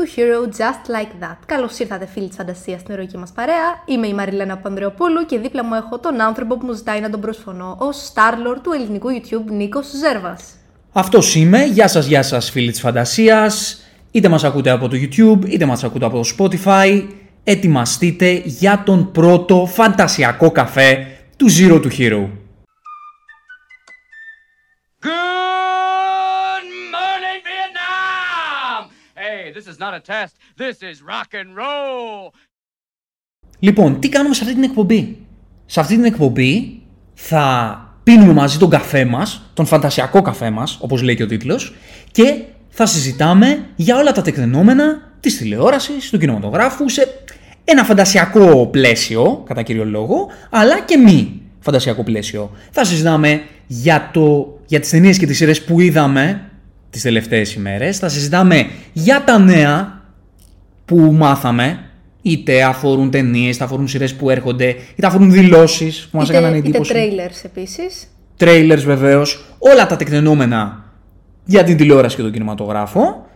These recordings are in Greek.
to Hero Just Like That. Καλώς ήρθατε, φίλοι της φαντασίας, στην ερωική μας παρέα. Είμαι η Μαριλένα Πανδρεοπούλου και δίπλα μου έχω τον άνθρωπο που μου ζητάει να τον προσφωνώ ω Starlord του ελληνικού YouTube Νίκος Ζέρβας. Αυτός είμαι. Γεια σας, γεια σας, φίλοι της φαντασίας. Είτε μας ακούτε από το YouTube, είτε μας ακούτε από το Spotify. Ετοιμαστείτε για τον πρώτο φαντασιακό καφέ του Zero to Hero. Not a test. This is rock and roll. Λοιπόν, τι κάνουμε σε αυτή την εκπομπή; Σε αυτή την εκπομπή θα πίνουμε μαζί τον καφέ μας, τον φαντασιακό καφέ μας, όπως λέει και ο τίτλος, και θα συζητάμε για όλα τα τεκτενόμενα της τηλεόρασης, του κινηματογράφου, σε ένα φαντασιακό πλαίσιο, κατά κύριο λόγο, αλλά και μη φαντασιακό πλαίσιο. Θα συζητάμε για, το, για τις ταινίες και τις σειρές που είδαμε τις τελευταίες ημέρες. Θα συζητάμε για τα νέα που μάθαμε, είτε αφορούν ταινίες, είτε αφορούν σειρές που έρχονται, είτε αφορούν δηλώσεις που μας έκαναν είτε εντύπωση. trailers επίσης. Trailers βεβαίως. Όλα τα τεκτενόμενα για την τηλεόραση και τον κινηματογράφο.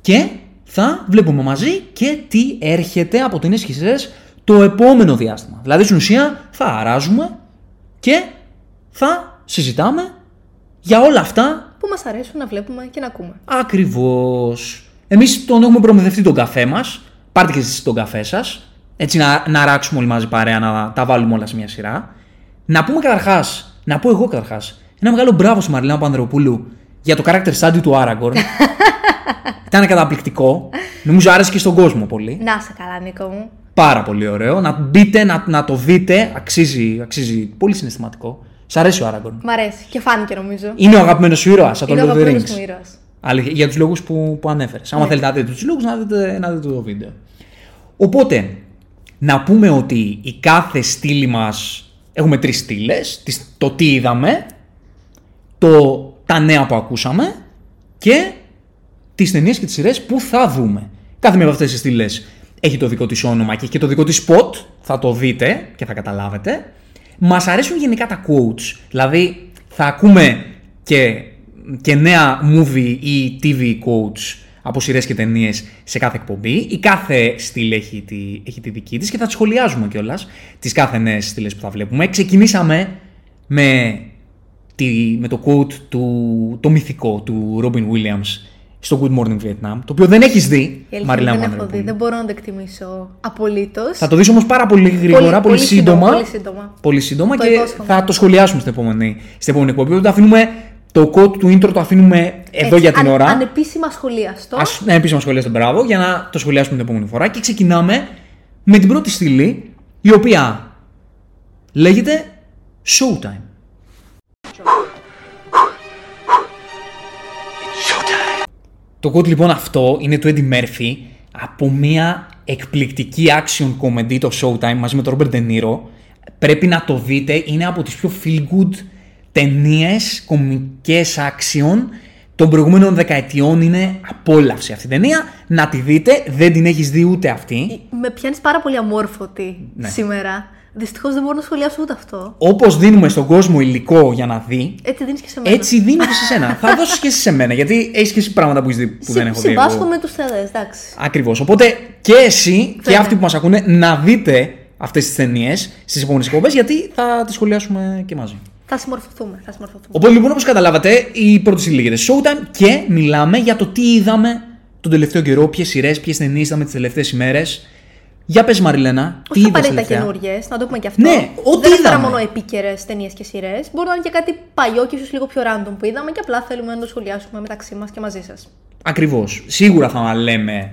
Και θα βλέπουμε μαζί και τι έρχεται από ταινίε και σειρές το επόμενο διάστημα. Δηλαδή στην ουσία θα αράζουμε και θα συζητάμε για όλα αυτά Που μας αρέσουν να βλέπουμε και να ακούμε. Ακριβώς. Εμείς τον έχουμε προμηθευτεί τον καφέ μας. Πάρτε και εσείς τον καφέ σας. Έτσι να, να ράξουμε όλοι μαζί παρέα, να τα βάλουμε όλα σε μια σειρά. Να πούμε καταρχάς, να πω εγώ καταρχάς, ένα μεγάλο μπράβο στη Μαριλένα Πανδρεοπούλου για το character study του Aragorn. Ήταν καταπληκτικό. Νομίζω άρεσε και στον κόσμο πολύ. Να σε καλά, Νίκο μου. Πάρα πολύ ωραίο. Να μπείτε, να, να το δείτε. Αξίζει, αξίζει. Πολύ συναισθηματικό. Σ' αρέσει ο Aragorn. Μ' αρέσει και φάνηκε νομίζω. Είναι ο αγαπημένος σου ήρωας από το Είναι ο Lord of the αγαπημένος Rings. μου ήρωας. Αλήθεια, για τους λόγους που, που ανέφερες. Άμα Ναι. θέλετε να δείτε τους λόγους, να δείτε, να δείτε το βίντεο. Οπότε, να πούμε ότι η κάθε στήλη μας. Έχουμε τρεις στήλες. Το τι είδαμε, το, τα νέα που ακούσαμε και τις ταινίες και τις σειρές που θα δούμε. Κάθε μία από αυτές τις στήλες έχει το δικό της όνομα και έχει και το δικό της spot. Θα το δείτε και θα καταλάβετε. Μας αρέσουν γενικά τα quotes. Δηλαδή, θα ακούμε και, και νέα movie ή TV quotes από σειρές και ταινίες σε κάθε εκπομπή. Η κάθε στήλη έχει τη, έχει τη δική της και θα τη σχολιάζουμε κιόλας τις κάθε νέες στήλες που θα βλέπουμε. Ξεκινήσαμε με, τη, με το quote του το μυθικό του Robin Williams στο Good Morning Vietnam, το οποίο δεν έχεις δει, Η αλήθεια Μαριλένα δεν έχω Μανδρεοπούλου. δει, δεν μπορώ να το εκτιμήσω απολύτως. Θα το δεις όμως πάρα πολύ γρήγορα, πολύ, πολύ σύντομα, σύντομα. πολύ σύντομα. Πολύ σύντομα Το και υπόσχομαι. θα το σχολιάσουμε στην επόμενη, στην επόμενη εκπομπή. Οπότε το αφήνουμε το code του intro το αφήνουμε εδώ για την αν, ώρα. Ανεπίσημα σχολιαστό. Ας να επίσημα σχολεία στον μπράβο για να το σχολιάσουμε την επόμενη φορά. Και ξεκινάμε με την πρώτη στήλη, η οποία λέγεται Showtime. Το quote λοιπόν αυτό είναι του Eddie Murphy από μια εκπληκτική action comedy το Showtime μαζί με τον Robert De Niro. Πρέπει να το δείτε, είναι από τις πιο feel good ταινίες, κομικές action των προηγούμενων δεκαετιών είναι απόλαυση αυτή η ταινία. Να τη δείτε, δεν την έχεις δει ούτε αυτή. Με πιάνεις πάρα πολύ αμόρφωτη Ναι. σήμερα. Δυστυχώς δεν μπορώ να σχολιάσω ούτε αυτό. Όπως δίνουμε στον κόσμο υλικό για να δει, Έτσι δίνεις και σε μένα. έτσι δίνω και σε σένα. Θα δώσεις και εσύ σε μένα, γιατί έχεις και εσύ πράγματα που, έχεις δει που δεν έχω δει. εγώ. Συμπάσχω με τους θεατές, εντάξει. Ακριβώς. Οπότε και εσύ και Βέβαια. αυτοί που μας ακούνε να δείτε αυτές τις ταινίες στις επόμενες εκπομπές, γιατί θα τις σχολιάσουμε και μαζί. Θα συμμορφωθούμε. Θα συμμορφωθούμε. Οπότε λοιπόν, όπως καταλάβατε, η πρώτη συλλογή λέγεται Showtime και μιλάμε για το τι είδαμε τον τελευταίο καιρό, ποιες σειρές, ποιες ταινίες είδαμε τις τελευταίες ημέρες. Για πες, Μαριλένα, τι Όχι είδες απαραίτητα τελευταία. καινούριε, να το πούμε και αυτό. Ναι, ό,τι Δεν έφερα είδαμε. μόνο επίκαιρες ταινίες και σειρές. Μπορεί να είναι και κάτι παλιό και ίσως λίγο πιο random που είδαμε και απλά θέλουμε να το σχολιάσουμε μεταξύ μας και μαζί σας. Ακριβώς. Σίγουρα θα λέμε.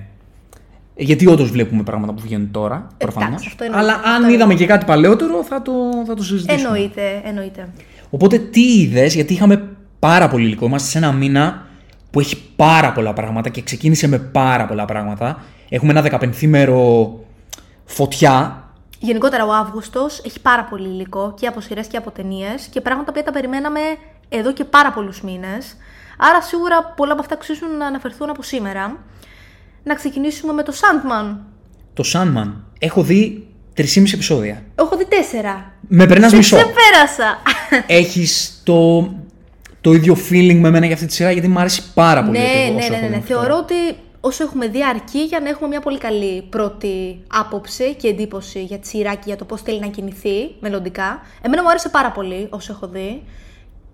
Γιατί όντως βλέπουμε πράγματα που βγαίνουν τώρα, προφανώ. εντάξει, αυτό εννοείται. Αλλά Αυτό αν εννοείται. είδαμε και κάτι παλαιότερο, θα το, θα το συζητήσουμε. Εννοείται, εννοείται. Οπότε τι είδες, γιατί είχαμε πάρα πολύ υλικό. Είμαστε σε ένα μήνα που έχει πάρα πολλά πράγματα και ξεκίνησε με πάρα πολλά πράγματα. Έχουμε ένα 15μέρο φωτιά. Γενικότερα ο Αύγουστος έχει πάρα πολύ υλικό και από σειρές και από ταινίες και πράγματα που τα περιμέναμε εδώ και πάρα πολλούς μήνες. Άρα σίγουρα πολλά από αυτά αξίζουν να αναφερθούν από σήμερα. Να ξεκινήσουμε με το Sandman. Το Sandman. Έχω δει 3,5 επεισόδια. Έχω δει τέσσερα. Με περνάς Σε μισό. ξεπέρασα. Έχεις το, το ίδιο feeling με μένα για αυτή τη σειρά γιατί μου αρέσει πάρα πολύ. ναι, όσο- ναι, όσο ναι, έχω ναι, δει ναι. μέχρι τώρα. Θεωρώ ότι όσο έχουμε δει αρκεί για να έχουμε μια πολύ καλή πρώτη άποψη και εντύπωση για τη σειρά και για το πώς θέλει να κινηθεί μελλοντικά. Εμένα μου άρεσε πάρα πολύ όσο έχω δει.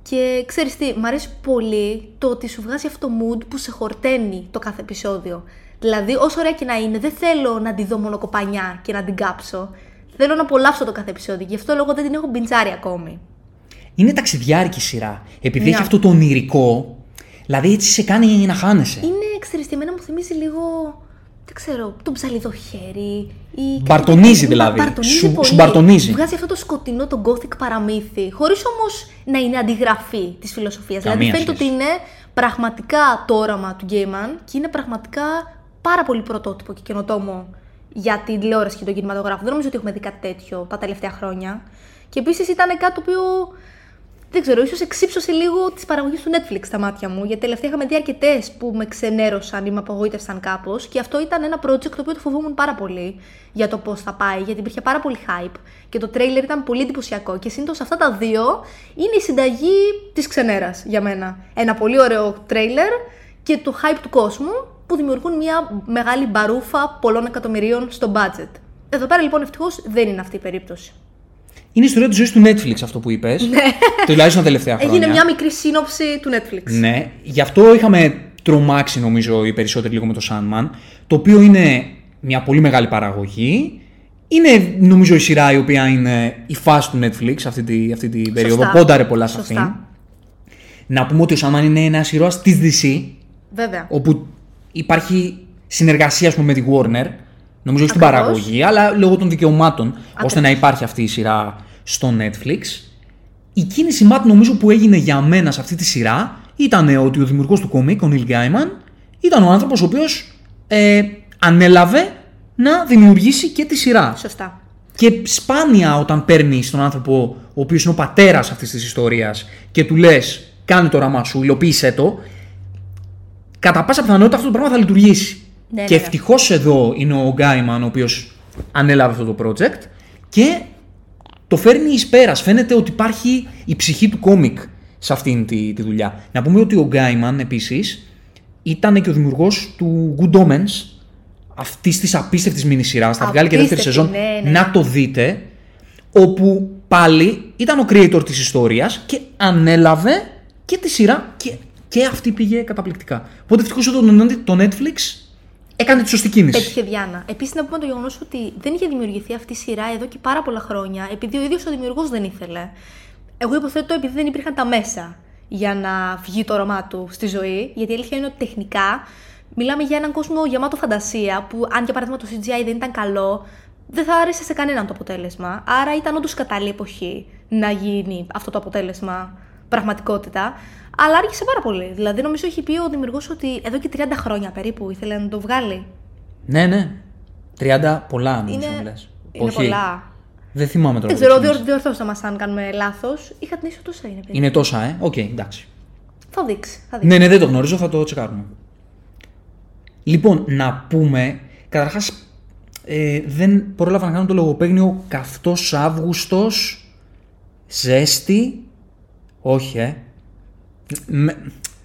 Και ξέρεις τι, μου αρέσει πολύ το ότι σου βγάζει αυτό το mood που σε χορταίνει το κάθε επεισόδιο. Δηλαδή, όσο ωραία και να είναι, δεν θέλω να τη δω μόνο κοπανιά και να την κάψω. Θέλω να απολαύσω το κάθε επεισόδιο. Γι' αυτό λόγο δεν την έχω μπιντζάρει ακόμη. Είναι ταξιδιάρικη σειρά. Επειδή Ναι. έχει αυτό το ονειρικό, δηλαδή έτσι σε κάνει να χάνεσαι. Είναι εξτριστημένα, μου θυμίζει λίγο. Δεν ξέρω, τον ψαλιδοχέρι. Ή Μπαρτονίζει Μπα- δηλαδή. μπαρτονίζει Σου- πολύ. σου μπαρτονίζει. Βγάζει αυτό το σκοτεινό, το gothic παραμύθι. Χωρίς όμως να είναι αντιγραφή της φιλοσοφίας. Δηλαδή Καμία φαίνεται σχέση. ότι είναι πραγματικά το όραμα του Γκέιμαν και είναι πραγματικά πάρα πολύ πρωτότυπο και καινοτόμο για την τηλεόραση και τον κινηματογράφο. Δεν νομίζω ότι έχουμε δει κάτι τέτοιο τα τελευταία χρόνια. Και επίσης ήταν κάτι το οποίο δεν ξέρω, ίσως εξύψωσε λίγο τις παραγωγές του Netflix στα μάτια μου. Γιατί τελευταία είχαμε δει αρκετές που με ξενέρωσαν ή με απογοήτευσαν κάπως. Και αυτό ήταν ένα project το οποίο το φοβόμουν πάρα πολύ για το πώς θα πάει. Γιατί υπήρχε πάρα πολύ hype και το τρέιλερ ήταν πολύ εντυπωσιακό. Και σύντομα αυτά τα δύο είναι η συνταγή της ξενέρας για μένα. Ένα πολύ ωραίο τρέιλερ και το hype του κόσμου που δημιουργούν μια μεγάλη μπαρούφα πολλών εκατομμυρίων στο budget. Εδώ πέρα λοιπόν ευτυχώς δεν είναι αυτή η περίπτωση. Είναι η ιστορία της ζωής του Netflix αυτό που είπες. Τουλάχιστον τα τελευταία χρόνια. Ναι. Έγινε μια μικρή σύνοψη του Netflix. Ναι, γι' αυτό είχαμε τρομάξει νομίζω οι περισσότεροι λίγο με το Sandman, το οποίο είναι μια πολύ μεγάλη παραγωγή. Είναι νομίζω η σειρά η οποία είναι η φάση του Netflix αυτή, τη, αυτή την περίοδο. Πόνταρε πολλά σε Σωστά. αυτήν. Να πούμε ότι ο Sandman είναι ένας ήρωας της DC, Βέβαια. όπου υπάρχει συνεργασία ας πούμε, με τη Warner, νομίζω όχι στην Ακριβώς. παραγωγή, αλλά λόγω των δικαιωμάτων, ώστε Ακριβώς. να υπάρχει αυτή η σειρά στο Netflix. Η κίνηση Matt νομίζω που έγινε για μένα σε αυτή τη σειρά ήταν ότι ο δημιουργός του κόμικ, ο Neil Gaiman, ήταν ο άνθρωπος ο οποίος ε, ανέλαβε να δημιουργήσει και τη σειρά. Σωστά. Και σπάνια όταν παίρνει τον άνθρωπο ο οποίος είναι ο πατέρας αυτής της ιστορίας και του λες: Κάνε το όραμά σου, υλοποίησέ το, κατά πάσα πιθανότητα αυτό το πράγμα θα λειτουργήσει. Ναι, και ναι, ναι. ευτυχώς εδώ είναι ο Γκάιμαν ο οποίος ανέλαβε αυτό το project και το φέρνει εις πέρας. Φαίνεται ότι υπάρχει η ψυχή του κόμικ σε αυτήν τη, τη δουλειά. Να πούμε ότι ο Γκάιμαν επίσης ήταν και ο δημιουργός του Good Omens, αυτής της απίστευτης μινι σειρά. Θα βγάλει και δεύτερη Απίστευτη, σεζόν. ναι, ναι, Να ναι. το δείτε. Όπου πάλι ήταν ο creator της ιστορίας και ανέλαβε και τη σειρά και, και αυτή πήγε καταπληκτικά. Οπότε ευτυχώς το, το Netflix έκανε τη σωστή κίνηση. Πέτυχε Διάνα. Επίσης, να πούμε το γεγονός ότι δεν είχε δημιουργηθεί αυτή η σειρά εδώ και πάρα πολλά χρόνια, επειδή ο ίδιος ο δημιουργός δεν ήθελε. Εγώ υποθέτω επειδή δεν υπήρχαν τα μέσα για να βγει το όραμά του στη ζωή, γιατί η αλήθεια είναι ότι τεχνικά μιλάμε για έναν κόσμο γεμάτο φαντασία, που αν για παράδειγμα το CGI δεν ήταν καλό, δεν θα άρεσε σε κανέναν το αποτέλεσμα. Άρα ήταν όντως κατάλληλη εποχή να γίνει αυτό το αποτέλεσμα πραγματικότητα. Αλλά άργησε πάρα πολύ. Δηλαδή, νομίζω έχει πει ο δημιουργός ότι εδώ και 30 χρόνια περίπου ήθελε να το βγάλει. Ναι, ναι. 30 πολλά νομίζω Είναι, λες. είναι Όχι. πολλά. Δεν θυμάμαι τώρα. Δεν ξέρω, πώς είναι. διορ, διορθώστε μας αν κάνουμε λάθος. Είχα την ίσο τόσα είναι. παιδί. Είναι τόσα, ε. Οκ, εντάξει. Θα δείξει. Θα δείξει. Ναι, ναι, δεν το γνωρίζω, θα το τσεκάρουμε. Λοιπόν, να πούμε, καταρχάς, ε, δεν πρόλαβα να κάνω το λογοπαίγνιο καυτός Αύγουστος, ζέστη, όχι, ε. Με,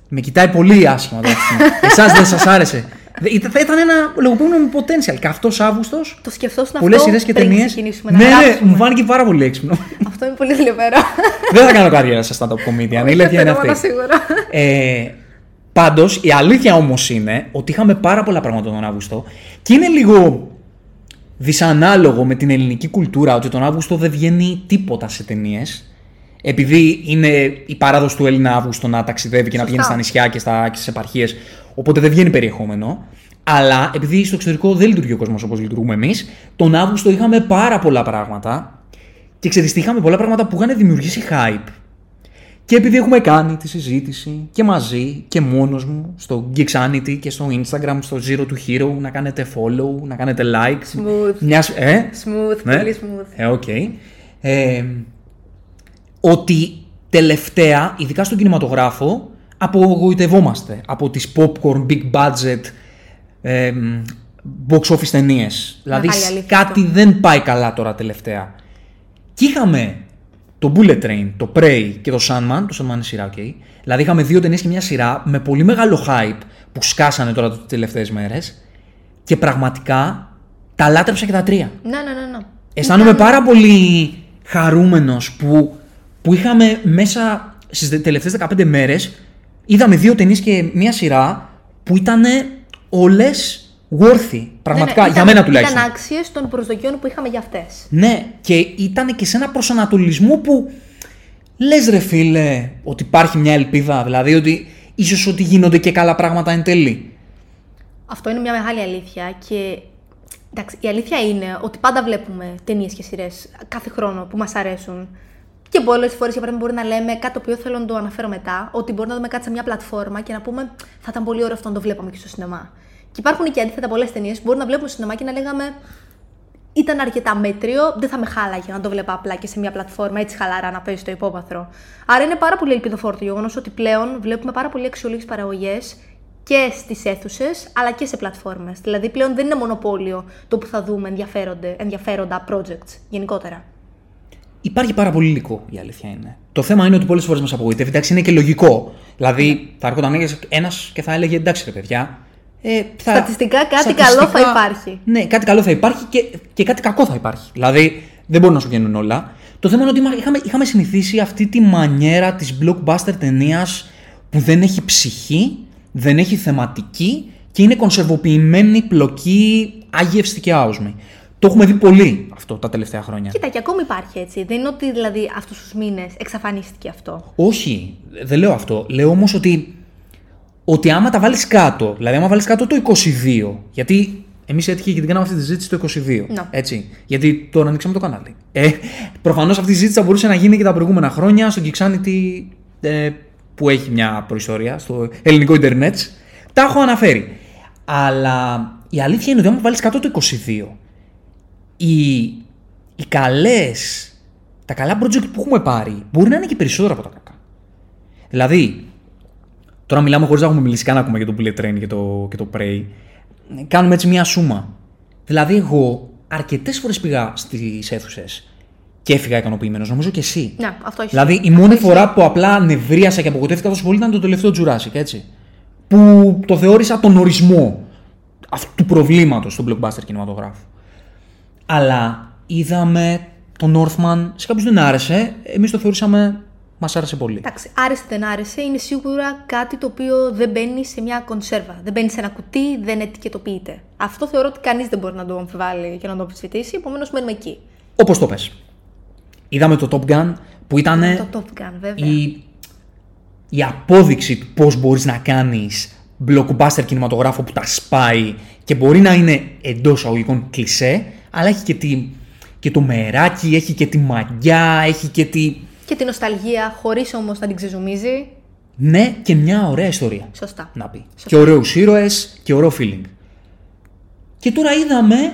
με κοιτάει πολύ άσχημα τώρα. Εσάς δεν σας άρεσε. Δε- ήταν- Θα ήταν ένα λογοπαίγνιο με potential. Καυτός Αύγουστος, Το σκεφτόσουν πολλές αυτό σειρές και πριν ταινίες. ξεκινήσουμε Ναι, να ναι, γράψουμε. μου φάνηκε πάρα πολύ έξυπνο. Αυτό είναι πολύ θλιβερό. δεν θα κάνω καριέρα σε stand-up comedian. Η αλήθεια είναι Αυτό αυτή. σίγουρα. Ε, Πάντως, η αλήθεια όμως είναι ότι είχαμε πάρα πολλά πράγματα τον Αύγουστο και είναι λίγο δυσανάλογο με την ελληνική κουλτούρα ότι τον Αύγουστο δεν βγαίνει τίποτα σε ταινίες. Επειδή είναι η παράδοση του Έλληνα Αύγουστο να ταξιδεύει και να Σωστά. πηγαίνει στα νησιά και, στα, και στις επαρχίες, οπότε δεν βγαίνει περιεχόμενο. Αλλά επειδή στο εξωτερικό δεν λειτουργεί ο κόσμος όπως λειτουργούμε εμείς, τον Αύγουστο είχαμε πάρα πολλά πράγματα και ξέρεις τι, είχαμε πολλά πράγματα που είχαν δημιουργήσει hype. Και επειδή έχουμε κάνει τη συζήτηση και μαζί και μόνος μου στο Geeksanity και στο Instagram, στο Zero to Hero, να κάνετε follow, να κάνετε like. Smooth. Μιας, ε, Smooth, ναι. πολύ smooth. Ε, οκ. Ε, ότι τελευταία, ειδικά στον κινηματογράφο, απογοητευόμαστε από τις popcorn, big budget, ε, box office ταινίες. Δηλαδή Μεγάλη αλήθεια κάτι δεν πάει καλά τώρα τελευταία. Και είχαμε το Bullet Train, το Prey και το Sandman, το Sandman είναι σειρά, ok. Δηλαδή είχαμε δύο ταινίες και μια σειρά με πολύ μεγάλο hype που σκάσανε τώρα τις τελευταίες μέρες. Και πραγματικά τα λάτρεψα και τα τρία. Ναι, ναι, ναι. ναι. Αισθάνομαι Ήταν- πάρα πολύ χαρούμενος που, που είχαμε μέσα στις τελευταίες 15 μέρες είδαμε δύο ταινίες και μία σειρά που ήταν όλες worthy, πραγματικά, Ναι, ναι, για ήταν- μένα τουλάχιστον. Ήταν άξιες των προσδοκιών που είχαμε για αυτές. Ναι, και ήταν και σε ένα προσανατολισμό που λες ρε φίλε ότι υπάρχει μια ελπίδα, δηλαδή ότι ίσως ότι γίνονται και καλά πράγματα εν τέλει. Αυτό είναι μια μεγάλη αλήθεια και εντάξει, η αλήθεια είναι ότι πάντα βλέπουμε ταινίες και σειρές κάθε χρόνο που μας αρέσουν. Και πολλές φορές, για παράδειγμα, μπορεί να λέμε κάτι το οποίο θέλω να το αναφέρω μετά, ότι μπορεί να δούμε κάτι σε μια πλατφόρμα και να πούμε θα ήταν πολύ ωραίο αυτό να το βλέπαμε και στο σινεμά. Και υπάρχουν και αντίθετα πολλές ταινίες που μπορεί να βλέπουμε στο σινεμά και να λέγαμε ήταν αρκετά μέτριο, δεν θα με χάλαγε να το βλέπα απλά και σε μια πλατφόρμα έτσι χαλαρά να παίζει στο υπόβαθρο. Άρα είναι πάρα πολύ ελπιδοφόρο το γεγονός ότι πλέον βλέπουμε πάρα πολύ αξιολόγηση παραγωγές και στις αίθουσες αλλά και σε πλατφόρμες. Δηλαδή πλέον δεν είναι μονοπόλιο το που θα δούμε ενδιαφέροντα, ενδιαφέροντα projects γενικότερα. Υπάρχει πάρα πολύ υλικό, η αλήθεια είναι. Το θέμα είναι ότι πολλές φορές μας απογοητεύει. Εντάξει, είναι και λογικό. Δηλαδή, θα έρχονταν ένας και θα έλεγε εντάξει, ρε παιδιά. Ε, θα, Στατιστικά κάτι καλό θα υπάρχει. Ναι, κάτι καλό θα υπάρχει και, και κάτι κακό θα υπάρχει. Δηλαδή, δεν μπορούν να σου βγαίνουν όλα. Το θέμα είναι ότι είχαμε, είχαμε συνηθίσει αυτή τη μανιέρα της blockbuster ταινίας που δεν έχει ψυχή, δεν έχει θεματική και είναι κονσερβοποιημένη, πλοκή, άγιευστη και άοσμη. Το έχουμε δει πολύ αυτό τα τελευταία χρόνια. Κοίτα, και ακόμη υπάρχει έτσι. Δεν είναι ότι δηλαδή αυτούς τους μήνες εξαφανίστηκε αυτό. Όχι, δεν λέω αυτό. Λέω όμως ότι, ότι άμα τα βάλεις κάτω, δηλαδή άμα βάλεις κάτω το 22, γιατί εμείς έτυχε και την κάναμε αυτή τη συζήτηση το 22. Ναι. Έτσι. Γιατί τώρα ανοίξαμε το κανάλι. Ε, Προφανώς αυτή η συζήτηση θα μπορούσε να γίνει και τα προηγούμενα χρόνια στο Geeksanity ε, που έχει μια προϊστορία στο ελληνικό Ιντερνετ. Τα έχω αναφέρει. Αλλά η αλήθεια είναι ότι άμα βάλεις κάτω το 22, οι, οι καλές, τα καλά project που έχουμε πάρει μπορεί να είναι και περισσότερα από τα κακά. Δηλαδή, τώρα μιλάμε χωρίς να έχουμε μιλήσει καν ακόμα για το Bullet Train και το, και το Prey. Κάνουμε έτσι μια σούμα. Δηλαδή, εγώ αρκετές φορές πήγα στις αίθουσες και έφυγα ικανοποιημένος, νομίζω και εσύ. Ναι, αυτό έχει. Δηλαδή, η μόνη φορά που απλά νευρίασα και απογοητεύτηκα τόσο πολύ ήταν το τελευταίο Jurassic, έτσι. Που το θεώρησα τον ορισμό αυτού του προβλήματος στον blockbuster κινηματογράφου. Αλλά είδαμε τον Northman, σε κάποιους δεν άρεσε, εμείς το θεωρήσαμε, μας άρεσε πολύ. Εντάξει, άρεσε δεν άρεσε, είναι σίγουρα κάτι το οποίο δεν μπαίνει σε μια κονσέρβα. Δεν μπαίνει σε ένα κουτί, δεν ετικετοποιείται. Αυτό θεωρώ ότι κανείς δεν μπορεί να το αμφιβάλλει και να το αμφισβητήσει, επομένως μένουμε εκεί. Όπως το πες. Είδαμε το Top Gun που ήταν Το Top Gun, βέβαια. η, η απόδειξη του πώς μπορείς να κάνεις blockbuster κινηματογράφο που τα σπάει και μπορεί να είναι εντός αγωγικών κλισέ, αλλά έχει και, τη, και το μεράκι, έχει και τη μαγιά, έχει και τη... Και την νοσταλγία, χωρίς όμως να την ξεζουμίζει. Ναι, και μια ωραία ιστορία. Σωστά. Να πει. Σωστά. Και ωραίους ήρωες και ωραίο feeling. Και τώρα είδαμε,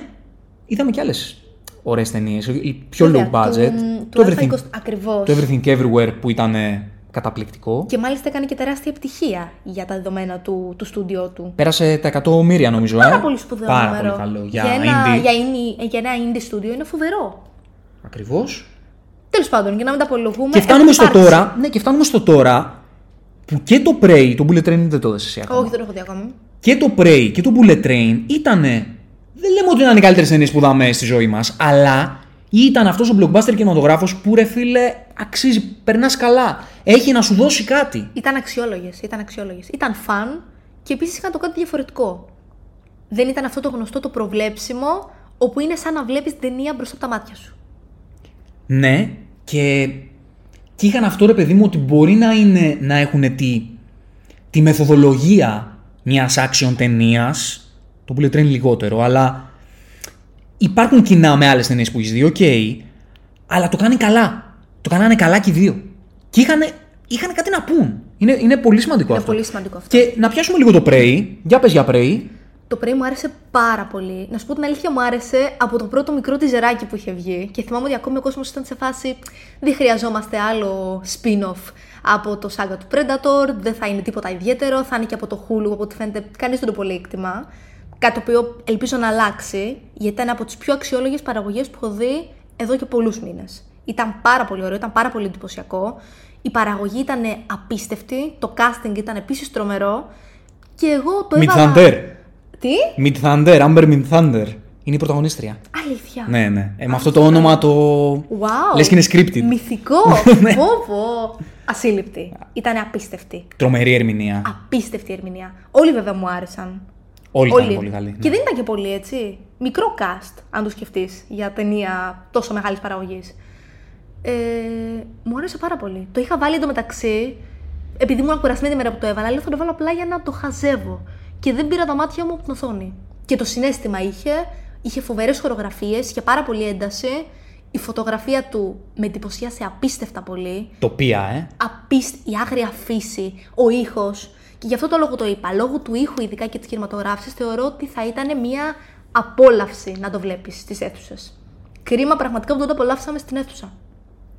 είδαμε και άλλες ωραίες ταινίες, οι πιο Βέβαια, low budget. Του, το, του everything, Α20 ακριβώς. το Everything Everywhere που ήταν ε, καταπληκτικό. Και μάλιστα έκανε και τεράστια επιτυχία για τα δεδομένα του, του στούντιό του. Πέρασε τα 100 μύρια νομίζω. Πάρα ε. πολύ σπουδαίο Πάρα νούμερο. πολύ καλό. Για, ένα, indie. για, indie, για ένα indie studio είναι φοβερό. Ακριβώς. Τέλος πάντων, για να μην τα απολογούμε. Και φτάνουμε έχουν στο υπάρξει. τώρα, ναι, και φτάνουμε στο τώρα που και το Prey, το Bullet Train δεν το έδωσε εσύ ακόμα. Όχι, δεν το έχω δει ακόμη. Και το Prey και το Bullet Train ήταν. Δεν λέμε ότι ήταν οι καλύτερες ταινίες που είδαμε στη ζωή μας, αλλά ήταν αυτός ο blockbuster κινηματογράφος που ρε φίλε αξίζει, περνάς καλά. Έχει να σου δώσει κάτι. Ήταν αξιόλογες. Ήταν αξιόλογες. Ήταν φαν και επίσης είχαν το κάτι διαφορετικό. Δεν ήταν αυτό το γνωστό το προβλέψιμο, όπου είναι σαν να βλέπεις την ταινία μπροστά από τα μάτια σου. Ναι, και, και είχαν αυτό ρε παιδί μου ότι μπορεί να, είναι, να έχουν τη, τη μεθοδολογία μιας action ταινίας, το Bullet Train λιγότερο, αλλά υπάρχουν κοινά με άλλες ταινίες που έχεις δει, οκ, αλλά το κάνει καλά. Το κάνανε καλά και οι δύο. Και είχαν, είχαν κάτι να πουν. Είναι, είναι πολύ σημαντικό Είναι αυτό. πολύ σημαντικό αυτό. Και να πιάσουμε λίγο το Prey. Για πες για Prey. Το Prey μου άρεσε πάρα πολύ. Να σου πω την αλήθεια, μου άρεσε από το πρώτο μικρό τιζεράκι που είχε βγει. Και θυμάμαι ότι ακόμη ο κόσμος ήταν σε φάση. Δεν χρειαζόμαστε άλλο spin-off από το σάγκα του Predator. Δεν θα είναι τίποτα ιδιαίτερο. Θα είναι και από το Hulu, από ό,τι φαίνεται. Κανείς δεν το πολύ εκτιμά. Κάτι το οποίο ελπίζω να αλλάξει, γιατί ήταν από τις πιο αξιόλογες παραγωγές που έχω δει εδώ και πολλούς μήνες. Ήταν πάρα πολύ ωραίο, ήταν πάρα πολύ εντυπωσιακό. Η παραγωγή ήταν απίστευτη, το casting ήταν επίσης τρομερό. Και εγώ το έβαλα... Midthunder. Τι; Midthunder, Amber Midthunder. Είναι η πρωταγωνίστρια. Αλήθεια. Ναι, ναι. Ε, με αυτό το όνομα το. Wow. Λες και είναι scripted. Μυθικό. Ναι. Πω, πω. Ασύλληπτη. Ήταν απίστευτη. Τρομερή ερμηνεία. Απίστευτη ερμηνεία. Όλοι βέβαια μου άρεσαν. Όλοι ήταν πολύ καλοί. ναι. Και δεν ήταν και πολύ έτσι. Μικρό cast, αν το σκεφτείς, για ταινία τόσο μεγάλης παραγωγής. Ε, μου άρεσε πάρα πολύ. Το είχα βάλει εντωμεταξύ, επειδή ήμουν κουρασμένη τη μέρα που το έβαλα, λέω θα το βάλω απλά για να το χαζεύω. Και δεν πήρα τα μάτια μου από την οθόνη. Και το συνέστημα είχε, είχε φοβερές χορογραφίες, είχε πάρα πολύ ένταση. Η φωτογραφία του με εντυπωσίασε απίστευτα πολύ. Τοπία, ε. Απίστ... η άγρια φύση, ο ήχος. Και γι' αυτό το λόγο το είπα. Λόγω του ήχου, ειδικά και της κινηματογράφησης, θεωρώ ότι θα ήταν μια απόλαυση να το βλέπεις στις αίθουσες. Κρίμα πραγματικά που δεν το απολαύσαμε στην αίθουσα.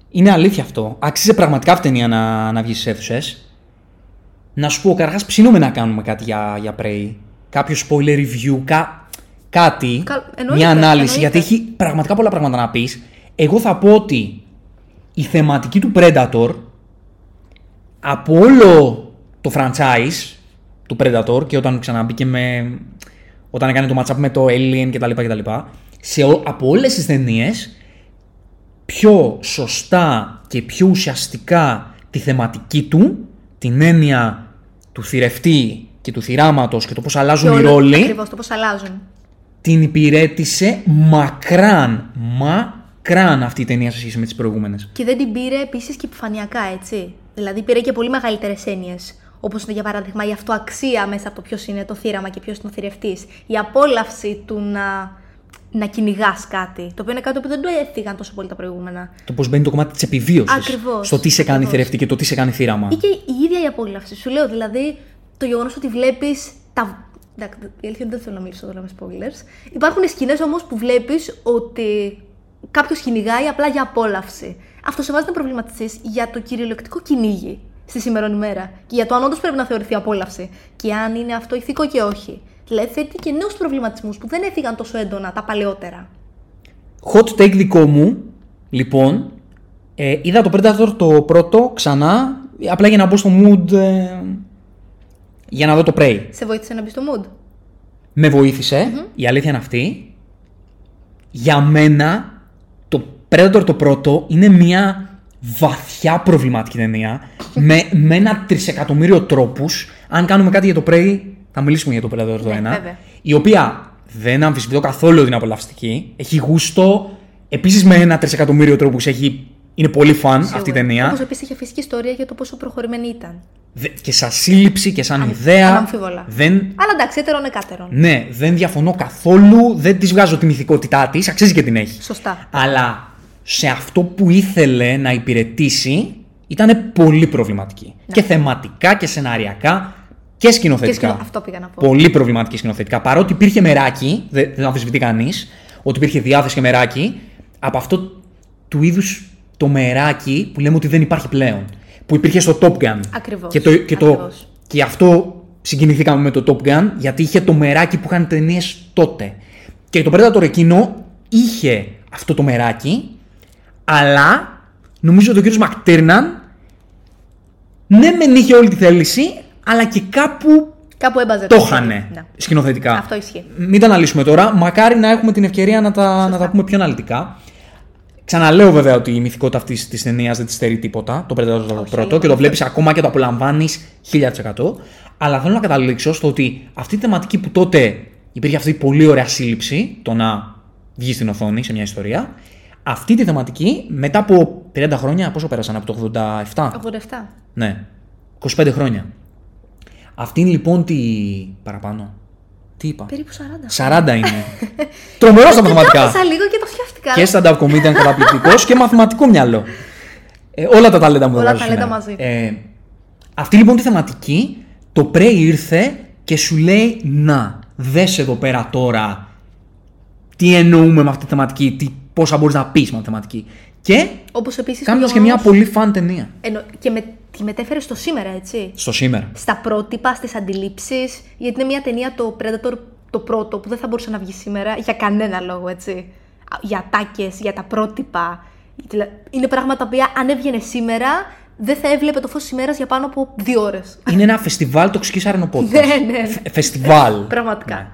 Είναι αλήθεια αυτό. Άξιζε πραγματικά αυτή η ταινία να, να βγει στις αίθουσες. Να σου πω, καταρχάς ψήνουμε να κάνουμε κάτι για, για Prey. Κάποιο spoiler review, κα, κάτι. Καλ- εννοείται, μια ανάλυση. εννοείται. Γιατί έχει πραγματικά πολλά πράγματα να πεις. Εγώ θα πω ότι η θεματική του Predator από όλο το franchise του Predator και όταν ξαναμπήκε με. όταν έκανε το matchup με το Alien κτλ. κτλ σε, ο- από όλες τις ταινίες πιο σωστά και πιο ουσιαστικά τη θεματική του, την έννοια του θηρευτή και του θυράματος και το πώς αλλάζουν οι ρόλοι, Ακριβώς το πώς αλλάζουν. την υπηρέτησε μακράν, μακράν αυτή η ταινία σε σχέση με τις προηγούμενες. Και δεν την πήρε επίσης και επιφανειακά, έτσι. Δηλαδή πήρε και πολύ μεγαλύτερες έννοιες. Όπως είναι για παράδειγμα η αυτοαξία μέσα από το ποιος είναι το θύραμα και ποιος είναι ο θηρευτής. Η απόλαυση του να, να κυνηγάς κάτι. Το οποίο είναι κάτι που δεν το έφυγαν τόσο πολύ τα προηγούμενα. Το πώς μπαίνει το κομμάτι της επιβίωσης Ακριβώς, στο τι σε κάνει ακριβώς. θηρευτή και το τι σε κάνει θύραμα. Ή και η ίδια η απόλαυση. Σου λέω δηλαδή το γεγονός ότι βλέπεις τα. Εντάξει, η αλήθεια είναι ότι δεν θέλω να μιλήσω τώρα με spoilers. Υπάρχουν σκηνές όμως που βλέπεις ότι κάποιος κυνηγάει απλά για απόλαυση. Αυτό σε βάζει να προβληματιστείς για το κυριολεκτικό κυνήγι στη σημερινή ημέρα. Και για το αν όντως πρέπει να θεωρηθεί απόλαυση. Και αν είναι αυτό ηθικό και όχι. Δηλαδή θέτει και νέους προβληματισμούς που δεν έφυγαν τόσο έντονα τα παλαιότερα. Hot take δικό μου, λοιπόν, ε, είδα το Predator το πρώτο ξανά, απλά για να μπω στο mood ε, για να δω το Prey. Σε βοήθησε να μπεις στο mood; Με βοηθησε η αλήθεια είναι αυτή. Για μένα, το Predator το πρώτο είναι μια βαθιά προβληματική ταινία με, με ένα τρισεκατομμύριο τρόπους. Αν κάνουμε κάτι για το Prey, θα μιλήσουμε για το Predator το Ναι, ένα. βέβαια. Η οποία δεν αμφισβητώ καθόλου ότι είναι απολαυστική. Έχει γούστο. Επίσης με ένα τρισεκατομμύριο τρόπους έχει, είναι πολύ φαν αυτή η ταινία. Όπως επίσης είχε φυσική ιστορία για το πόσο προχωρημένη ήταν. Δε- Και σαν σύλληψη και σαν Αν- ιδέα. αναμφίβολα. Δεν, Αλλά εντάξει, έτερον εκάτερον. ναι, δεν διαφωνώ καθόλου. Δεν της βγάζω τη μυθικότητά της. Αξίζει και την έχει. Σωστά. Αλλά σε αυτό που ήθελε να υπηρετήσει ήταν πολύ προβληματική. Και θεματικά και σεναριακά και Και σκηνοθετικά. σκηνο... αυτό πήγα να πω. Πολύ προβληματική σκηνοθετικά. Παρότι υπήρχε μεράκι, δεν, δεν αμφισβητεί κανείς, ότι υπήρχε διάθεση και μεράκι, από αυτό του είδους το μεράκι που λέμε ότι δεν υπάρχει πλέον. Που υπήρχε στο Top Gun. Ακριβώς, Και, το, και, το, ακριβώς. και αυτό συγκινηθήκαμε με το Top Gun, γιατί είχε το μεράκι που είχαν ταινίες τότε. Και το Predator εκείνο είχε αυτό το μεράκι, αλλά νομίζω ότι ο κύριος Μακτέρναν ναι μεν είχε όλη τη θέληση, αλλά και κάπου Κάπου έμπαζε. το χέρι. είχανε Ναι. σκηνοθετικά. Αυτό ισχύει. Μην τα αναλύσουμε τώρα. Μακάρι να έχουμε την ευκαιρία να τα, να τα πούμε πιο αναλυτικά. Ξαναλέω βέβαια ότι η μυθικότητα αυτής της ταινίας δεν της στερεί τίποτα. Το Predator το Όχι, πρώτο και το βλέπεις ακόμα και το απολαμβάνεις 1000%. Αλλά θέλω να καταλήξω στο ότι αυτή η θεματική που τότε υπήρχε αυτή η πολύ ωραία σύλληψη, το να βγει στην οθόνη σε μια ιστορία, αυτή τη θεματική μετά από 30 χρόνια, πόσο πέρασαν από το 87, 87. ναι, 25 χρόνια. Αυτή είναι λοιπόν τη. παραπάνω. Τι είπα; Περίπου 40. 40 είναι. Τρομερό στα μαθηματικά. Κάθισα λίγο και το σκέφτηκα. Και stand-up comedian καταπληκτικός και μαθηματικό μυαλό. Ε, όλα τα ταλέντα μου τα Όλα βάζω τα ταλέντα σήμερα. μαζί. Ε, αυτή λοιπόν τη θεματική, το Prey ήρθε και σου λέει να, δες εδώ πέρα τώρα τι εννοούμε με αυτή τη θεματική, τι, πόσα μπορείς να πεις με αυτή τη θεματική. Και Όπως επίσης. κάνοντας και μια πολύ φαν ταινία Και με... τη μετέφερες στο σήμερα, έτσι; στο σήμερα. Στα πρότυπα, στις αντιλήψεις. Γιατί είναι μια ταινία το Predator το πρώτο που δεν θα μπορούσε να βγει σήμερα για κανένα λόγο, έτσι. Για τάκε, για τα πρότυπα, δηλα- Είναι πράγματα τα οποία αν έβγαινε σήμερα δεν θα έβλεπε το φως της ημέρας για πάνω από δύο ώρες. Είναι ένα φεστιβάλ τοξικής αρενοπότητας. Ναι, ναι. Φε- Φεστιβάλ. Πραγματικά. Ναι.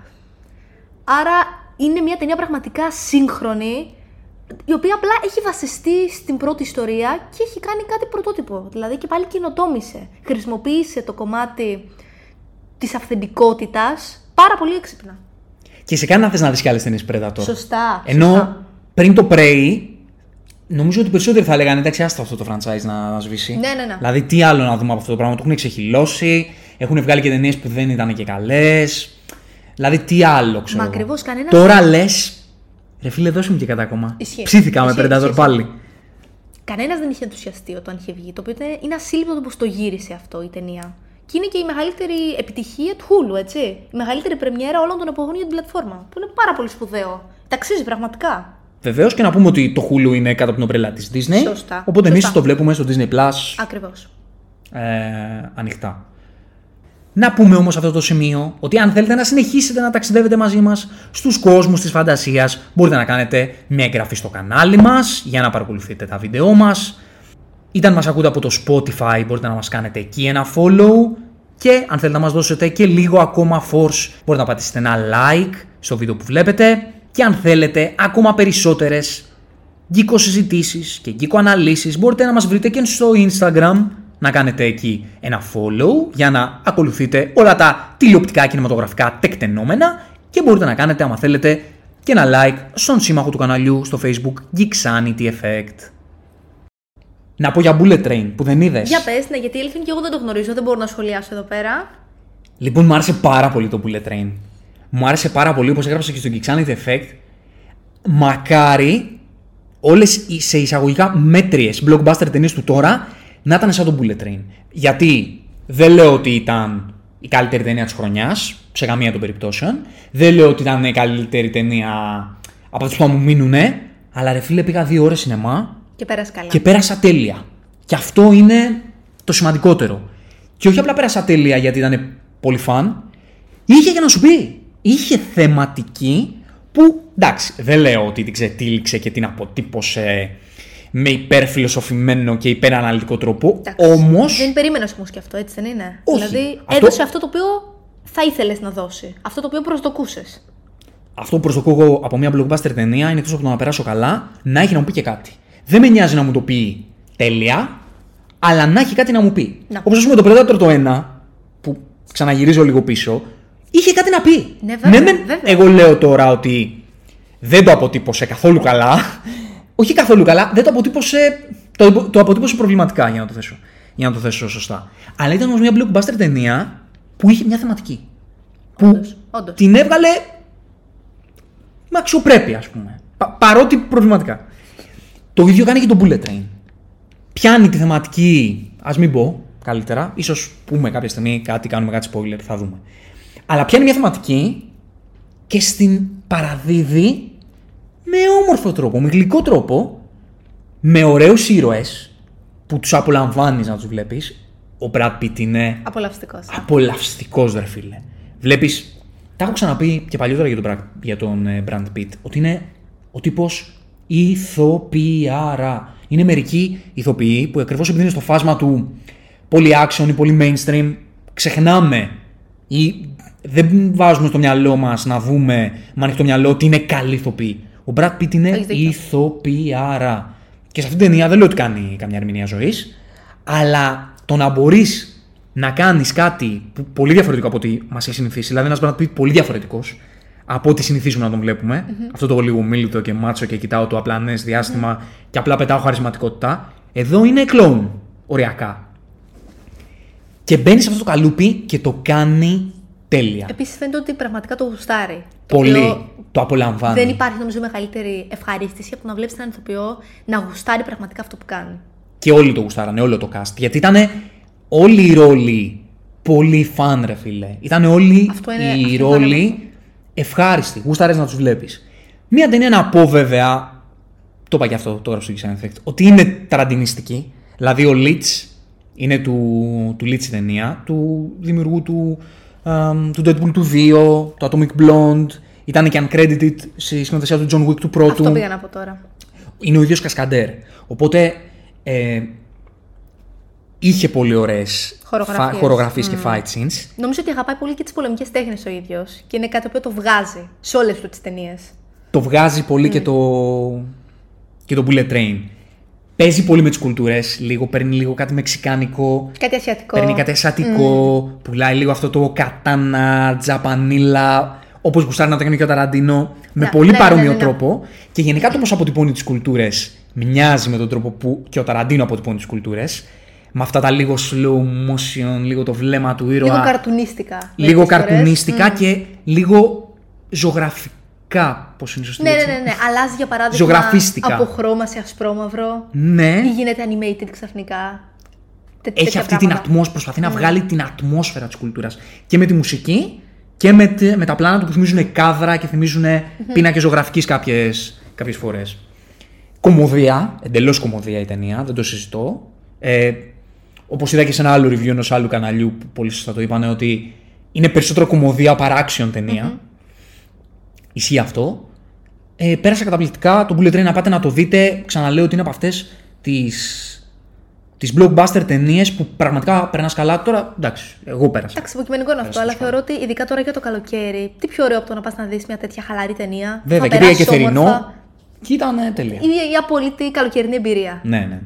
Άρα είναι μια ταινία πραγματικά σύγχρονη, η οποία απλά έχει βασιστεί στην πρώτη ιστορία και έχει κάνει κάτι πρωτότυπο. Δηλαδή και πάλι καινοτόμησε. Χρησιμοποίησε το κομμάτι της αυθεντικότητας πάρα πολύ έξυπνα. Και σε κάνει να θες να δεις και άλλες ταινίες Predator. Σωστά. Ενώ σωστά. πριν το Prey, νομίζω ότι περισσότεροι θα λέγανε εντάξει, άστα αυτό το franchise να, να σβήσει. Ναι, ναι, ναι. Δηλαδή, τι άλλο να δούμε από αυτό το πράγμα. Το έχουν ξεχυλώσει, έχουν βγάλει και ταινίες που δεν ήταν και καλές. Δηλαδή, τι άλλο ξέρω. Μα εγώ. ακριβώς, κανένας- Τώρα λες. Ρε φίλε, δώσε μου και κατά ακόμα. Ισχύει. Ψήθηκα με Ισχύει, Predator ισχύει. πάλι. Κανένας δεν είχε ενθουσιαστεί όταν είχε βγει. Το οποίο είναι- είναι ασύλληπτο πώς το γύρισε αυτό η ταινία. Και είναι και η μεγαλύτερη επιτυχία του Hulu, έτσι. Η μεγαλύτερη πρεμιέρα όλων των εποχών για την πλατφόρμα. Που είναι πάρα πολύ σπουδαίο. Ταξίζει πραγματικά. Βεβαίως και να πούμε ότι το Hulu είναι κάτω από την ομπρέλα της Disney. Σωστά. Οπότε εμείς Σωστά. το βλέπουμε στο Disney Plus Ακριβώς. ε, ανοιχτά. Να πούμε όμως σε αυτό το σημείο ότι αν θέλετε να συνεχίσετε να ταξιδεύετε μαζί μας στους κόσμους της φαντασίας μπορείτε να κάνετε μια εγγραφή στο κανάλι μας για να παρακολουθείτε τα βίντεό μας. Ήταν μας ακούτε από το Spotify μπορείτε να μας κάνετε εκεί ένα follow και αν θέλετε να μας δώσετε και λίγο ακόμα force μπορείτε να πατήσετε ένα like στο βίντεο που βλέπετε και αν θέλετε ακόμα περισσότερες γκίκο συζητήσεις και γκίκο αναλύσεις μπορείτε να μας βρείτε και στο Instagram να κάνετε εκεί ένα follow για να ακολουθείτε όλα τα τηλεοπτικά κινηματογραφικά τεκτενόμενα και μπορείτε να κάνετε άμα θέλετε και ένα like στον σύμμαχο του καναλιού στο facebook Geeksanity Effect. Να πω για Bullet Train που δεν είδες; Για πες, ναι, γιατί η αλήθεια είναι και εγώ δεν το γνωρίζω, δεν μπορώ να σχολιάσω εδώ πέρα. Λοιπόν, μου άρεσε πάρα πολύ το Bullet Train. Μου άρεσε πάρα πολύ, όπως έγραψα και στο Geeksanity Effect. Μακάρι όλες οι σε εισαγωγικά μέτριες blockbuster ταινίες του τώρα να ήταν σαν το Bullet Train. Γιατί δεν λέω ότι ήταν η καλύτερη ταινία της χρονιάς, σε καμία των περιπτώσεων. Δεν λέω ότι ήταν η καλύτερη ταινία από αυτές που θα μου μείνουνε. Αλλά ρε φίλε πήγα δύο ώρες σινεμά Και πέρασε καλά. και πέρασα τέλεια. Και αυτό είναι το σημαντικότερο. Και όχι απλά πέρασα τέλεια γιατί ήταν πολύ φαν. Είχε για να σου πει. Είχε θεματική που εντάξει, δεν λέω ότι την ξετύλιξε και την αποτύπωσε με υπερφιλοσοφημένο και υπεραναλυτικό τρόπο. Εντάξει, Όμω. Δεν περίμενε όμω και αυτό, έτσι δεν είναι. Όχι. Δηλαδή Αυτό- έδωσε αυτό το οποίο θα ήθελες να δώσει. Αυτό το οποίο προσδοκούσες. Αυτό που προσδοκώ εγώ από μια blockbuster ταινία είναι εκτό από το να περάσω καλά, να έχει να μου πει και κάτι. Δεν με νοιάζει να μου το πει τέλεια, αλλά να έχει κάτι να μου πει. Να. Όπως ας πούμε το Predator το 1, που ξαναγυρίζω λίγο πίσω, είχε κάτι να πει. Ναι, βέβαια, μεν βέβαια. εγώ λέω τώρα ότι δεν το αποτύπωσε καθόλου καλά. Όχι καθόλου καλά, δεν το αποτύπωσε. Το, το αποτύπωσε προβληματικά για να το θέσω. Για να το θέσω σωστά. Αλλά ήταν όμως μια blockbuster ταινία που είχε μια θεματική. Που Όντως, όντως. την έβγαλε με αξιοπρέπεια, ας πούμε. Πα- παρότι προβληματικά. Το ίδιο κάνει και το Bullet Train. Πιάνει τη θεματική, ας μην πω καλύτερα, ίσως πούμε κάποια στιγμή κάτι, κάνουμε κάτι spoiler, θα δούμε. Αλλά πιάνει μια θεματική και στην παραδίδει με όμορφο τρόπο, με γλυκό τρόπο, με ωραίους ήρωες που τους απολαμβάνεις να τους βλέπεις. Ο Brad Pitt είναι Απολαυστικός. απολαυστικός, ρε φίλε. Βλέπεις. Τα έχω ξαναπεί και παλιότερα για τον, Brad- για τον ε, Brad Pitt. Ότι είναι ο τύπος ηθοποιάρα. Είναι μερικοί ηθοποιοί που ακριβώς επειδή είναι στο φάσμα του πολύ action ή πολύ mainstream, ξεχνάμε ή δεν βάζουμε στο μυαλό μας να δούμε με ανοιχτό μυαλό ότι είναι καλή ηθοποιοί. Ο Brad Pitt είναι Έχεις δίκιο. ηθοποιάρα. Και σε αυτήν την ταινία δεν λέω ότι κάνει καμιά ερμηνεία ζωής, αλλά το να μπορείς να κάνεις κάτι που, πολύ διαφορετικό από ό,τι μας έχει συνηθίσει, δηλαδή ένας Brad Pitt πολύ διαφορετικός από ό,τι συνηθίζουμε να τον βλέπουμε. Αυτό το λίγο μίλητο και μάτσο και κοιτάω το απλανέ διάστημα και απλά πετάω χαρισματικότητα. Εδώ είναι κλόουν, οριακά. Και μπαίνει σε αυτό το καλούπι και το κάνει τέλεια. Επίσης φαίνεται ότι πραγματικά το γουστάρει. Το Πολύ. οποίο Το απολαμβάνει. Δεν υπάρχει νομίζω μεγαλύτερη ευχαρίστηση από το να βλέπεις έναν ηθοποιό να γουστάρει πραγματικά αυτό που κάνει. Και όλοι το γουστάρανε, όλο το cast. Γιατί ήταν όλοι οι ρόλοι πολύ φαν, ρε φίλε. Ήταν όλοι Αυτό είναι- οι αυτό είναι ρόλοι πραγματικό. ευχάριστοι. Γούσταρες να τους βλέπεις. Μία ταινία να πω βέβαια, το είπα και αυτό, το έγραψα στο Geeks Effect, ότι είναι τραντινιστική. Δηλαδή ο Leach είναι του, του Leach η ταινία, του δημιουργού του, αμ, του Deadpool του 2, του Atomic Blonde. Ήταν και uncredited στη σκηνοθεσία του John Wick του πρώτου. Αυτό πήγα να πω τώρα. Είναι ο ίδιος Κασκαντέρ. Οπότε ε, είχε πολύ ωραίες Χορογραφίες. χορογραφίες και fight scenes. Νομίζω ότι αγαπάει πολύ και τις πολεμικές τέχνες ο ίδιος και είναι κάτι που το βγάζει σε όλες του τις ταινίες. Το βγάζει πολύ και, το, και το bullet train. Παίζει πολύ με τις κουλτούρες. Λίγο παίρνει λίγο κάτι μεξικάνικο. Κάτι ασιατικό. Παίρνει κάτι ασιατικό. Πουλάει λίγο αυτό το κατάνα, τζαπανίλα. Όπως γουστάρει να το κάνει και ο Ταραντίνο. Με Ναι, πολύ ναι, παρόμοιο ναι, ναι, ναι. τρόπο. Και γενικά το πώς αποτυπώνει τις κουλτούρες μοιάζει με τον τρόπο που και ο Ταραντίνο αποτυπώνει τις κουλτούρες. Με αυτά τα λίγο slow motion, λίγο το βλέμμα του ήρωα. Λίγο καρτουνίστικα. λίγο μερικές φορές. καρτουνίστικα και λίγο ζωγραφικά. Πώς είναι η σωστή Ναι, ναι, λέξη; ναι, ναι. Αλλάζει για παράδειγμα Ζωγραφίστικα. από χρώμα σε ασπρόμαυρο. Ναι. Ή γίνεται animated ξαφνικά. Τέ- έχει τέτοια αυτή την πράγματα. ατμόσφαιρα, προσπαθεί να βγάλει την ατμόσφαιρα της κουλτούρας. Και με τη μουσική και με, τε- με τα πλάνα του που θυμίζουν κάδρα και θυμίζουν πίνακες ζωγραφικής κάποιες, κάποιες φορές. Κομμωδία, εντελώς κομμωδία η ταινία, δεν το συζητώ. Ε, όπως είδα και σε ένα άλλο review ενός άλλου καναλιού που πολύ σωστά το είπανε ότι είναι περισσότερο κομμωδία παρά action ταινία. Ισχύει αυτό. Ε, πέρασα καταπληκτικά. Το Bullet Train να πάτε να το δείτε. Ξαναλέω ότι είναι από αυτές τις τις blockbuster ταινίες που πραγματικά περνάς καλά. Τώρα εντάξει, εγώ πέρασα. Εντάξει, υποκειμενικό είναι αυτό, αλλά θεωρώ ότι ειδικά τώρα για το καλοκαίρι, τι πιο ωραίο από το να πας να δεις μια τέτοια χαλαρή ταινία; Βέβαια, θα και πήγα και περάσεις θερινό. όμορφα. Και ήταν ε, τέλεια. Η, η απόλυτη καλοκαιρινή εμπειρία. Ναι, ναι, ναι.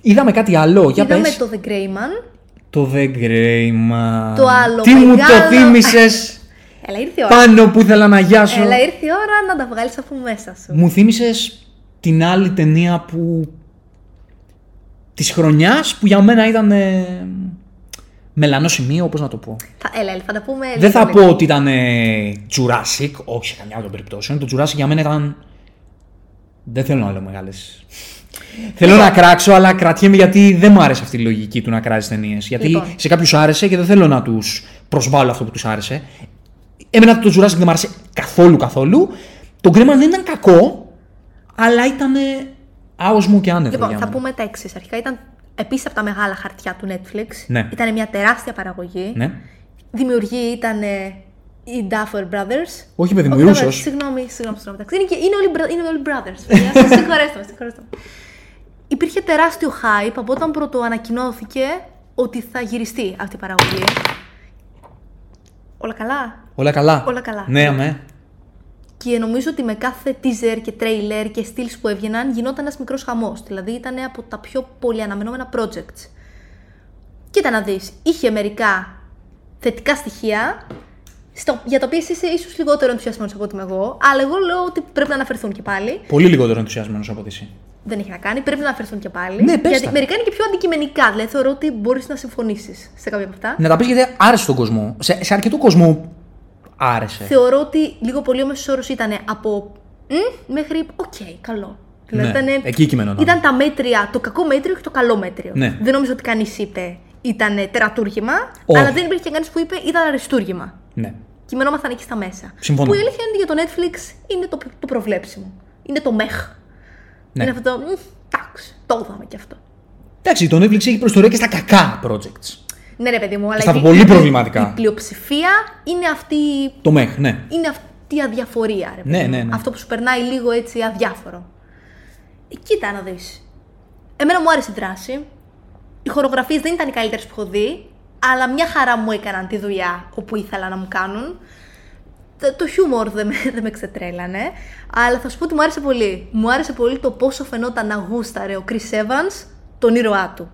Είδαμε κάτι άλλο. Για Είδαμε πες. το The Grey Man. Το The Grey Man. Το άλλο Τι μου το μεγάλο- θύμισες; Έλα, ήρθε η ώρα. πάνω που ήθελα να γιάσω. Έλα, ήρθε η ώρα να τα βγάλεις από μέσα σου. Μου θύμισες την άλλη ταινία που. της χρονιάς που για μένα ήταν. Ε... Μελανό σημείο, πώς να το πω. Θα, έλα, έλα, θα τα πούμε. Δεν λίγο, θα λίγο. πω ότι ήταν ε, Jurassic, όχι σε καμιά των περιπτώσεων. Το Jurassic για μένα ήταν. Δεν θέλω να λέω μεγάλες. Θέλω να κράξω, αλλά κρατιέμαι γιατί δεν μου άρεσε αυτή η λογική του να κράζεις ταινίες. Γιατί Λοιπόν. σε κάποιους άρεσε και δεν θέλω να τους προσβάλλω αυτό που τους άρεσε. Εμένα το Jurassic δεν μου άρεσε καθόλου καθόλου. Το Greyman δεν ήταν κακό, αλλά ήταν άοσμο και άνετο. Λοιπόν, για θα μένα. πούμε τα εξής. Αρχικά ήταν επίσης από τα μεγάλα χαρτιά του Netflix. Ναι. Ήταν μια τεράστια παραγωγή. Ναι. Δημιουργοί ήταν ε, οι Duffer Brothers. Όχι, παιδί μου, Όχι, οι Duffer, Ρούσος. Συγγνώμη, συγγνώμη, συγγνώμη. εντάξει. Είναι, και, είναι, όλοι, bro- είναι όλοι brothers. παιδιά. Σας Συγχωρέστε με, συγχωρέστε με. Υπήρχε τεράστιο hype από όταν πρώτο ανακοινώθηκε ότι θα γυριστεί αυτή η παραγωγή. Όλα καλά; Όλα καλά; Όλα καλά. Ναι, αμέ. Και νομίζω ότι με κάθε teaser και trailer και στυλς που έβγαιναν γινόταν ένας μικρός χαμός. Δηλαδή ήταν από τα πιο πολύ αναμενόμενα projects. Κοίτα να δεις, είχε μερικά θετικά στοιχεία, στο, για τα οποία εσύ είσαι ίσως λιγότερο ενθουσιασμένος από ότι είμαι εγώ, αλλά εγώ λέω ότι πρέπει να αναφερθούν και πάλι. Πολύ λιγότερο ενθουσιασμένος από ότι εσύ. Δεν έχει να κάνει, πρέπει να αναφερθούν και πάλι. Ναι, πες γιατί τα. μερικά είναι και πιο αντικειμενικά. Δηλαδή θεωρώ ότι μπορείς να συμφωνήσεις σε κάποια από αυτά. Να τα πεις γιατί άρεσε στον κόσμο. Σε, σε αρκετό κόσμο άρεσε. Θεωρώ ότι λίγο πολύ ο μέσος όρος ήταν από «Μμ» μέχρι οκ, καλό. Δηλαδή Ναι, ήτανε- εκεί κυμαινόταν. Ήταν τα μέτρια, το κακό μέτριο και το καλό μέτριο. Ναι. Δεν νομίζω ότι κανείς είπε ήταν τερατούργημα, Όχι. αλλά δεν υπήρχε και κανείς που είπε ήταν αριστούργημα. Ναι. Κυμαινόμασταν εκεί στα μέσα. Συμφωνώ. Που η αλήθεια είναι ότι για το Netflix είναι το, το προβλέψιμο. Είναι το meh. Ναι. Είναι αυτό το. «Μμ, Εντάξει, το είδαμε κι αυτό. Εντάξει, το Netflix έχει προϊστορία και στα κακά projects. Ναι, ρε παιδί μου, αλλά Στα η- πολύ η- προβληματικά. Η πλειοψηφία είναι αυτή Το μεχ, ναι. είναι αυτή η αδιαφορία, ρε Ναι, παιδί μου. ναι, ναι. Αυτό που σου περνάει λίγο έτσι αδιάφορο. Ε, κοίτα να δεις. Εμένα μου άρεσε η δράση. Οι χορογραφίες δεν ήταν οι καλύτερες που έχω δει, αλλά μια χαρά μου έκαναν τη δουλειά όπου ήθελα να μου κάνουν. Το, το χιούμορ δεν με, δεν με ξετρέλανε, αλλά θα σου πω ότι μου άρεσε πολύ. Μου άρεσε πολύ το πόσο φαινόταν να γούσταρε ο Chris Evans τον ήρωά του.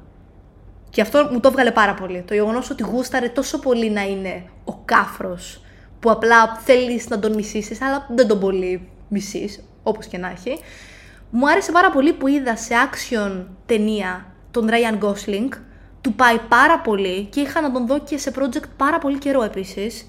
Και αυτό μου το έβγαλε πάρα πολύ. Το γεγονός ότι γούσταρε τόσο πολύ να είναι ο κάφρος που απλά θέλεις να τον μισήσεις, αλλά δεν τον πολύ μισείς, όπως και να έχει. Μου άρεσε πάρα πολύ που είδα σε action ταινία τον Ryan Gosling. Του πάει πάρα πολύ και είχα να τον δω και σε project πάρα πολύ καιρό επίσης.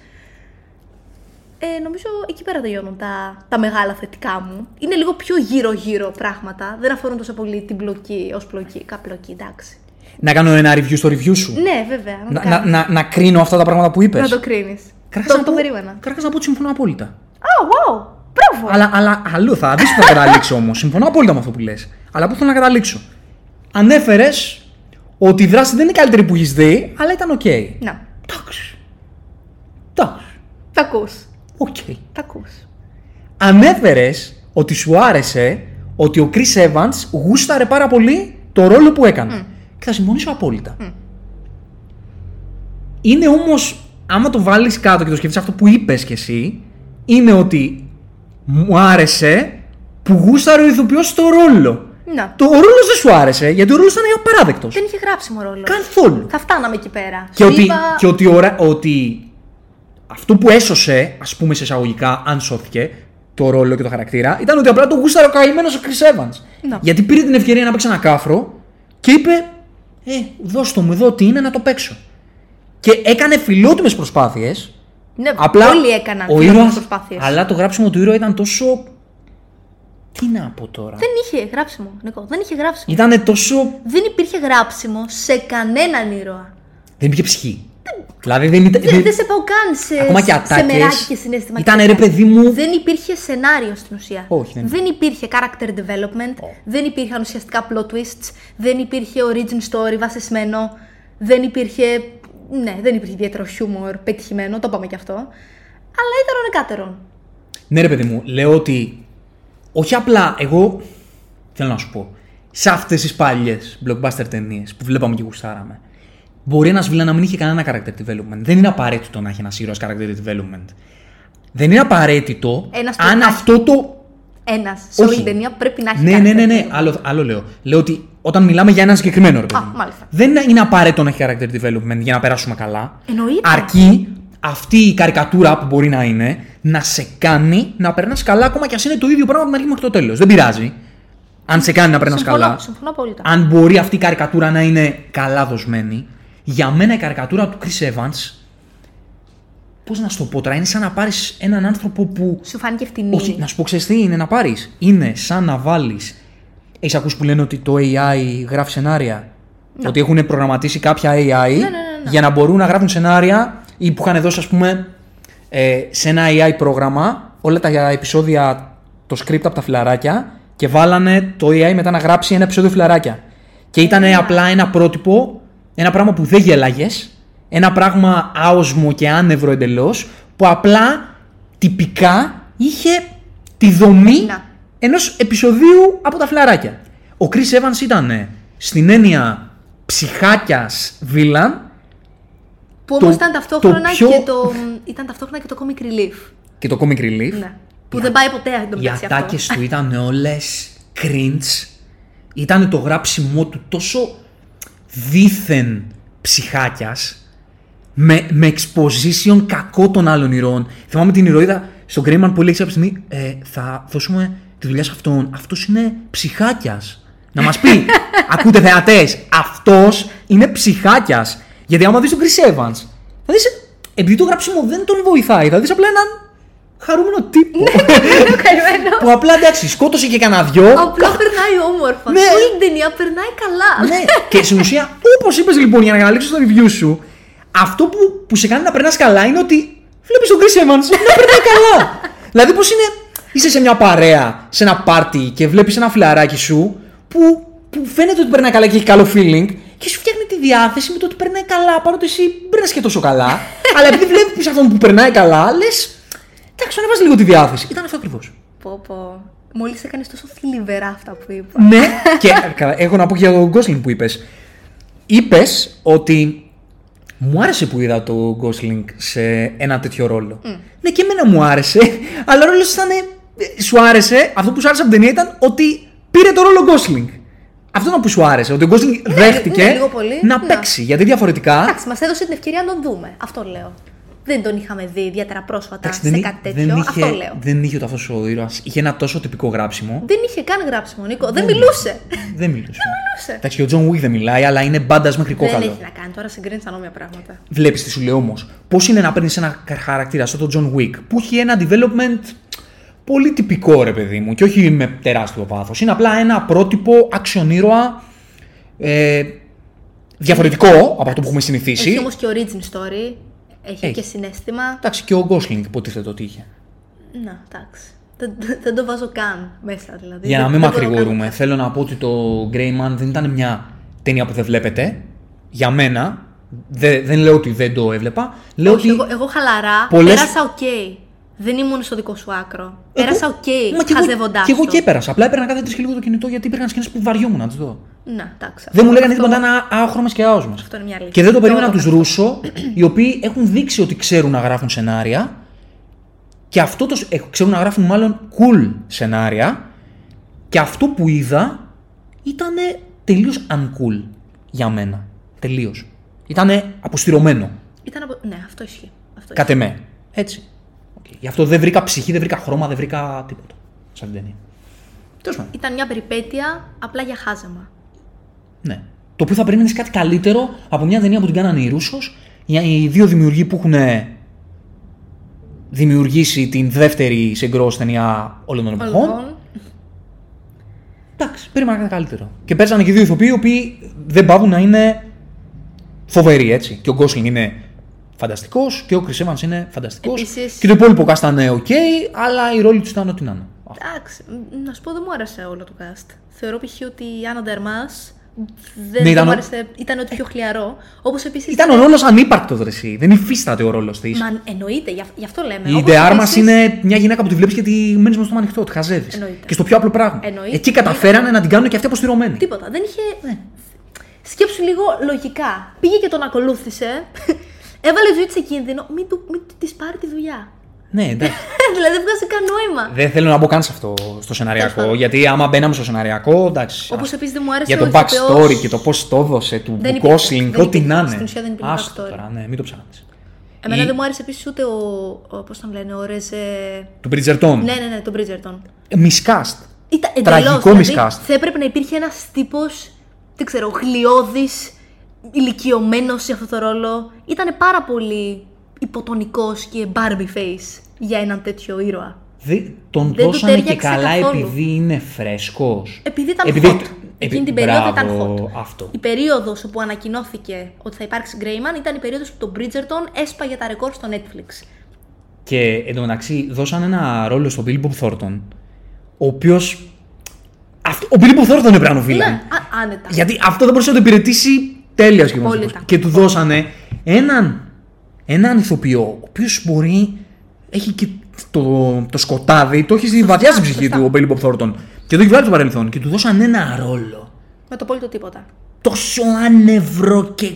Ε, νομίζω εκεί πέρα τελειώνουν τα, τα μεγάλα θετικά μου. Είναι λίγο πιο γύρω-γύρω πράγματα. Δεν αφορούν τόσο πολύ την πλοκή ως πλοκή. Καπλοκή, εντάξει. Να κάνω ένα review στο review σου. Ναι, βέβαια. Να, Να, το να, κάνεις. να, να κρίνω αυτά τα πράγματα που είπες. Να το κρίνεις. Καταρχάς Το, να το πω- περίμενα. καταρχάς να πω ότι συμφωνώ απόλυτα. Α, wow! Μπράβο! Αλλά, αλλά αλλού θα δεις που θα καταλήξω όμως. Συμφωνώ απόλυτα με αυτό που λες. Αλλά πού θέλω να καταλήξω. Ανέφερες ότι η δράση δεν είναι η καλύτερη που έχεις δει, αλλά ήταν οκ. Να. Εντάξει. Εντάξει. Τα ακούς. Οκ. Τα ακούς. Ανέφερες ότι σου άρεσε ότι ο Chris Evans γούσταρε πάρα πολύ το ρόλο που έκανε. Και θα συμφωνήσω απόλυτα. Είναι όμως, άμα το βάλεις κάτω και το σκεφτείς αυτό που είπες κι εσύ, είναι ότι μου άρεσε που γούσταρε ο ηθοποιός το ρόλο. Να. Το ο ρόλος δεν σου άρεσε, γιατί ο ρόλος ήταν απαράδεκτο. Δεν είχε γράψιμο ρόλος. Καθόλου. Θα φτάναμε εκεί πέρα. Και Σου ότι, είπα- και ότι, ωρα- ότι αυτό που έσωσε, ας πούμε σε εισαγωγικά, αν σώθηκε το ρόλο και το χαρακτήρα, ήταν ότι απλά το γούσταρε ο καημένος ο Chris Evans. Να. Γιατί πήρε την ευκαιρία να παίξει ένα κάφρο και είπε, Ε, δώσ' το μου εδώ τι είναι να το παίξω. Και έκανε φιλότιμες προσπάθειες. Ναι, Απλά όλοι έκαναν ο φιλότιμες ήρωας, προσπάθειες. αλλά το γράψιμο του ήρωα ήταν τόσο. Τι να πω τώρα; Δεν είχε γράψιμο, Νικό. Δεν είχε γράψιμο. Ήτανε τόσο. Δεν υπήρχε γράψιμο σε κανέναν ήρωα. Δεν υπήρχε ψυχή. Δηλαδή δεν ήταν. Δεν, δεν σε πάω καν σε, Ακόμα και σε ατάκες. μεράκι και συνέστημα. και Ήτανε, τέτοια. ρε παιδί μου- Δεν υπήρχε σενάριο στην ουσία. Όχι, δεν δεν υπήρχε character development. Δεν υπήρχαν ουσιαστικά plot twists. Δεν υπήρχε origin story βασισμένο. Δεν υπήρχε. Ναι, δεν υπήρχε ιδιαίτερο χιούμορ πετυχημένο, το είπαμε κι αυτό. Αλλά ήταν ονεκάτερον. Ναι, ρε παιδί μου, λέω ότι όχι απλά εγώ. Θέλω να σου πω. Σε αυτές τις παλιές blockbuster ταινίες που βλέπαμε και γουστάραμε, μπορεί ένας βίλα να μην είχε κανένα character development. Δεν είναι απαραίτητο να έχει ένας ήρωας character development. Δεν είναι απαραίτητο Ένας αν πρέπει να αυτό το. Ένας σε όλη Όχι. την ταινία πρέπει να έχει Ναι, ναι, character ναι, ναι. development. Άλλο, άλλο λέω. Λέω ότι όταν μιλάμε για ένα συγκεκριμένο ρε παιδί. Α, μου, μάλιστα. Δεν είναι απαραίτητο να έχει character development για να περάσουμε καλά. Εννοείται. Αρκεί αυτή η καρικατούρα που μπορεί να είναι να σε κάνει να περνάς καλά ακόμα και α είναι το ίδιο πράγμα από την αρχή μέχρι το τέλος. Δεν πειράζει. Αν σε κάνει να περνάς Συμφωνώ, καλά. συμφωνώ απόλυτα. Αν μπορεί αυτή η καρικατούρα να είναι καλά δοσμένη. Για μένα η καρικατούρα του Chris Evans. Πώς να σου το πω τώρα, είναι σαν να πάρεις έναν άνθρωπο που Σου φάνηκε φτηνή. όχι, να σου πω ξέρεις τι είναι να πάρεις; Είναι σαν να βάλει. Έχεις ακούσει που λένε ότι το AI γράφει σενάρια; Ότι έχουν προγραμματίσει κάποια AI ναι, ναι. για να μπορούν να γράφουν σενάρια ή που είχαν δώσει, ας πούμε, ε, σε ένα AI πρόγραμμα όλα τα επεισόδια, το script από τα φιλαράκια και βάλανε το AI μετά να γράψει ένα επεισόδιο φιλαράκια. Και ήταν απλά ένα πρότυπο, ένα πράγμα που δεν γέλαγε, ένα πράγμα άοσμο και άνευρο εντελώς, που απλά τυπικά είχε τη δομή Να. ενός επεισοδίου από τα φιλαράκια. Ο Chris Evans ήταν στην έννοια ψυχάκιας βίλαν Που όμως το- ήταν ταυτόχρονα το πιο- και το. ήταν ταυτόχρονα και το comic relief. και το comic relief. Ναι. Που δεν πάει ποτέ εν τω Οι μεταξύ ατάκες αυτό. του ήταν όλες cringe. Ήταν το γράψιμό του τόσο δίθεν ψυχάκιας. Με, με exposition κακό των άλλων ηρώων. Θυμάμαι την ηρωίδα στον Greyman που λέει κάποια στιγμή ε, θα δώσουμε τη δουλειά σε αυτόν. Αυτός είναι ψυχάκιας. Να μας πει, ακούτε θεατές, αυτός είναι ψυχάκιας. Γιατί άμα δεις τον Chris Evans, θα δεις. Επειδή το γράψιμο δεν τον βοηθάει, θα δεις απλά έναν χαρούμενο τύπο. Είναι καημένο. που απλά εντάξει, σκότωσε και κανένα δυο. Απλά περνάει όμορφα. Ναι. Σε όλη την ταινία περνάει καλά. ναι. και στην ουσία, όπως είπες λοιπόν, για να καταλήξω στο review σου, αυτό που, που σε κάνει να περνάς καλά είναι ότι βλέπεις τον Chris Evans να περνάει καλά. δηλαδή, πώς είναι, είσαι σε μια παρέα, σε ένα πάρτι και βλέπεις ένα φιλαράκι σου που, που φαίνεται ότι περνάει καλά και έχει καλό feeling και σου φτιάχνει τη διάθεση με το ότι περνάει καλά, παρότι εσύ δεν περνά και τόσο καλά. αλλά επειδή βλέπεις αυτόν που περνάει καλά, λες. Εντάξει, ανέβασε λίγο τη διάθεση. Ήταν αυτό ακριβώς. Πω, πω. Μόλις έκανες τόσο θλιβερά αυτά που είπα. Ναι, και καλά, έχω να πω και για τον Gosling που είπες. Είπες ότι μου άρεσε που είδα το Gosling σε ένα τέτοιο ρόλο. Ναι, και εμένα μου άρεσε, αλλά ο ρόλος ήταν. ε, Σου άρεσε, αυτό που σου άρεσε από την ταινία ήταν ότι πήρε το ρόλο Gosling. Αυτό ήταν που σου άρεσε, ότι ο Gosling δέχτηκε ναι, λίγο πολύ, να ναι. παίξει. Γιατί διαφορετικά. Εντάξει, μας έδωσε την ευκαιρία να τον δούμε. Αυτό λέω. Δεν τον είχαμε δει ιδιαίτερα πρόσφατα εντάξει, σε δεν, κάτι δεν τέτοιο. είχε, Αυτό λέω. δεν είχε ούτε αυτό ο ήρωας. Είχε ένα τόσο τυπικό γράψιμο. Δεν είχε καν γράψιμο, Νίκο. Δεν μιλούσε. Δεν μιλούσε. μιλούσε. Εντάξει, και ο John Wick δεν μιλάει, αλλά είναι μπάντας μέχρι Δεν κόκαλο. έχει να κάνει. Τώρα συγκρίνεις ανώμια πράγματα. Βλέπεις τι σου λέω όμως. Πώς είναι να παίρνεις ένα χαρακτήρα σαν τον John Wick που έχει ένα development πολύ τυπικό ρε παιδί μου και όχι με τεράστιο πάθο. Είναι απλά ένα πρότυπο action ήρωα ε, διαφορετικό από αυτό που έχουμε συνηθίσει. Έχει όμως και origin story. Έχει Έχει. και συνέστημα. Εντάξει, και ο Gosling υποτίθεται ότι είχε. Να, εντάξει. Δεν, δεν το βάζω καν μέσα δηλαδή. Για να Δεν- μην δεν μπορώ μακρηγορούμε, καν. θέλω να πω ότι το Greyman δεν ήταν μια ταινία που δεν βλέπετε. Για μένα, δε- δεν λέω ότι δεν το έβλεπα. Λέω Όχι, ότι εγώ, εγώ χαλαρά πολλές- πέρασα οκ. Δεν ήμουν στο δικό σου άκρο. Πέρασα οκ, Μα κι εγώ- χαζεύοντάς Κι εγώ το. και πέρασα. Απλά έπαιρνα κάθε τρεις και λίγο το κινητό γιατί υπήρχαν σκηνές που βαριόμουν να τις δω. Ναι, εντάξει. Δεν μου λέγανε αυτό- τίποτα ένα άχρωμες και άοσμες. Αυτό είναι μια αλήθεια. Και δεν το Και περίμενα εγώ από το τους Ρούσο, οι οποίοι έχουν δείξει ότι ξέρουν να γράφουν σενάρια. Και αυτό το. ε, ξέρουν να γράφουν μάλλον cool σενάρια. Και αυτό που είδα ήταν τελείως uncool για μένα. Τελείως. Ήταν αποστειρωμένο. Ήταν από... Ναι, αυτό ισχύει. Αυτό Κατ' εμέ. Έτσι. Οκ. Γι' αυτό δεν βρήκα ψυχή, δεν βρήκα χρώμα, δεν βρήκα τίποτα. Σε αυτήν την ταινία. Τέλος πάντων. Ήταν μια περιπέτεια απλά για χάζεμα. Ναι. Το οποίο θα περίμενες κάτι καλύτερο από μια ταινία που την κάνανε οι Ρούσο. Οι δύο δημιουργοί που έχουν δημιουργήσει την δεύτερη σε gross ταινία όλων των εποχών. Λοιπόν, Εντάξει, περίμενα κάτι καλύτερο. Και παίζανε και δύο ηθοποιοί οι οποίοι δεν παύουν να είναι φοβεροί έτσι. Και ο Γκόσλινγκ είναι φανταστικός και ο Chris Evans είναι φανταστικός. Επίσης- Και το υπόλοιπο cast ήταν οκ, αλλά οι ρόλοι τους ήταν ό,τι να είναι. Αυτό. εντάξει, μ, να σου πω δεν μου άρεσε όλο το cast. Θεωρώ π.χ. ότι η Άνα ντε Άρμας δεν, Ναι, δεν ήταν μου ο- άρεσε, ήταν ό,τι πιο χλιαρό. Όπως επίσης. Ήταν ο ρόλος ανύπαρκτο εσύ. Δεν υφίσταται ο ρόλος της. Μα εννοείται, γι' αυ- γι' αυτό λέμε. Η Όπως ιδεά μα επίσης- είναι μια γυναίκα που τη βλέπεις και τη μένεις με το στόμα ανοιχτό, τη χαζεύεις. Εννοείται. Και στο πιο απλό πράγμα. Εννοείται. Εκεί καταφέρανε να την κάνουν και αυτή αποστηρωμένη. Τίποτα. Δεν είχε. Ναι. Σκέψου λίγο λογικά. Πήγε και τον ακολούθησε. Έβαλε τη ζωή τη σε κίνδυνο. Μην, του, μην της πάρει τη δουλειά. Ναι, εντάξει. δηλαδή δεν βγάζει καν νόημα. δεν θέλω να μπω καν σε αυτό στο σεναριακό. Τέλος πάντων. Γιατί άμα μπαίναμε στο σεναριακό, εντάξει. Όπως ας- επίσης δεν μου άρεσε Για το ο ηθοποιός- backstory και το πώς το έδωσε του Δεν υπήρχε, Γκόσλινγκ, δεν ό,τι υπήρχε. να είναι. Στην ουσία δεν υπήρχε Άστο backstory. τώρα, ναι, μην το ψάχνεις. Εμένα Ή- δεν μου άρεσε επίσης ούτε ο. ο Πώς τον λένε, ο Ρεζε. Του Bridgerton. Ναι, ναι, ναι, τον Bridgerton. Miscast. Ήταν Τραγικό εντελώς, δηλαδή, miscast. Θα έπρεπε να υπήρχε ένας τύπος, δεν ξέρω, γλιώδης, ηλικιωμένος σε αυτό το ρόλο. Ήταν πάρα πολύ υποτονικός και Barbie face για έναν τέτοιο ήρωα. Δε- τον Δεν του δώσανε και τέριαξε καλά καθόλου. επειδή είναι φρέσκος. Επειδή ήταν Επειδή- hot. επει- Εκείνη την περίοδο ήταν Μπράβο, hot. αυτό. Η περίοδος όπου ανακοινώθηκε ότι θα υπάρξει Greyman ήταν η περίοδος που το Bridgerton έσπαγε τα ρεκόρ στο Netflix. Και εντωμεταξύ δώσαν ένα ρόλο στον Billy Bob Thornton, ο οποίο. Ο Billy Bob Thornton έπρεπε να είναι ο Ναι, βίλαν. α- άνετα. Γιατί αυτό δεν μπορούσε να το υπηρετήσει τέλεια σχεδόν. Απόλυτα. Και του δώσανε έναν, έναν ηθοποιό, ο οποίος μπορεί. Έχει και το, το σκοτάδι, το έχει στη βαθιά στην ψυχή σωστά. του ο Billy Bob Thornton. Και το έχει βγάλει στο παρελθόν. Και του δώσαν ένα ρόλο Με το απόλυτο τίποτα. τόσο άνευρο και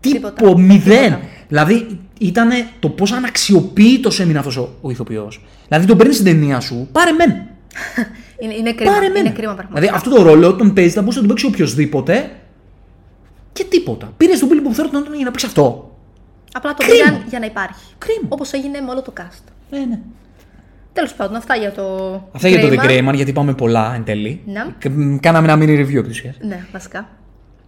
Τίποτα. τίποτα, μηδέν. Τίποτα. Δηλαδή ήταν το πώς αναξιοποιητό έμεινε αυτός ο, ο ηθοποιός. Δηλαδή τον παίρνεις στην ταινία σου, πάρε μεν. Είναι, είναι κρίμα. Πάρε μεν. είναι κρίμα πραγματικά. Δηλαδή αυτό το ρόλο τον παίζεις, θα μπορούσε να τον παίξει οποιοδήποτε και τίποτα. Πήρες τον Billy Bob Thornton για να παίξεις αυτό. Απλά το Κρίμα. πήγαν για να υπάρχει. Κρίμα. Όπως έγινε με όλο το cast. Ε, ναι. Τέλος πάντων, αυτά για το. Αυτά για το The Greyman. Greyman, γιατί είπαμε πολλά εν τέλει. Ναι. Και, μ, Κάναμε ένα mini review επί της ουσίας. Ναι, βασικά.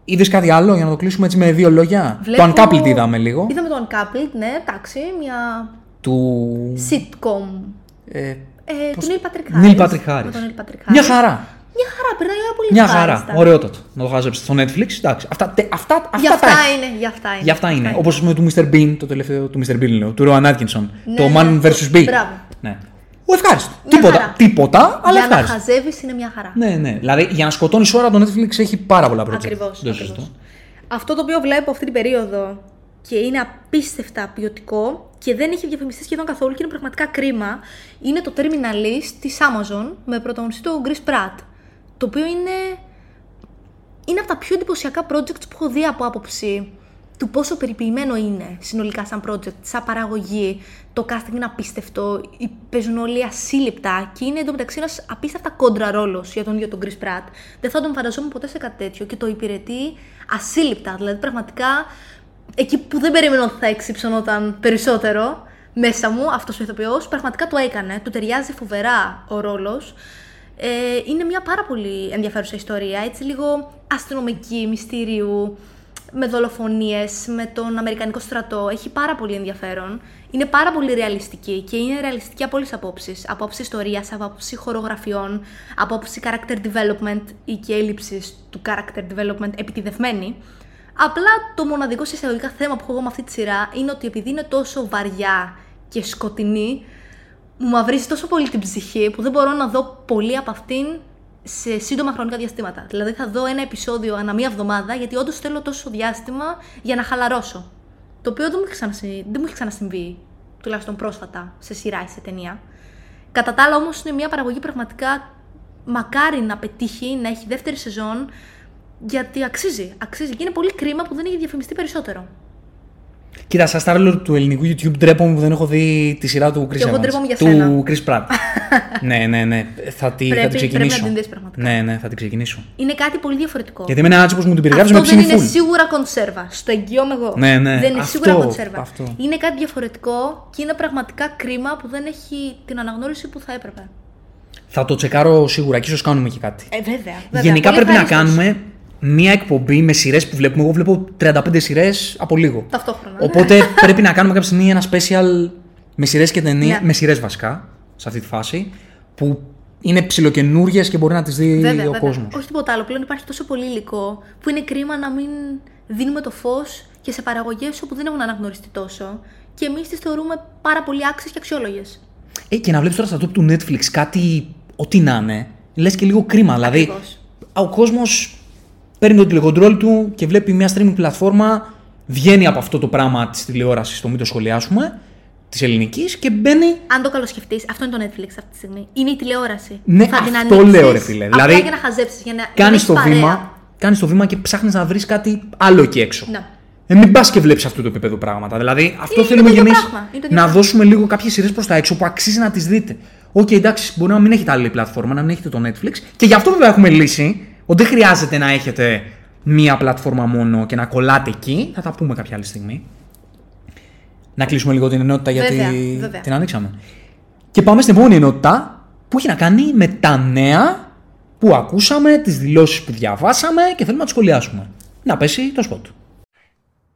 Είδες κάτι άλλο για να το κλείσουμε έτσι με δύο λόγια; Βλέπω- Το Uncoupled είδαμε λίγο. Είδαμε το Uncoupled, ναι, εντάξει, μια Του. sitcom. Ε, Ε, Πώς- του Neil Patrick Harris. Neil Patrick Harris. Με τον Neil Patrick Harris. Μια χαρά. Μια χαρά, περνάει η ώρα πολύ Μια ευχάριστα. χαρά. Ωραιότατο. Να το χάζεψε στο Netflix. Εντάξει. Αυτά, τε- αυτά, αυτά, Για τα αυτά έχει. είναι, για αυτά είναι. Για αυτά είναι. Όπως με του Mr. Bean, το τελευταίο του Mr. Bean λέω, του Rowan Atkinson. Ναι, το ναι. Man vs. Bean. Μπράβο. Ναι. Ο ευχάριστο. Μια Τίποτα, χαρά. τίποτα, αλλά Για να ευχάριστο. χαζεύεις είναι μια χαρά. Ναι, ναι. Δηλαδή για να σκοτώνεις ώρα το Netflix έχει πάρα πολλά project. Ακριβώς. Δεν το συζητώ. Αυτό το οποίο βλέπω αυτή την περίοδο και είναι απίστευτα ποιοτικό και δεν έχει διαφημιστεί σχεδόν καθόλου και είναι πραγματικά κρίμα, είναι το Terminalist της Amazon με πρωταγωνιστή του Chris Pratt. Το οποίο είναι, είναι από τα πιο εντυπωσιακά projects που έχω δει από άποψη του πόσο περιποιημένο είναι συνολικά σαν project, σαν παραγωγή. Το casting είναι απίστευτο, οι- παίζουν όλοι ασύλληπτα και είναι εντωμεταξύ ένας απίστευτα κόντρα ρόλος για τον ίδιο τον Chris Pratt. Δεν θα τον φανταζόμουν ποτέ σε κάτι τέτοιο και το υπηρετεί ασύλληπτα. Δηλαδή πραγματικά εκεί που δεν περίμενα ότι θα εξυψωνόταν περισσότερο μέσα μου αυτός ο ηθοποιός, πραγματικά το έκανε. Του ταιριάζει φοβερά ο ρόλος. Ε, είναι μια πάρα πολύ ενδιαφέρουσα ιστορία, έτσι λίγο αστυνομική, μυστήριου, με δολοφονίες, με τον Αμερικανικό στρατό. Έχει πάρα πολύ ενδιαφέρον. Είναι πάρα πολύ ρεαλιστική και είναι ρεαλιστική από όλες τις απόψεις. Από άποψη ιστορίας, από άποψη χορογραφιών, από άποψη character development ή και έλλειψη του character development επιτιδευμένη. Απλά το μοναδικό σε εισαγωγικά θέμα που έχω εγώ με αυτή τη σειρά είναι ότι επειδή είναι τόσο βαριά και σκοτεινή, μου μαυρίζει τόσο πολύ την ψυχή που δεν μπορώ να δω πολύ από αυτήν σε σύντομα χρονικά διαστήματα. Δηλαδή θα δω ένα επεισόδιο ανά μία εβδομάδα γιατί όντως θέλω τόσο διάστημα για να χαλαρώσω. Το οποίο δεν μου έχει, ξανασυ... δεν μου έχει ξανασυμβεί τουλάχιστον πρόσφατα, σε σειρά ή σε ταινία. Κατά τα άλλα, όμως, είναι μια παραγωγή πραγματικά μακάρι να πετύχει, να έχει δεύτερη σεζόν, γιατί αξίζει. Αξίζει και είναι πολύ κρίμα που δεν έχει διαφημιστεί περισσότερο. Κοίτα, σαν Starlord του ελληνικού YouTube ντρέπομαι που δεν έχω δει τη σειρά του Chris Κι εγώ Evans. ντρέπομαι για του σένα. Chris Pratt. ναι, ναι, ναι. Θα, τη, θα Πρέπει- την ξεκινήσω. πρέπει να την δεις πραγματικά. Ναι, ναι, θα την ξεκινήσω. Είναι κάτι πολύ διαφορετικό. Γιατί με ένα που μου την περιγράψει με Αυτό δεν ψήνει είναι full. σίγουρα κονσέρβα. Στο εγγυώμαι εγώ. Ναι, ναι. Δεν είναι Αυτό, σίγουρα κονσέρβα. αυτό. Είναι κάτι διαφορετικό και είναι πραγματικά κρίμα που δεν έχει την αναγνώριση που θα έπρεπε. Θα το τσεκάρω σίγουρα και ίσως κάνουμε και κάτι. Ε, βέβαια. βέβαια. Γενικά Πολύ πρέπει να ευχαρίστως. κάνουμε μία εκπομπή με σειρές που βλέπουμε. Εγώ βλέπω 35 σειρές από λίγο. Ταυτόχρονα. ναι. Οπότε πρέπει να κάνουμε κάποια στιγμή ένα special με σειρές και ταινίε. Ναι. Με σειρές βασικά, σε αυτή τη φάση. Που είναι ψιλοκαινούριε και μπορεί να τις δει Βέβαια, ο βέβαια. κόσμος. Όχι τίποτα άλλο. Πλέον υπάρχει τόσο πολύ υλικό που είναι κρίμα να μην δίνουμε το φως και σε παραγωγές όπου δεν έχουν αναγνωριστεί τόσο και εμείς τις θεωρούμε πάρα πολύ άξιες και αξιόλογες. Ε, και να βλέπεις τώρα στα top του Netflix κάτι, ό,τι να είναι, λες και λίγο κρίμα. Δηλαδή, Ακριβώς. ο κόσμος παίρνει το τηλεκοντρόλ του και βλέπει μια streaming πλατφόρμα, βγαίνει από αυτό το πράγμα της τηλεόρασης, το μην το σχολιάσουμε, της ελληνικής και μπαίνει. Αν το καλοσκεφτείς, αυτό είναι το Netflix αυτή τη στιγμή. Είναι η τηλεόραση. Ναι, θα την αυτό ανοίξεις λέω, ρε φίλε. Απλά Δηλαδή, για να χαζέψεις, για να. για να Κάνεις έχεις το, παρέα. βήμα, κάνεις το βήμα και ψάχνεις να βρεις κάτι άλλο εκεί έξω. Ναι. Ε, μην πας και βλέπεις αυτό το επίπεδο πράγματα. Δηλαδή, αυτό Είναι θέλουμε το κι ίδιο εμείς πράγμα, είναι το ίδιο να πράγμα. δώσουμε λίγο κάποιες σειρές προς τα έξω που αξίζει να τις δείτε. Οκ, εντάξει, μπορεί να μην έχετε άλλη πλατφόρμα, να μην έχετε το Netflix. Και γι' αυτό βέβαια έχουμε λύσει ότι δεν χρειάζεται να έχετε μία πλατφόρμα μόνο και να κολλάτε εκεί. Θα τα πούμε κάποια άλλη στιγμή. Να κλείσουμε λίγο την ενότητα γιατί Βέβαια, βέβαια. την ανοίξαμε. Και πάμε στην επόμενη ενότητα που έχει να κάνει με τα νέα που ακούσαμε, τις δηλώσεις που διαβάσαμε και θέλουμε να τις σχολιάσουμε. Να πέσει το σποτ.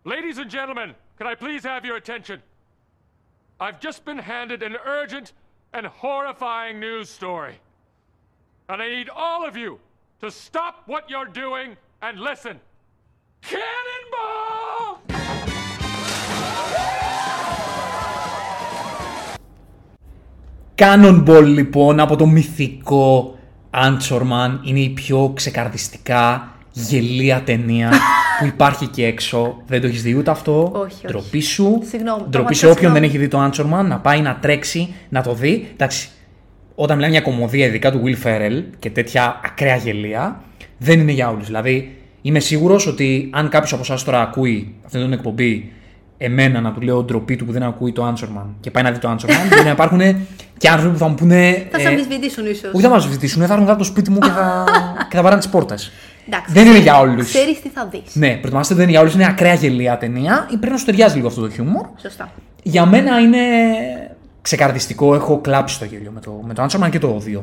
Ladies and gentlemen, can I please have your attention? I've just been handed an urgent and horrifying news story. And I need all of you to stop what you're doing and listen. Cannonball! Cannonball λοιπόν από το μυθικό Anchorman είναι η πιο ξεκαρδιστικά γελία ταινία που υπάρχει και έξω. Δεν το έχεις δει ούτε αυτό; Όχι, όχι. Ντροπή σου. Συγγνώμη, Ντροπή πραγματικά σε όποιον συγγνώμη. δεν έχει δει το Anchorman να πάει να τρέξει να το δει. Εντάξει, όταν μιλάμε για κομμωδία, ειδικά του Will Ferrell και τέτοια ακραία γελία, δεν είναι για όλους. Δηλαδή, είμαι σίγουρος ότι αν κάποιος από εσάς τώρα ακούει αυτή την εκπομπή, εμένα να του λέω ντροπή του που δεν ακούει το Anchorman και πάει να δει το Anchorman, μπορεί να υπάρχουν και άνθρωποι που θα μου πούνε. Θα σε ε, αμφισβητήσουν ίσως. όχι, θα μας ζητήσουν, θα έρθουν κάτω το σπίτι μου και θα, και θα βαράνε τις πόρτες. Εντάξει, δεν είναι για όλους. Ξέρεις τι θα δεις. Ναι, προετοιμάστε, δεν είναι για όλους. Είναι ακραία γελία ταινία ή πρέπει να σου ταιριάζει λίγο αυτό το χιούμορ. Σωστά. Για μένα είναι ξεκαρδιστικό. Έχω κλάψει το γέλιο με το, με το Anchorman και το 2.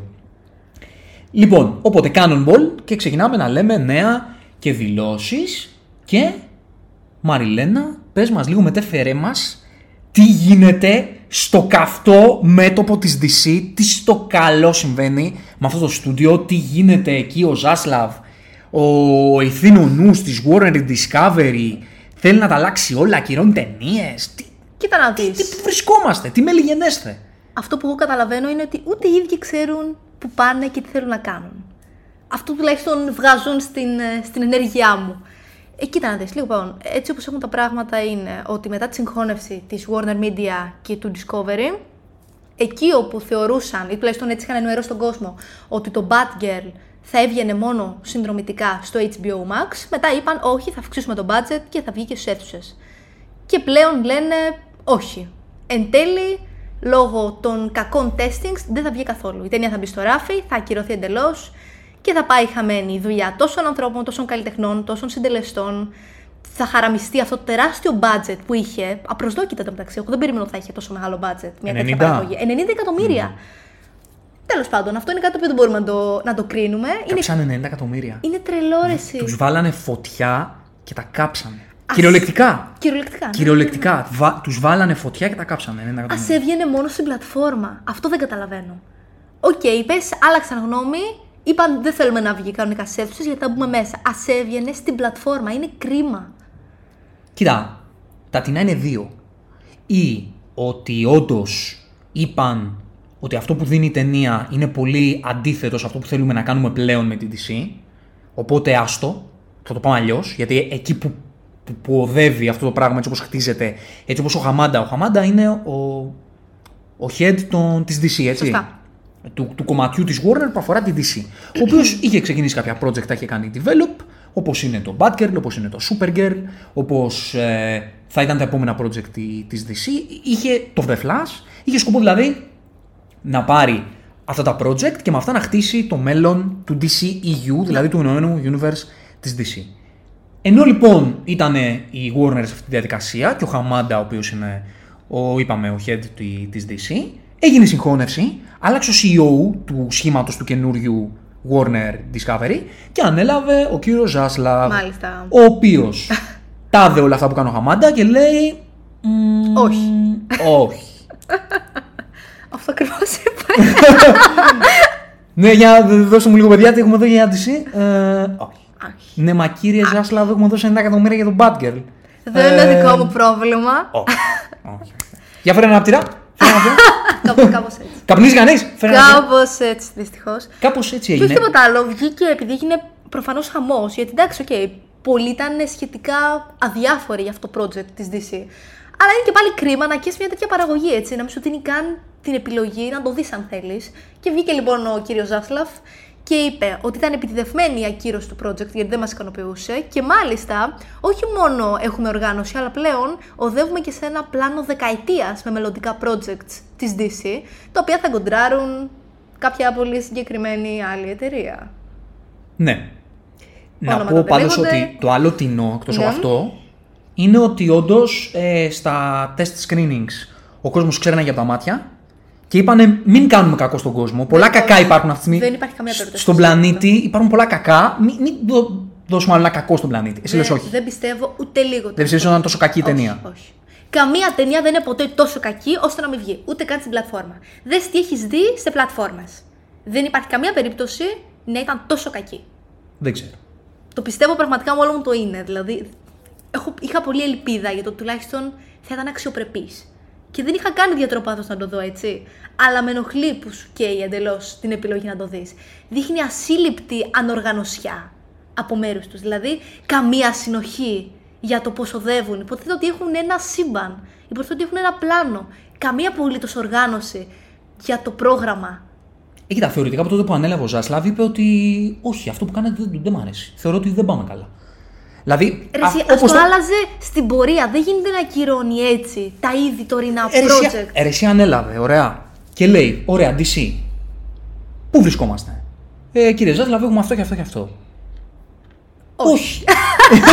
Λοιπόν, οπότε Cannonball και ξεκινάμε να λέμε νέα και δηλώσεις και Μαριλένα, πες μας λίγο μετέφερέ μας τι γίνεται στο καυτό μέτωπο της DC, τι στο καλό συμβαίνει με αυτό το στούντιο, τι γίνεται εκεί ο Ζάσλαβ, ο ηθήνο νους της Warner Discovery, θέλει να τα αλλάξει όλα, ακυρώνει ταινίες, τι, Κοίτα να δεις. τι πού βρισκόμαστε, τι μελιγενέστε. Αυτό που εγώ καταλαβαίνω είναι ότι ούτε οι ίδιοι ξέρουν που πάνε και τι θέλουν να κάνουν. Αυτό τουλάχιστον βγάζουν στην, ε, στην ενέργειά μου. Ε, κοίτα να δεις, λοιπόν, έτσι όπως έχουν τα πράγματα είναι ότι μετά τη συγχώνευση της Warner Media και του Discovery, εκεί όπου θεωρούσαν, ή τουλάχιστον έτσι είχαν ενημερώσει τον κόσμο, ότι το Batgirl θα έβγαινε μόνο συνδρομητικά στο HBO Max, μετά είπαν όχι, θα αυξήσουμε το budget και θα βγει και στους αίθουσες. Και πλέον λένε όχι. Εν τέλει, λόγω των κακών testings δεν θα βγει καθόλου. Η ταινία θα μπει στο ράφι, θα ακυρωθεί εντελώς και θα πάει χαμένη η δουλειά τόσων ανθρώπων, τόσων καλλιτεχνών, τόσων συντελεστών. Θα χαραμιστεί αυτό το τεράστιο budget που είχε. Απροσδόκητα το μεταξύ. Εγώ δεν περίμενα ότι θα είχε τόσο μεγάλο budget μια 90. τέτοια παραγωγή. 90 εκατομμύρια. Τέλος πάντων, αυτό είναι κάτι το οποίο δεν μπορούμε να το, να το κρίνουμε. Είναι, Κάψανε 90 εκατομμύρια. είναι τρελό ρε εσύ. Τους βάλανε φωτιά και τα κάψανε. Κυριολεκτικά. Κυριολεκτικά. ναι. Κυριολεκτικά. Βα... Τους βάλανε φωτιά και τα κάψανε. 90 εκατομμύρια. έβγαινε μόνο στην πλατφόρμα. Αυτό δεν καταλαβαίνω. Οκ, okay, πες, άλλαξαν γνώμη. Είπαν δεν θέλουμε να βγει κανονικά στις αίθουσες γιατί θα μπούμε μέσα. Ας έβγαινε στην πλατφόρμα. Είναι κρίμα. Κοίτα, τα τινά είναι δύο. Ή ότι όντως είπαν ότι αυτό που δίνει η ταινία είναι πολύ αντίθετο σε αυτό που θέλουμε να κάνουμε πλέον με την DC. Οπότε άστο, θα το πάμε αλλιώς, γιατί εκεί που που, που οδεύει αυτό το πράγμα έτσι όπως χτίζεται, έτσι όπως ο Χαμάντα. Ο Χαμάντα είναι ο, ο head των, της DC, έτσι. Σωστά. Του, του κομματιού της Warner που αφορά την DC. Ο οποίος είχε ξεκινήσει κάποια project, τα είχε κάνει develop, όπως είναι το Batgirl, όπως είναι το Supergirl, όπως ε, θα ήταν τα επόμενα project τη- της DC. Είχε το The Flash, είχε σκοπό δηλαδή να πάρει αυτά τα project και με αυτά να χτίσει το μέλλον του DCEU, δηλαδή του ενωμένου universe της DC. Ενώ λοιπόν ήταν η Warner σε αυτή τη διαδικασία και ο Χαμάντα, ο οποίος είναι ο, είπαμε, ο head τη- της DC, έγινε η συγχώνευση, άλλαξε ο CEO του σχήματος του καινούριου Warner Discovery και ανέλαβε ο κύριος Ζάσλαβ, Μάλιστα. ο οποίος τάδε όλα αυτά που κάνει ο Χαμάντα και λέει «Μμμ, Όχι. όχι. Αυτό ακριβώς είπα. ναι, για δώστε μου λίγο παιδιά, τι έχουμε εδώ για DC. Ε, όχι. Όχι. Ναι, μα κύριε Zaslav, έχουμε δώσει 9 εκατομμύρια για το Batgirl. Δεν είναι Ε, δικό μου πρόβλημα. Όχι. όχι. Για φέρε έναν αναπτήρα. Φέρε έναν αναπτήρα. Κάπως έτσι. Καπνίζει κανείς; Φέρε έναν αναπτήρα. Κάπως έτσι, δυστυχώς. Κάπως έτσι Και όχι έγινε. τίποτα άλλο. Βγήκε επειδή έγινε προφανώς χαμός. Γιατί εντάξει, οκ, πολλοί ήταν σχετικά αδιάφοροι για αυτό το project της DC. Αλλά είναι και πάλι κρίμα να ακείς μια τέτοια παραγωγή, έτσι. Να μην σου δίνει καν την επιλογή να το δεις αν θέλεις. Και βγήκε λοιπόν ο κύριος Ζάσλαφ και είπε ότι ήταν επιτιδευμένη η ακύρωση του project γιατί δεν μας ικανοποιούσε. Και μάλιστα, όχι μόνο έχουμε οργάνωση, αλλά πλέον οδεύουμε και σε ένα πλάνο δεκαετίας με μελλοντικά projects της DC, τα οποία θα κοντράρουν κάποια πολύ συγκεκριμένη άλλη εταιρεία. Ναι. Να Ονόματα πω δεν πάντως λέγονται. ότι το άλλο τεινό εκτός Ναι. από αυτό είναι ότι όντως στα test screenings ο κόσμος ξέρανε για τα μάτια και είπανε μην κάνουμε κακό στον κόσμο. Πολλά κακά όχι. υπάρχουν αυτή τη στιγμή. Δεν υπάρχει καμία περίπτωση. Στον πλανήτη υπάρχουν πολλά κακά. Μην, μην δω- δώσουμε άλλο ένα κακό στον πλανήτη. Εσύ λες Δεν- όχι. Δεν πιστεύω ούτε λίγο. Δεν πιστεύεις ότι ήταν τόσο κακή η Όχι, ταινία; Όχι. Καμία ταινία δεν είναι ποτέ τόσο κακή ώστε να μην βγει. Ούτε καν στην πλατφόρμα. Δες τι έχεις δει σε πλατφόρμες. Δεν υπάρχει καμία περίπτωση να ήταν τόσο κακή. Δεν ξέρω. Το πιστεύω πραγματικά με όλο μου το είναι. Δηλαδή, έχω, είχα πολλή ελπίδα για το ότι τουλάχιστον θα ήταν αξιοπρεπής. Και δεν είχα κάνει ιδιαίτερο πάθος να το δω έτσι. Αλλά με ενοχλεί που σου καίει εντελώς την επιλογή να το δεις. Δείχνει ασύλληπτη ανοργανωσιά από μέρους τους. Δηλαδή, καμία συνοχή για το πώ οδεύουν. Υποτίθεται ότι έχουν ένα σύμπαν. Υποτίθεται ότι έχουν ένα πλάνο. Καμία απολύτως οργάνωση για το πρόγραμμα. Ε, κοίτα, θεωρητικά από τότε που ανέλαβε ο Ζάσλαβ είπε ότι όχι, αυτό που κάνετε δεν, δεν μ' αρέσει. Θεωρώ ότι δεν πάμε καλά. Δηλαδή, Ρε, α- εσύ, ας όπως το άλλαζε στην πορεία. Δεν γίνεται να ακυρώνει έτσι τα ήδη τωρινά Ε, ρε, εσύ- project. ε, ρε, εσύ ανέλαβε, ωραία. Και λέει, ωραία, DC. Πού βρισκόμαστε; Ε, κύριε Ζάσλαβ, έχουμε αυτό και αυτό και αυτό. Όχι.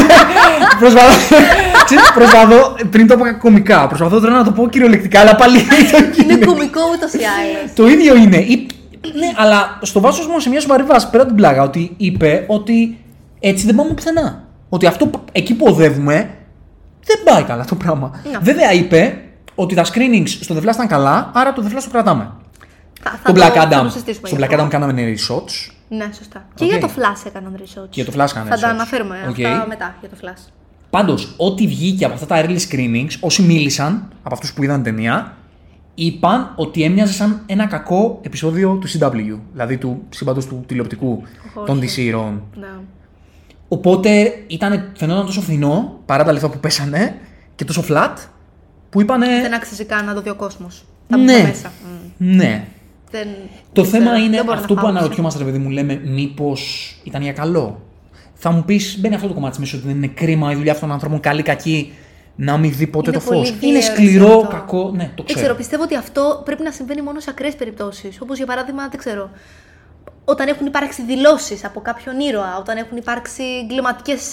προσπαθώ, ξέρεις, προσπαθώ, πριν το είπα κομικά, προσπαθώ τώρα να το πω κυριολεκτικά, αλλά πάλι το Είναι κωμικό ούτως ή άλλως. Το ίδιο είναι. Ή- Ναι, αλλά στο βάζω μόνο σε μια σοβαρή βάση πέρα από την πλάγα ότι είπε ότι έτσι δεν πάμε πουθενά. Ότι αυτό που- εκεί που οδεύουμε δεν πάει καλά το πράγμα. Ναι. Βέβαια είπε ότι τα screenings στο The Flash ήταν καλά, άρα το The Flash το κρατάμε. Θα, θα Το το- Black θα το Adam. συζητήσουμε Στο γι' Black αυτό. Adam κάναμε reshots. Ναι, σωστά. Και Οκ. για το Flash έκαναν research. Για το Flash έκαναν Θα τα research. αναφέρουμε Οκ. αυτά μετά για το Flash. Πάντως, ό,τι βγήκε από αυτά τα early screenings, όσοι μίλησαν από αυτούς που είδαν την ταινία, είπαν ότι έμοιαζε σαν ένα κακό επεισόδιο του CW, δηλαδή του σύμπαντος του τηλεοπτικού Όχι. των DC ηρώων. Ναι. Οπότε ήταν, φαινόταν τόσο φθηνό, παρά τα λεφτά που πέσανε, και τόσο flat, που είπανε. Δεν άξιζε καν να το δει ο κόσμος. Θα Ναι. μπούμε μέσα. Μμ. Ναι. Δεν, Το δεν θέμα ξέρω, είναι δεν μπορώ να αυτό που φάω. αναρωτιόμαστε, ρε παιδί μου, λέμε, μήπως ήταν για καλό. Θα μου πεις, μπαίνει αυτό το κομμάτι μέσα, ότι δεν είναι κρίμα η δουλειά αυτών των ανθρώπων, καλή, κακή, να μην δει ποτέ Είναι το φως. πολύ Είναι βίαιο σκληρό, αυτό. κακό. Ναι, το Δεν ξέρω. ξέρω, πιστεύω ότι αυτό πρέπει να συμβαίνει μόνο σε ακραίες περιπτώσεις. Όπως για παράδειγμα, δεν ξέρω. Όταν έχουν υπάρξει δηλώσεις από κάποιον ήρωα, όταν έχουν υπάρξει εγκληματικές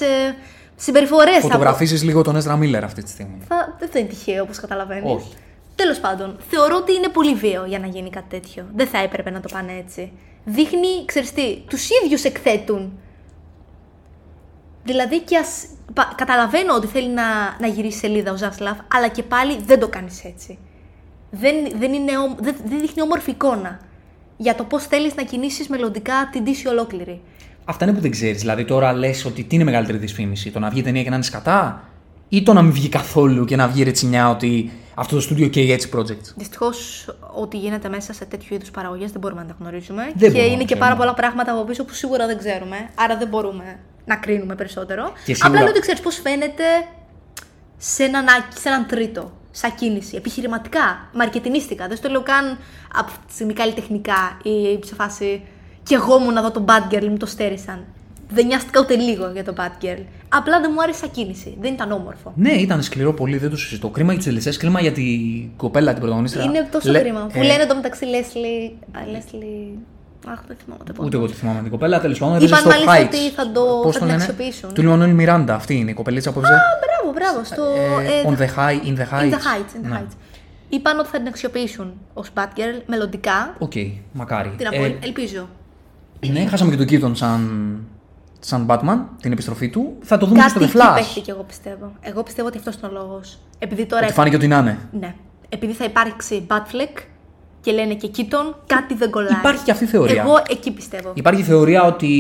συμπεριφορές. Φωτογραφίζεις λίγο τον Ezra Miller αυτή τη στιγμή. Θα... Δεν θα είναι τυχαίο, όπως καταλαβαίνεις. Όχι. Τέλος πάντων, θεωρώ ότι είναι πολύ βίαιο για να γίνει κάτι τέτοιο. Δεν θα έπρεπε να το πάνε έτσι. Δείχνει, ξέρεις τι, τους ίδιους εκθέτουν. Δηλαδή και ας... πα- Καταλαβαίνω ότι θέλει να, να γυρίσει σελίδα ο Ζάσλαφ, αλλά και πάλι δεν το κάνεις έτσι. Δεν, δεν, είναι, ομ- δεν, δεν δείχνει όμορφη εικόνα για το πώς θέλεις να κινήσεις μελλοντικά την Δύση ολόκληρη. Αυτά είναι που δεν ξέρεις. Δηλαδή τώρα λες ότι τι είναι μεγαλύτερη δυσφήμιση, το να βγει ταινία και να είναι σκατά, ή το να μην βγει καθόλου και να βγει ρετσινιά ότι αυτό το στούντιο καίει έτσι project; Δυστυχώς, ό,τι γίνεται μέσα σε τέτοιου είδους παραγωγές δεν μπορούμε να τα γνωρίζουμε. Δεν και μπορούμε να είναι και ξέρουμε. πάρα πολλά πράγματα από πίσω που σίγουρα δεν ξέρουμε. Άρα δεν μπορούμε να κρίνουμε περισσότερο. Και σίγουρα- Απλά λέω ότι ξέρεις πώς φαίνεται σε έναν, άκ- σε έναν τρίτο. Σαν κίνηση. Επιχειρηματικά, μαρκετινίστικα. Δεν στο λέω καν από αυτή τη στιγμή καλλιτεχνικά ή σε φάση. Κι εγώ μου να δω τον Bad Girl, μου το στέρισαν. Δεν νοιάστηκα ούτε λίγο για το Bad Girl. Απλά δεν μου άρεσε σαν κίνηση. Δεν ήταν όμορφο. Ναι, ήταν σκληρό πολύ, δεν το συζητώ. Κρίμα για τους τελεσέ, κρίμα για την κοπέλα την πρωταγωνίστρια. Είναι τόσο Λε- κρίμα. Που ε, λένε το μεταξύ Leslie. Α, Leslie. Αχ, δεν θυμάμαι το Ούτε εγώ τη θυμάμαι την κοπέλα, τέλος πάντων. έπαιζε Είπαν στο μάλιστα Heights. ότι θα το- Πώς θα το την λένε; αξιοποιήσουν. Του Λιονέλ Μιράντα, αυτή είναι η κοπελίτσα που έπαιζε. Α, μπράβο, μπράβο. Στο. ε, ε, on the high, in the heights. In the Heights. In the Ναι. heights. Είπαν ότι θα την αξιοποιήσουν ως Batgirl μελλοντικά. Οκ, μακάρι. Τι να πω, Ε, ελπίζω. ναι, χάσαμε και τον Keaton σαν, σαν Batman, την επιστροφή του. Θα το δούμε και Κάτι στο εκεί The Flash. παίχτηκε, εγώ πιστεύω. Εγώ πιστεύω ότι αυτός είναι ο λόγος. Επειδή τώρα. Ότι φάνηκε ότι να είναι. Ναι. Επειδή θα υπάρξει Batfleck και λένε και Keaton, κάτι δεν κολλάει. Υπάρχει και αυτή η θεωρία. Εγώ εκεί πιστεύω. Υπάρχει θεωρία ότι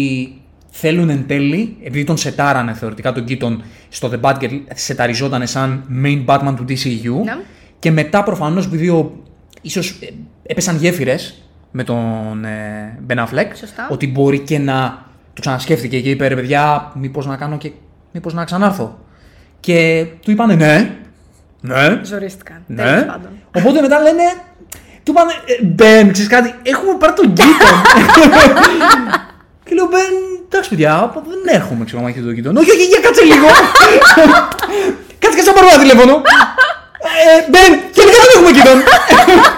θέλουν εν τέλει, επειδή τον σετάρανε θεωρητικά τον Keaton στο The Batgirl, σεταριζόταν σαν main Batman του DCU. Ναι. Και μετά προφανώς επειδή ο, ίσως ε, έπεσαν γέφυρες με τον ε, Ben Affleck, Σωστά. ότι μπορεί και να το ξανασκέφτηκε και είπε ρε παιδιά, μήπως να κάνω και μήπως να ξανάρθω. Και του είπανε ναι, ναι, Ζορίστηκαν. ναι. Τέλος πάντων. Οπότε μετά λένε, του είπανε, «Ε, Μπεν, ξέρεις κάτι, έχουμε πάρει τον Keaton. και λέω, Μπεν, εντάξει παιδιά, δεν έρχομαι, ξέρω, αν έχετε τον Keaton. Όχι, όχι, για κάτσε λίγο. κάτσε και σαν πάρω ένα τηλέφωνο. Ε, Μπεν, και δεν έχουμε Keaton.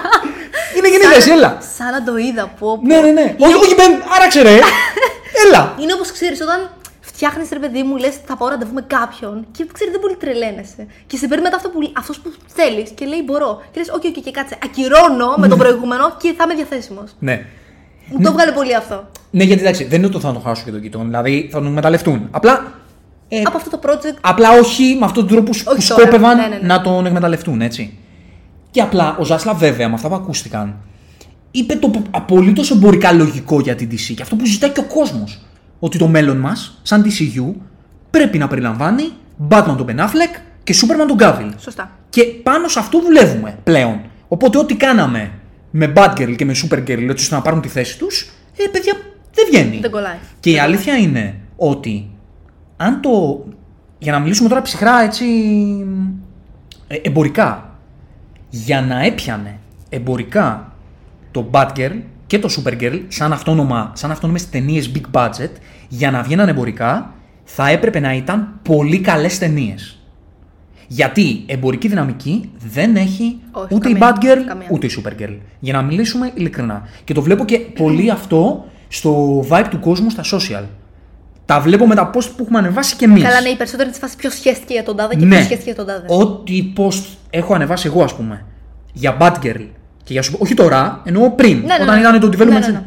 Είναι γεννή θέση, έλα. Σαν να το είδα που. Ναι, ναι, ναι. Όχι, όχι, Μπεν, άραξε ρε. Έλα. Είναι όπως ξέρεις, όταν φτιάχνεις ρε παιδί μου, λες θα πάω ραντεβού με κάποιον και ξέρεις δεν πολύ τρελαίνεσαι. Και σε παίρνει μετά αυτό που, αυτός που θέλεις και λέει μπορώ. Και λες, όχι, όχι, και κάτσε. Ακυρώνω με τον προηγούμενο και θα είμαι διαθέσιμος. Ναι. Μου το έβγαλε πολύ αυτό. Ναι, γιατί εντάξει, δεν είναι ότι θα τον χάσω και τον Keaton. Δηλαδή θα τον εκμεταλλευτούν. Απλά ε, Από αυτό το project. Απλά όχι με αυτόν τον τρόπο που, που Όχι τώρα. σκόπευαν Ναι, ναι, ναι. να τον εκμεταλλευτούν, έτσι. Και απλά ο Ζάσλα, βέβαια, με αυτά που ακούστηκαν, είπε το απολύτως εμπορικά λογικό για την DC και αυτό που ζητάει και ο κόσμος. Ότι το μέλλον μας, σαν DCU, πρέπει να περιλαμβάνει Batman τον Ben Affleck και Superman τον Cavill. Σωστά. Και πάνω σε αυτό δουλεύουμε πλέον. Οπότε ό,τι κάναμε με Batgirl και με Supergirl, έτσι ώστε να πάρουν τη θέση τους, ε, παιδιά, δεν βγαίνει. Δεν κολλάει. Και η αλήθεια είναι ότι αν το. Για να μιλήσουμε τώρα ψυχρά έτσι. ε, εμπορικά. Για να έπιανε εμπορικά το Batgirl και το Supergirl σαν, αυτόνομα, σαν αυτόνομες ταινίες big budget, για να βγαίναν εμπορικά, θα έπρεπε να ήταν πολύ καλές ταινίες. Γιατί εμπορική δυναμική δεν έχει Όχι, ούτε η καμία, Batgirl καμία. ούτε η Supergirl. Για να μιλήσουμε ειλικρινά. Και το βλέπω και πολύ αυτό στο vibe του κόσμου στα social. Τα βλέπω με τα post που έχουμε ανεβάσει και εμείς. Καλά, ναι, οι περισσότεροι τη φάση ποιο σχέστηκε για τον τάδε και Ναι. ποιο σχέστηκε για τον τάδε. Ό,τι post έχω ανεβάσει εγώ, ας πούμε, για Batgirl και για Super- Όχι τώρα, εννοώ πριν. Ναι, ναι, όταν ναι. ήταν το development.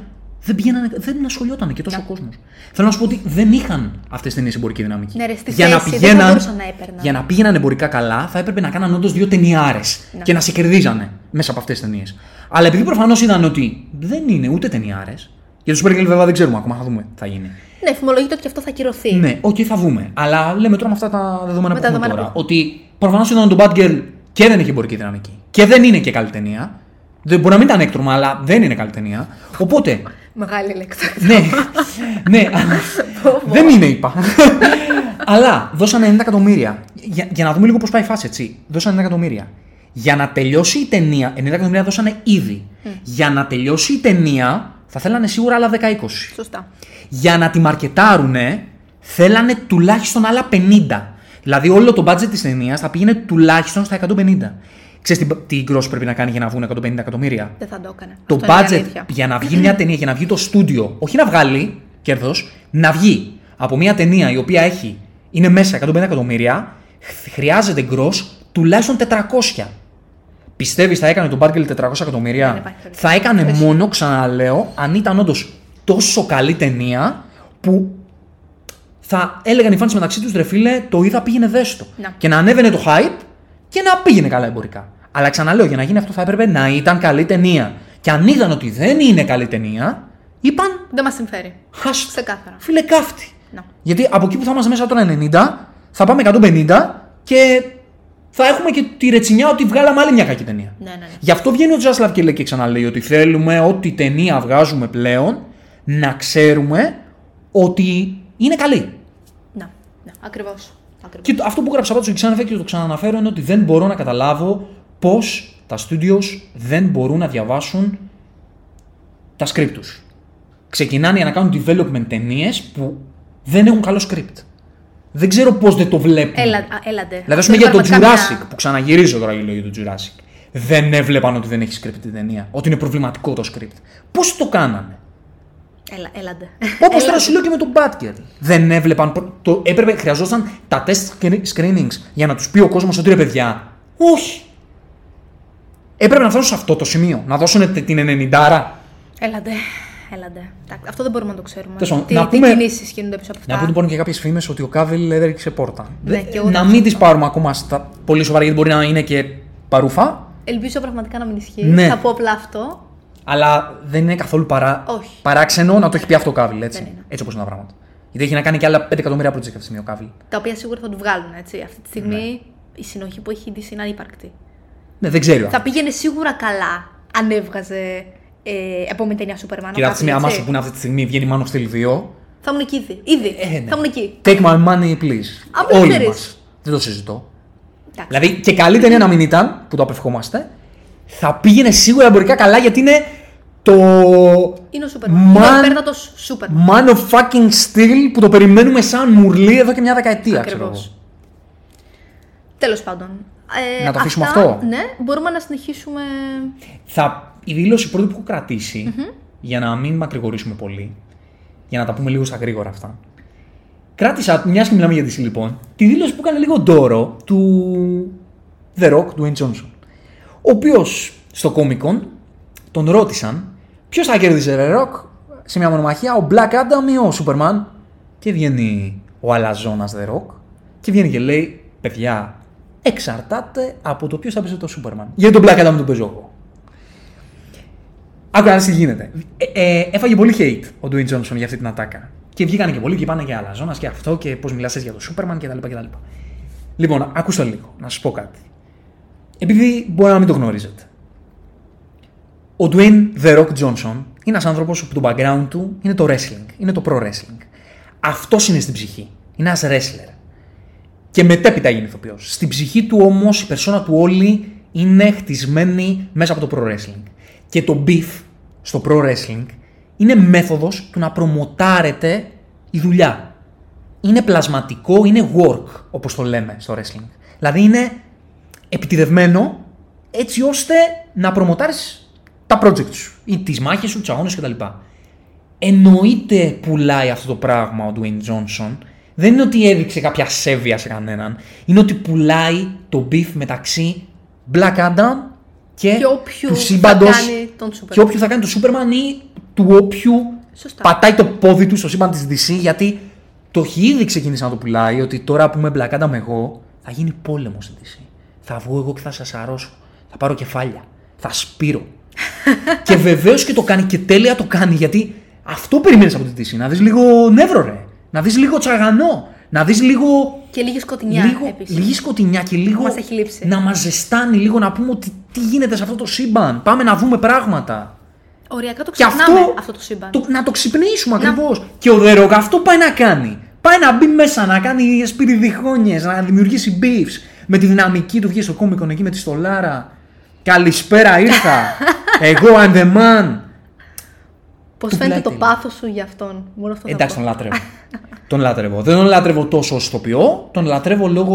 Ναι, ναι, ναι. Δεν, πηγαίνανε, δεν ασχολιόταν και τόσο ο κόσμος. Θέλω να σου πω ότι δεν είχαν αυτές τις ταινίες εμπορική δυναμική. Ναι, ρε, στη για, να θέση δεν πηγαίναν, θα μπορούσαν να έπαιρναν. για να πήγαιναν εμπορικά καλά, θα έπρεπε να κάναν όντως δύο ταινιάρες Ναι. και να σε κερδίζανε μέσα από αυτές τις ταινίες. Αλλά επειδή προφανώς είδαν ότι δεν είναι ούτε ταινιάρες. Για το Supergirl βέβαια δεν ξέρουμε ακόμα, θα δούμε τι θα γίνει. Ναι, φημολογείται ότι και αυτό θα ακυρωθεί. Ναι, οκ, θα δούμε. Αλλά λέμε τώρα με αυτά τα δεδομένα Με που τα έχουμε δεδομένα τώρα. που Ότι προφανώς ήταν το Batgirl και δεν έχει εμπορική δυναμική. Και δεν είναι και καλή ταινία. Δεν, μπορεί να μην ήταν έκτρωμα, αλλά δεν είναι καλή ταινία. Οπότε. Μεγάλη λέξη. ναι, ναι, αλλά δεν είναι, είπα. αλλά δώσανε 90 εκατομμύρια. Για, για να δούμε λίγο πώς πάει η φάση, έτσι. Δώσανε 90 εκατομμύρια. Για να τελειώσει η ταινία. 90 εκατομμύρια δώσανε ήδη. Για να τελειώσει η ταινία, θα θέλανε σίγουρα άλλα 10-20 Σωστά. για να τη μαρκετάρουνε, θέλανε τουλάχιστον άλλα 50. Δηλαδή όλο το budget της ταινίας θα πήγαινε τουλάχιστον στα 150. Ξέρεις τι, τι gross πρέπει να κάνει για να βγουν 150 εκατομμύρια; Δεν θα το έκανε. Το Αυτό είναι η budget αλήθεια. για να βγει μια ταινία, για να βγει το στούντιο, όχι να βγάλει κέρδος, να βγει από μια ταινία η οποία έχει, είναι μέσα 150 εκατομμύρια, χ- χρειάζεται gross τουλάχιστον 400. Πιστεύεις θα έκανε τον Batgirl 400 εκατομμύρια; Δεν υπάρχει περίπτωση. θα έκανε Όχι. μόνο, ξαναλέω, αν ήταν όντως τόσο καλή ταινία που θα έλεγαν οι fans μεταξύ τους ρε φίλε, το είδα πήγαινε δέστο. Να. Και να ανέβαινε το hype και να πήγαινε καλά εμπορικά. Αλλά ξαναλέω, για να γίνει αυτό θα έπρεπε να ήταν καλή ταινία. Και αν είδαν ότι δεν είναι καλή ταινία, είπαν Δεν μας συμφέρει. χάσ. Ξεκάθαρα. Φίλε κάφτη. Να. Γιατί από εκεί που θα είμαστε μέσα τώρα 90, θα πάμε 150 και θα έχουμε και τη ρετσινιά ότι βγάλαμε άλλη μια κακή ταινία. Ναι, ναι, ναι. Γι' αυτό βγαίνει ο Τζάσλαβ και λέει και ξαναλέει ότι θέλουμε ό,τι ταινία βγάζουμε πλέον να ξέρουμε ότι είναι καλή. Ναι, ακριβώς. Ακριβώς. Και το- αυτό που έγραψα πάντως και ξαναφέρω και το ξαναναφέρω είναι ότι δεν μπορώ να καταλάβω πώς τα studios δεν μπορούν να διαβάσουν τα script τους. Ξεκινάνε για να κάνουν development ταινίες που δεν έχουν καλό script. Δεν ξέρω πώς δεν το βλέπουν. Έλα, α, έλαντε. Δηλαδή, ας Αυτό πούμε για το είναι πραγματικά Jurassic, που ξαναγυρίζω τώρα για το Jurassic. Δεν έβλεπαν ότι δεν έχει script την ταινία. Ότι είναι προβληματικό το script. Πώς το κάνανε; μια- Έλα, έλαντε. Όπως τώρα Έλαντε. σου λέω και με τον Batgirl. Δεν έβλεπαν. προ- Το, έπρεπε, χρειαζόταν τα test screen- screenings για να τους πει ο κόσμος ότι ρε παιδιά. Όχι. Έπρεπε να φτάσουν σε αυτό το σημείο. Να δώσουν τε- την 90. Έλαντε. Έλαντε. Εντάξει, Αυτό δεν μπορούμε να το ξέρουμε. Τέλος πάντων, Τι, να τι πούμε- κινήσεις γίνονται πίσω από αυτά; Να πούμε λοιπόν και κάποιες φήμες ότι ο Κάβελ έδειξε πόρτα. Ναι, Δεν- και εγώ να το μην ξέρω. τις πάρουμε ακόμα στα πολύ σοβαρά γιατί μπορεί να είναι και παρούφα. Ελπίζω πραγματικά να μην ισχύει. Ναι. Θα πω απλά αυτό. Αλλά δεν είναι καθόλου παρά... Όχι. παράξενο να το έχει πει αυτό ο Κάβιλ, έτσι. Δεν είναι. Έτσι όπως είναι τα πράγματα. Γιατί έχει να κάνει και άλλα 5 εκατομμύρια project αυτή τη στιγμή ο Κάβιλ. Τα οποία σίγουρα θα του βγάλουν έτσι. Αυτή τη στιγμή Ναι. η συνοχή που έχει η DC είναι ανύπαρκτη. Ναι, δεν ξέρω. Θα πήγαινε σίγουρα καλά αν έβγαζε ε, επόμενη ταινία Σούπερμαν. Κοίτα, αυτή τη στιγμή, άμα σου πούνε αυτή τη στιγμή βγαίνει Man of Steel 2. Θα ήμουν εκεί ήδη. Ήδη. Ε, ναι. Θα ήμουν εκεί. Take my money, please. Απλά Όλοι ξέρεις. μας. Δεν το συζητώ. Εντάξει. Δηλαδή και καλή ταινία να μην ήταν, που το απευχόμαστε, θα πήγαινε σίγουρα εμπορικά καλά γιατί είναι το Είναι ο Σούπερμαν. Man- Είναι ο υπέρτατος Σούπερμαν. Man of fucking Steel που το περιμένουμε σαν μουρλί εδώ και μια δεκαετία, ξέρω Ακριβώς. εγώ. Τέλος πάντων. Ε, Να το αφήσουμε αυτά, αυτό; Ναι, μπορούμε να συνεχίσουμε. Θα, η δήλωση πρώτη που έχω κρατήσει, για να μην μακρηγορήσουμε πολύ, για να τα πούμε λίγο στα γρήγορα αυτά. Κράτησα, μιας και μιλάμε για τη λοιπόν, τη δήλωση που έκανε λίγο ντόρο του The Rock, του Wayne Johnson. Ο οποίος στο Comic Con τον ρώτησαν ποιος θα κέρδιζε The Rock σε μια μονομαχία, ο Black Adam ή ο Superman. Και βγαίνει ο Αλαζόνας The Rock και βγαίνει και λέει: Παιδιά, εξαρτάται από το ποιος θα παίζει το Superman. Γιατί τον Black Adam τον παίζω εγώ. Άκου να δεις τι γίνεται. Ε, ε, έφαγε πολύ hate ο Dwayne Johnson για αυτή την ατάκα. Και βγήκανε και πολλοί και πάνε για Αλαζόνας και αυτό και πώς μιλάς για το Superman κτλ. κτλ. Λοιπόν, ακούστε λίγο, να σα πω κάτι. Επειδή μπορεί να μην το γνωρίζετε. Ο Dwayne The Rock Johnson είναι ένας άνθρωπος που το background του είναι το wrestling, είναι το pro wrestling. Αυτός είναι στην ψυχή. Είναι ένας wrestler. Και μετέπειτα γίνει ηθοποιός. Στην ψυχή του όμως η περσόνα του όλη είναι χτισμένη μέσα από το pro wrestling. Και το beef στο pro wrestling είναι μέθοδος του να προμοτάρεται η δουλειά. Είναι πλασματικό, είναι work, όπως το λέμε στο wrestling. Δηλαδή είναι επιτιδευμένο έτσι ώστε να προμοτάρεις τα project σου ή τις μάχες σου, τους αγώνες κτλ. Εννοείται πουλάει αυτό το πράγμα ο Dwayne Johnson. Δεν είναι ότι έδειξε κάποια σέβεια σε κανέναν. Είναι ότι πουλάει το beef μεταξύ Black Adam και, Και όποιου του θα σύμπαντος κάνει τον Superman. και όποιου θα κάνει το Superman ή του όποιου Σωστά. πατάει το πόδι του στο σύμπαν της DC γιατί το έχει ήδη ξεκινήσει να το πουλάει ότι τώρα που είμαι Black Adam εγώ θα γίνει πόλεμος στη DC. Θα βγω εγώ και θα σας αρρώσω. Θα πάρω κεφάλια. Θα σπείρω. και βεβαίως και το κάνει και τέλεια το κάνει γιατί αυτό περιμένει από τη DC. Να δεις λίγο νεύρο, ρε. Να δεις λίγο τσαγανό. Να δεις λίγο. Και λίγη σκοτεινιά λίγο επίσης. λίγη σκοτεινιά και λίγο. μας έχει λείψει. Να μας ζεστάνει λίγο να πούμε ότι τι γίνεται σε αυτό το σύμπαν. Πάμε να δούμε πράγματα. Οριακά το Και ξεχνάμε αυτό, αυτό, το σύμπαν. Το, να το ξυπνήσουμε ακριβώς. Και ο Δερόκ αυτό πάει να κάνει. Πάει να μπει μέσα, να κάνει σπυριδιχόνιε, να δημιουργήσει beefs. Με τη δυναμική του βγει στο κόμικον εκεί με τη στολάρα. Καλησπέρα, ήρθα. Εγώ I'm the man. Πώς του φαίνεται το πουλάει πάθος σου για αυτόν. Μόνο αυτό θα Εντάξει, πω. τον λάτρευω. τον λάτρευω. Δεν τον λάτρευω τόσο ω ηθοποιό, τον λατρεύω λόγω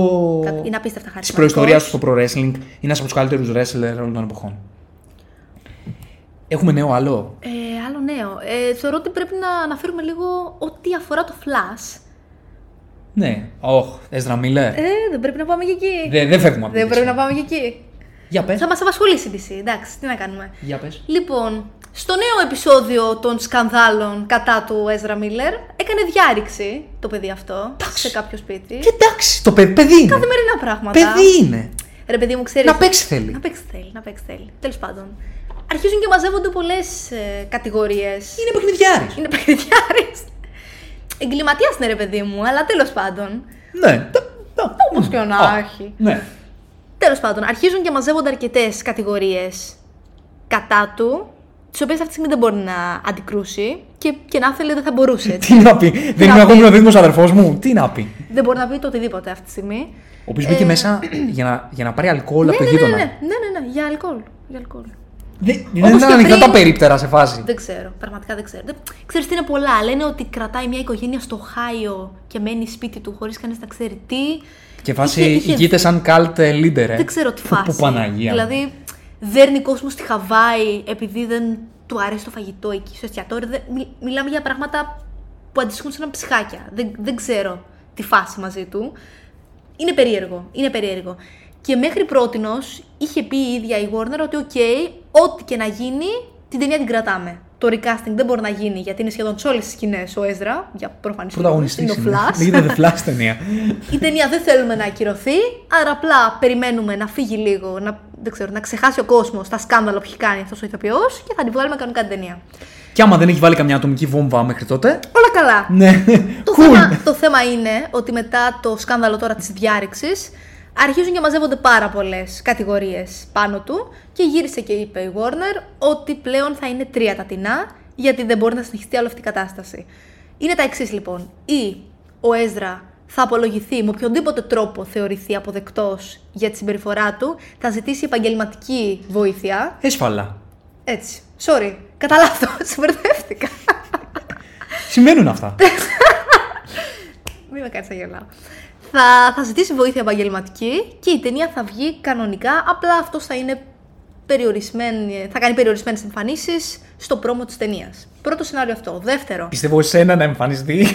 Είναι απίστευτα της χαρισματικός. προϊστορίας του στο pro wrestling. Είναι ένας από τους καλύτερους wrestler όλων των εποχών. Έχουμε νέο άλλο; Ε, άλλο νέο. Ε, θεωρώ ότι πρέπει να αναφέρουμε λίγο ό,τι αφορά το Flash. Ναι. Όχ, Ezra Miller. Ε, δεν πρέπει να πάμε και εκεί. Δεν δεν φεύγουμε από δεν την πρέπει να DC. πάμε και εκεί. Για πες. Θα μας απασχολήσει η DC. Εντάξει, τι να κάνουμε. Για πες. Λοιπόν, στο νέο επεισόδιο των σκανδάλων κατά του Ezra Miller έκανε διάρρηξη το παιδί αυτό σε κάποιο σπίτι. Και εντάξει, το παιδί, παιδί είναι. Καθημερινά πράγματα. Παιδί είναι. Ρε παιδί μου, ξέρει. Να παίξει θέλει. Να παίξει θέλει, να παίξει θέλει. Τέλος πάντων. Αρχίζουν και μαζεύονται πολλές ε, κατηγορίες. Είναι παιχνιδιάρης. Είναι παιχνιδιάρης. Εγκληματίας είναι ρε παιδί μου, αλλά τέλος πάντων. Ναι. Όπω και να έχει. Ναι. Τέλος πάντων, αρχίζουν και μαζεύονται αρκετές κατηγορίες κατά του τι οποίε αυτή τη στιγμή δεν μπορεί να αντικρούσει και, και να θέλει δεν θα μπορούσε. έτσι. Τι να πει, δεν να είμαι πει. ακόμη ο δίδυμο αδερφός μου. Τι να πει; δεν μπορεί να πει το οτιδήποτε αυτή τη στιγμή. Ο οποίος μπήκε μέσα για να, για να πάρει αλκοόλ Ναι, από ναι, το ναι, γείτονα. ναι, ναι, ναι, ναι, για αλκοόλ. Για αλκοόλ. Δεν, δεν Όπως ήταν και ανοιχτά πριν- τα περίπτερα σε φάση. Δεν ξέρω, πραγματικά δεν ξέρω. Δεν... Ξέρεις τι είναι πολλά. Λένε ότι κρατάει μια οικογένεια στο Χάιο και μένει σπίτι του χωρίς κανείς να ξέρει τι. Και φάση Είχε- είχε- ηγείται σαν cult leader, ε. Δεν ξέρω τι Που- φάση. Που Παναγία. μου. Δηλαδή, δέρνει κόσμο στη Χαβάη επειδή δεν του αρέσει το φαγητό εκεί στο εστιατόριο. Δεν- μι- μιλάμε για πράγματα που αντιστοιχούν σαν ψυχάκια. Δεν, δεν ξέρω τη φάση μαζί του. Είναι περίεργο. Είναι περίεργο. Και μέχρι πρότινος είχε πει η ίδια η Warner ότι οκ, ό,τι και να γίνει, την ταινία την κρατάμε. Το recasting δεν μπορεί να γίνει γιατί είναι σχεδόν σε όλες τις σκηνές ο Έζρα. Για προφανείς Πρωταγωνιστής Είναι ο είναι. Flash. Λέγεται The Flash ταινία. Η ταινία δεν θέλουμε να ακυρωθεί, άρα απλά περιμένουμε να φύγει λίγο, να, δεν ξέρω, να ξεχάσει ο κόσμος τα σκάνδαλα που έχει κάνει αυτός ο ηθοποιός και θα τη βγάλουμε κανονικά την ταινία. Και άμα δεν έχει βάλει καμιά ατομική βόμβα μέχρι τότε. Όλα καλά. Ναι, Το, cool. θέμα, το θέμα είναι ότι μετά το σκάνδαλο τώρα της διάρρηξης αρχίζουν και μαζεύονται πάρα πολλές κατηγορίες πάνω του και γύρισε και είπε η Warner ότι πλέον θα είναι τρία τα τεινά γιατί δεν μπορεί να συνεχιστεί άλλο αυτή η κατάσταση. Είναι τα εξής λοιπόν. Ή ο Έζρα θα απολογηθεί με οποιονδήποτε τρόπο θεωρηθεί αποδεκτός για τη συμπεριφορά του, θα ζητήσει επαγγελματική βοήθεια. Έσφαλα. Έτσι. Sorry. Κατά λάθος. Συμπερδεύτηκα. Συμβαίνουν αυτά. Μην με κάνεις να γελάω. Θα, θα ζητήσει βοήθεια επαγγελματική και η ταινία θα βγει κανονικά. Απλά αυτός θα είναι περιορισμένη, θα κάνει περιορισμένες εμφανίσεις στο πρόμο της ταινίας. Πρώτο σενάριο αυτό. Δεύτερο. Πιστεύω σένα να εμφανιστεί.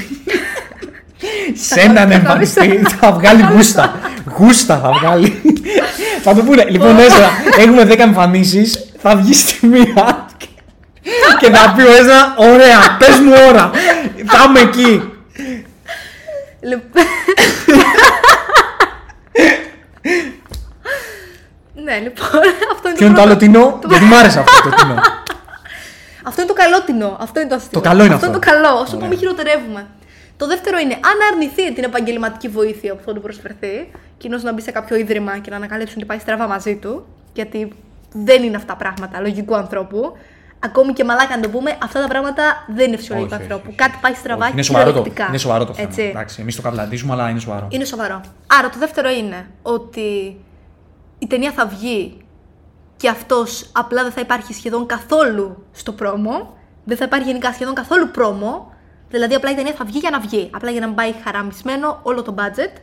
Θα Σένα να βγάλει- εμφανιστεί. Θα βγάλει γούστα. Γούστα θα βγάλει. Θα το πούνε. Λοιπόν, Έζρα, έχουμε 10 εμφανίσεις. Θα βγει στη μία. Και θα πει ο Έζρα, ωραία, πες μου ώρα. Θα είμαι εκεί. Λοιπόν- ναι, λοιπόν, αυτό είναι Ποιο είναι το πρώτο. άλλο τεινό, γιατί μ' άρεσε αυτό το τεινό. Αυτό είναι το καλό τεινό. Αυτό είναι το αστείο. Το καλό είναι αυτό. αυτό. είναι το καλό. Όσο Ωραία. πάμε χειροτερεύουμε. Το δεύτερο είναι αν αρνηθεί την επαγγελματική βοήθεια που θα του προσφερθεί, κοινώς να μπει σε κάποιο ίδρυμα και να ανακαλύψουν ότι πάει στραβά μαζί του, γιατί δεν είναι αυτά πράγματα λογικού ανθρώπου. Ακόμη και μαλάκα να το πούμε, αυτά τα πράγματα δεν είναι φυσιολογικού Όχι, όχι, ανθρώπου. όχι. Κάτι πάει στραβά Όχι, και είναι, σοβαρό το, κυριολεκτικά. είναι σοβαρό το θέμα. Έτσι. Εντάξει, εμείς το καβλαντίζουμε, αλλά είναι σοβαρό. Είναι σοβαρό. Άρα το δεύτερο είναι ότι η ταινία θα βγει και αυτός απλά δεν θα υπάρχει σχεδόν καθόλου στο πρόμο. Δεν θα υπάρχει γενικά σχεδόν καθόλου πρόμο. Δηλαδή απλά η ταινία θα βγει για να βγει. Απλά για να μην πάει χαραμισμένο όλο το budget.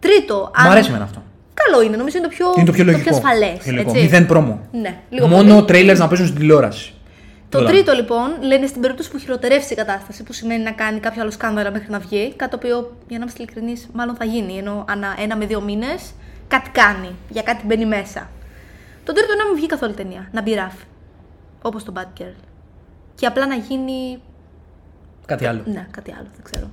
Τρίτο, Μου αρέσει εμένα αυτό. Καλό είναι, νομίζω είναι το πιο, Είναι το πιο λογικό. ασφαλές, Πιο λογικό. έτσι. Μηδέν πρόμο. Ναι, λίγο Μόνο πολύ. τρέιλερ να παίζουν στην τηλεόραση. Το Όλα. τρίτο λοιπόν λένε στην περίπτωση που χειροτερεύσει η κατάσταση, που σημαίνει να κάνει κάποιο άλλο σκάνδαλο μέχρι να βγει, κάτι το οποίο για να είμαστε ειλικρινείς μάλλον θα γίνει. Ενώ ανά ένα με δύο μήνες κάτι κάνει, για κάτι μπαίνει μέσα. Το τρίτο είναι να μην βγει καθόλου η ταινία, να μπει ραφ. Όπως το Bad Girl. Και απλά να γίνει. Κάτι άλλο. Ναι, κάτι άλλο, δεν ξέρω.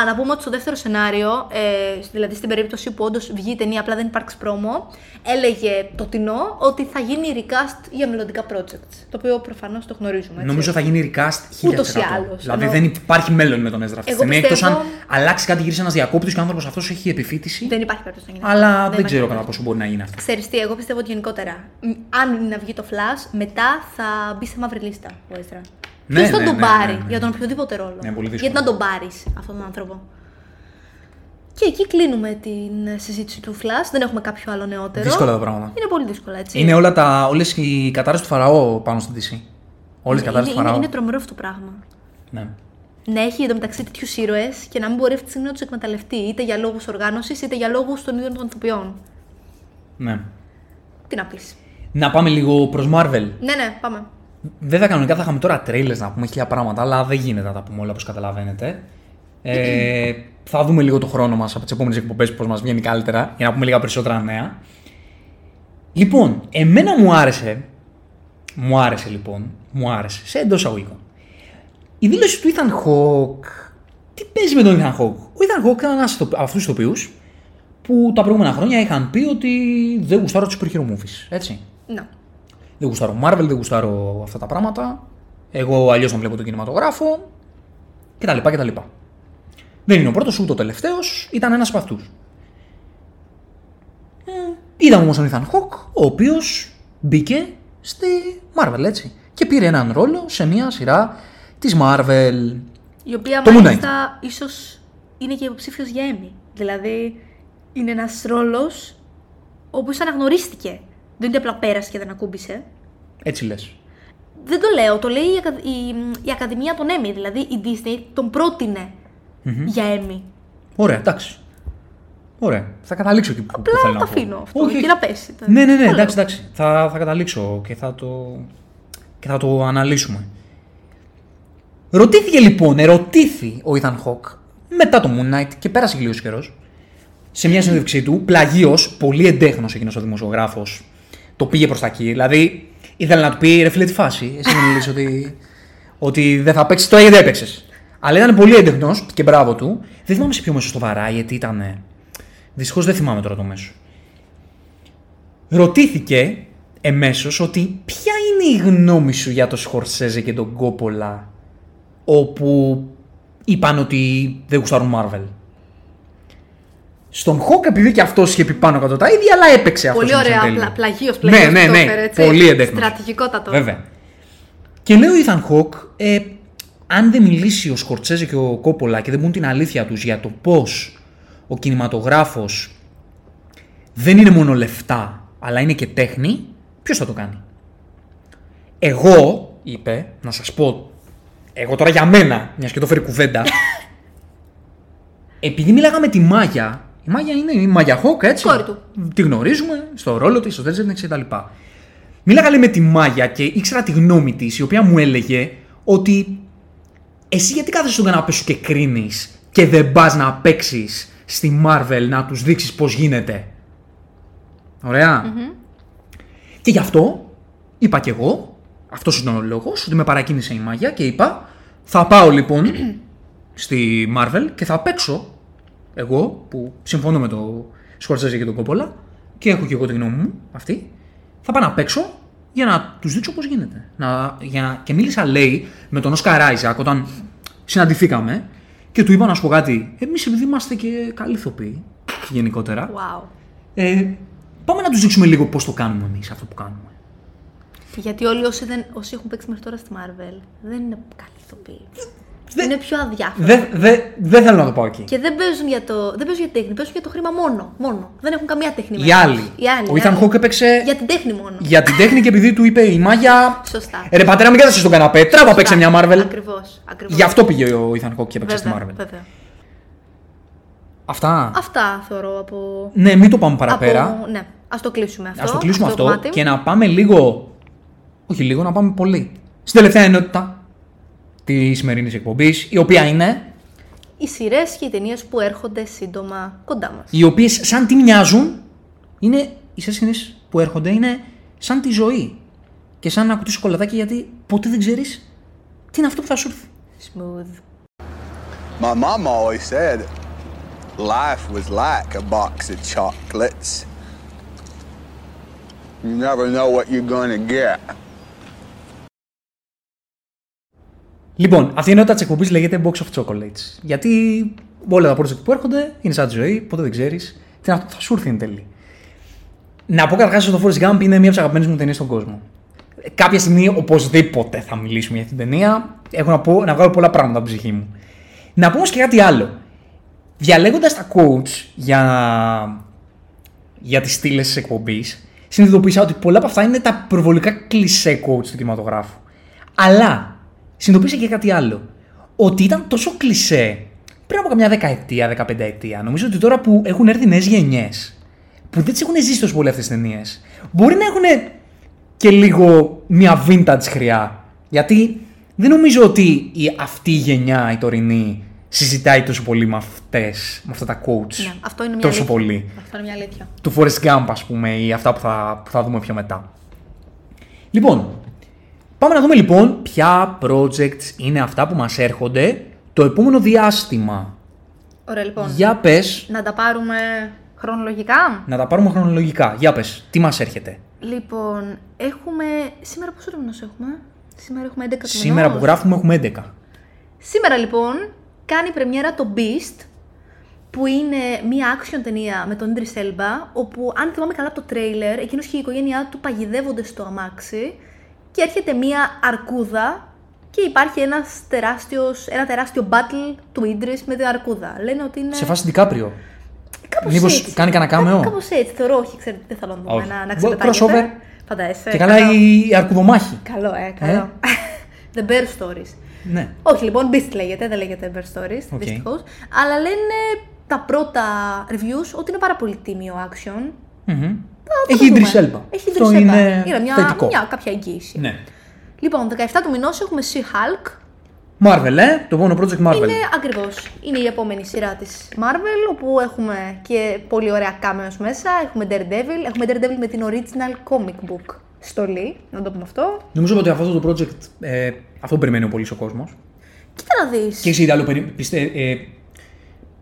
Α, να πούμε ότι στο δεύτερο σενάριο, ε, δηλαδή στην περίπτωση που όντως βγει η ταινία, απλά δεν υπάρξει πρόμο, έλεγε το τεινό ότι θα γίνει recast για μελλοντικά projects. Το οποίο προφανώς το γνωρίζουμε. Έτσι. Νομίζω θα γίνει recast 1000%. Ούτως ή άλλως, Δηλαδή ενώ- δεν υπάρχει μέλλον με τον Έζρα αυτή τη Εγώ στιγμή. Εκτός πιστεύω- αν αλλάξει κάτι, γυρίσει ένας διακόπτης και ο άνθρωπος αυτός έχει επιφύτηση. Δεν υπάρχει περίπτωση να γίνει. Αλλά αυτό. δεν, υπάρχει ξέρω κατά περίπτωση. πόσο μπορεί να γίνει αυτό. Ξέρεις τι, εγώ πιστεύω ότι γενικότερα, μ, αν είναι να βγει το Flash, μετά θα μπει σε μαύρη λίστα ο Έζρα. Ναι, Ποιος θα ναι, τον ναι, πάρει ναι, ναι. για τον οποιοδήποτε ρόλο; Ναι, πολύ δύσκολο. Γιατί να τον πάρεις αυτόν τον άνθρωπο; Και εκεί κλείνουμε την συζήτηση του Flash. Δεν έχουμε κάποιο άλλο νεότερο. Δύσκολα τα πράγματα. Είναι πολύ δύσκολα, έτσι. Είναι όλα τα, όλες οι κατάρρες του Φαραώ πάνω στην DC. Όλες οι είναι, κατάρρες του είναι, Φαραώ. είναι τρομερό αυτό το πράγμα. Ναι. Να έχει εντωμεταξύ τέτοιους ήρωες και να μην μπορεί αυτή τη στιγμή να τους εκμεταλλευτεί είτε για λόγους οργάνωσης είτε για λόγους των ίδιων των ηθοποιών. ναι. Τι να πεις. Να πάμε λίγο προς Marvel. Ναι, ναι, πάμε. Βέβαια, κανονικά θα είχαμε τώρα trailers να πούμε χίλια πράγματα, αλλά δεν γίνεται να τα πούμε όλα όπως καταλαβαίνετε. Ε, θα δούμε λίγο το χρόνο μας από τις επόμενες εκπομπές πώς μας βγαίνει καλύτερα για να πούμε λίγα περισσότερα νέα. Λοιπόν, εμένα μου άρεσε. Μου άρεσε λοιπόν. Μου άρεσε. Σε εντός αγωγικών. Η δήλωση του Ethan Hawke. Τι παίζει με τον Ethan Hawke; Ο Ethan Hawke ήταν ένας από αυτούς τους ηθοποιούς που τα προηγούμενα χρόνια είχαν πει ότι δεν γουστάρω τους superhero movies. Έτσι. Ναι. Δεν γουστάρω Marvel, δεν γουστάρω αυτά τα πράγματα. Εγώ αλλιώς να βλέπω τον κινηματογράφο. κτλ. κτλ. Δεν είναι ο πρώτος ούτε ο τελευταίος, ήταν ένας από αυτούς. Ε, είδαμε όμως τον Ethan Hawke, ο οποίος μπήκε στη Marvel, έτσι. και πήρε έναν ρόλο σε μια σειρά της Marvel. Η οποία Το Moon Knight. μάλιστα ίσως είναι και υποψήφιος για Emmy. Δηλαδή είναι ένας ρόλος ο οποίο αναγνωρίστηκε. Δεν είναι απλά πέρασε και δεν ακούμπησε. Έτσι λες. Δεν το λέω, το λέει η, Ακα- η- η Ακαδημία των Emmy. Δηλαδή η Disney τον προτεινε για Emmy. Ωραία, εντάξει. Ωραία. Θα καταλήξω εκεί που, που Απλά θέλω το να πω. αφήνω αυτό Όχι, και όχι. να πέσει. Ναι, ναι, ναι, Άλλο. εντάξει, εντάξει. Θα, θα καταλήξω και θα το, και θα το αναλύσουμε. Ρωτήθηκε λοιπόν, ερωτήθη ο Ethan Hawke μετά το Moon Knight και πέρασε και λίγος καιρός σε μια συνέντευξή του, πλαγίως, πολύ εντέχνος εκείνος ο δημοσιογράφος, το πήγε προς τα εκεί. Δηλαδή, ήθελε να του πει ρε φίλε τη φάση, εσύ δεν λες ότι, ότι δεν θα παίξεις τώρα γιατί έπαιξες. Αλλά ήταν πολύ έντεχνος και μπράβο του. Δεν θυμάμαι σε ποιο μέσο στο βαράει, γιατί ήταν. Δυστυχώς δεν θυμάμαι τώρα το μέσο ρωτήθηκε εμέσως ότι ποια είναι η γνώμη σου για το Σκορσέζε και τον Κόπολα όπου είπαν ότι δεν γουστάρουν Marvel; Στον Χοκ επειδή και αυτός είχε πει πάνω κάτω τα ίδια αλλά έπαιξε αυτός Πολύ όμως εν ωραία. τέλει. Πλα, πλαγίω, Ναι, πλαγίως ναι, το ναι. έφερε, έτσι. Πολύ εντέχνος. Στρατηγικότατο. Βέβαια. Και λέει ο Ethan Hawke, ε, αν δεν μιλήσει ο Σκορτσέζε και ο Κόπολα και δεν πούν την αλήθεια τους για το πώς ο κινηματογράφος δεν είναι μόνο λεφτά, αλλά είναι και τέχνη, ποιος θα το κάνει; Εγώ, είπε, να σας πω, εγώ τώρα για μένα, μιας και το φέρει κουβέντα, επειδή μίλαγα με τη Μάγια, η Μάγια είναι η Μάγια Χόκ, έτσι. Κόρη του. Τη γνωρίζουμε, στο ρόλο της, στο Delta κτλ. Μίλαγα λέει με τη Μάγια και ήξερα τη γνώμη της, η οποία μου έλεγε ότι εσύ γιατί κάθεσαι στον καναπέ σου και κρίνεις και δεν πας να παίξεις στη Marvel να τους δείξεις πώς γίνεται; Ωραία. Και γι' αυτό είπα κι εγώ, αυτός ήταν ο λόγος, ότι με παρακίνησε η Μάγια και είπα θα πάω λοιπόν στη Marvel και θα παίξω εγώ που συμφωνώ με το Σκορτσέζε και τον Κόπολα και έχω και εγώ τη γνώμη μου αυτή, θα πάω να παίξω για να τους δείξω πώς γίνεται. Να, για, να- και μίλησα λέει με τον Όσκαρ Άιζακ όταν συναντηθήκαμε και του είπα να σου πω κάτι. Εμείς επειδή είμαστε και καλοί ηθοποιοί γενικότερα, Wow. ε, πάμε να τους δείξουμε λίγο πώς το κάνουμε εμείς αυτό που κάνουμε. Γιατί όλοι όσοι, δεν, όσοι έχουν παίξει μέχρι τώρα στη Marvel δεν είναι καλοί ηθοποιοί. Δεν- Είναι πιο αδιάφοροι. Δεν δε, δεν θέλω να το πάω εκεί. Και δεν παίζουν, για το, δεν παίζουν για τέχνη, παίζουν για το χρήμα μόνο. μόνο. Δεν έχουν καμία τέχνη Οι μέσα. άλλοι. Οι άλλοι. Ο οι Ethan άλλοι. Hawke έπαιξε Για την τέχνη μόνο. για την τέχνη και επειδή του είπε η Μάγια. Σωστά. «Ε, Ρε πατέρα, μην κάθεσαι στον καναπέ. Τράβα παίξε μια Marvel. Ακριβώς. Ακριβώς. Γι' αυτό πήγε ο Ethan Hawke και έπαιξε στη Βέβαια, Marvel. βέβαια. Αυτά. Αυτά θεωρώ από. Ναι, μην το πάμε παραπέρα. Από... Ναι, ας το κλείσουμε αυτό. Α το κλείσουμε αυτό, κομμάτι. και να πάμε λίγο. Όχι λίγο, να πάμε πολύ. Στην τελευταία ενότητα της σημερινής εκπομπής, η οποία είναι. Οι σειρές και οι ταινίες που έρχονται σύντομα κοντά μας. Οι οποίες σαν τι μοιάζουν, είναι. Οι σειρές που έρχονται είναι σαν τη ζωή. Και σαν να ακουτεί σοκολατάκι γιατί ποτέ δεν ξέρεις τι είναι αυτό που θα σου έρθει. Smooth. My mom always said life was like a box of chocolates. You never know what you're gonna get. Λοιπόν, αυτή η ενότητα της εκπομπής λέγεται Box of Chocolates. Γιατί όλα τα project που έρχονται είναι σαν τη ζωή, ποτέ δεν ξέρεις τι είναι αυτό που θα σου έρθει εν τέλει. Να πω καταρχάς ότι το Forrest Gump είναι μία από τις αγαπημένες μου ταινίες στον κόσμο. Κάποια στιγμή οπωσδήποτε θα μιλήσουμε για αυτήν την ταινία. Έχω να, πω, να βγάλω πολλά πράγματα από την ψυχή μου. Να πω όμως και κάτι άλλο. Διαλέγοντας τα quotes για, για τις στήλες της εκπομπής, συνειδητοποίησα ότι πολλά από αυτά είναι τα προβολικά κλισέ quotes του κινηματογράφου. Αλλά συνειδητοποίησα και κάτι άλλο. Ότι ήταν τόσο κλισέ πριν από καμιά δεκαετία, δεκαπενταετία. Νομίζω ότι τώρα που έχουν έρθει νέες γενιές, που δεν τις έχουν ζήσει τόσο πολύ αυτές τις ταινίες, μπορεί να έχουν και λίγο μια vintage χρειά. Γιατί δεν νομίζω ότι η, αυτή η γενιά, η τωρινή, συζητάει τόσο πολύ με, αυτές, με αυτά τα quotes. Ναι, αυτό είναι μια τόσο αλήθεια. πολύ. Αυτό είναι μια αλήθεια. Του Forrest Gump, ας πούμε, ή αυτά που θα, που θα δούμε πιο μετά. Λοιπόν, πάμε να δούμε λοιπόν ποια projects είναι αυτά που μας έρχονται το επόμενο διάστημα. Ωραία, λοιπόν. Για πες, Να τα πάρουμε χρονολογικά; να τα πάρουμε χρονολογικά. Για πες, τι μας έρχεται; Λοιπόν, έχουμε. Σήμερα πόσο μήνο έχουμε; Σήμερα έχουμε 11 του Σήμερα που μηνός. γράφουμε έχουμε 11. Σήμερα λοιπόν κάνει πρεμιέρα το Beast, που είναι μία action ταινία με τον Idris Elba, όπου αν θυμάμαι καλά από το τρέιλερ, εκείνος και η οικογένειά του παγιδεύονται στο αμάξι και έρχεται μία αρκούδα και υπάρχει ένας τεράστιος, ένα τεράστιο battle του Idris με την αρκούδα. Λένε ότι είναι... Σε φάση Ντικάπριο. Κάπως Μήπως έτσι. κάνει κανένα κάμεο; Κάπως έτσι, θεωρώ, όχι, ξέρετε, δεν θέλω να δούμε Όχι. να, να Μπο- ξεπετάγεται. crossover. Φαντάζεσαι. Και καλά καλό. η αρκουδομάχη. Καλό, ε, καλό. The Bear Stories. Ναι. Όχι, λοιπόν, Beast λέγεται, δεν λέγεται Bear Stories, Οκ. δυστυχώς. Αλλά λένε τα πρώτα reviews ότι είναι πάρα πολύ τίμιο action. Μμμ. Θα Έχει το δούμε. Idris Elba. Έχει Αυτό Idris Elba. είναι Είναι μια, θετικό. μια κάποια εγγύηση. Ναι. Λοιπόν, 17 του μηνός έχουμε She-Hulk. Marvel, ε, το επόμενο project Marvel. Είναι ακριβώς. Είναι η επόμενη σειρά της Marvel, όπου έχουμε και πολύ ωραία cameos μέσα. Έχουμε Daredevil. Έχουμε Daredevil με την original comic book στολή, να το πούμε αυτό. Νομίζω ότι αυτό το project, ε, αυτό που περιμένει ο πολύς ο κόσμος. Κοίτα να δεις. Και εσύ είδε άλλο περι, πιστε, ε,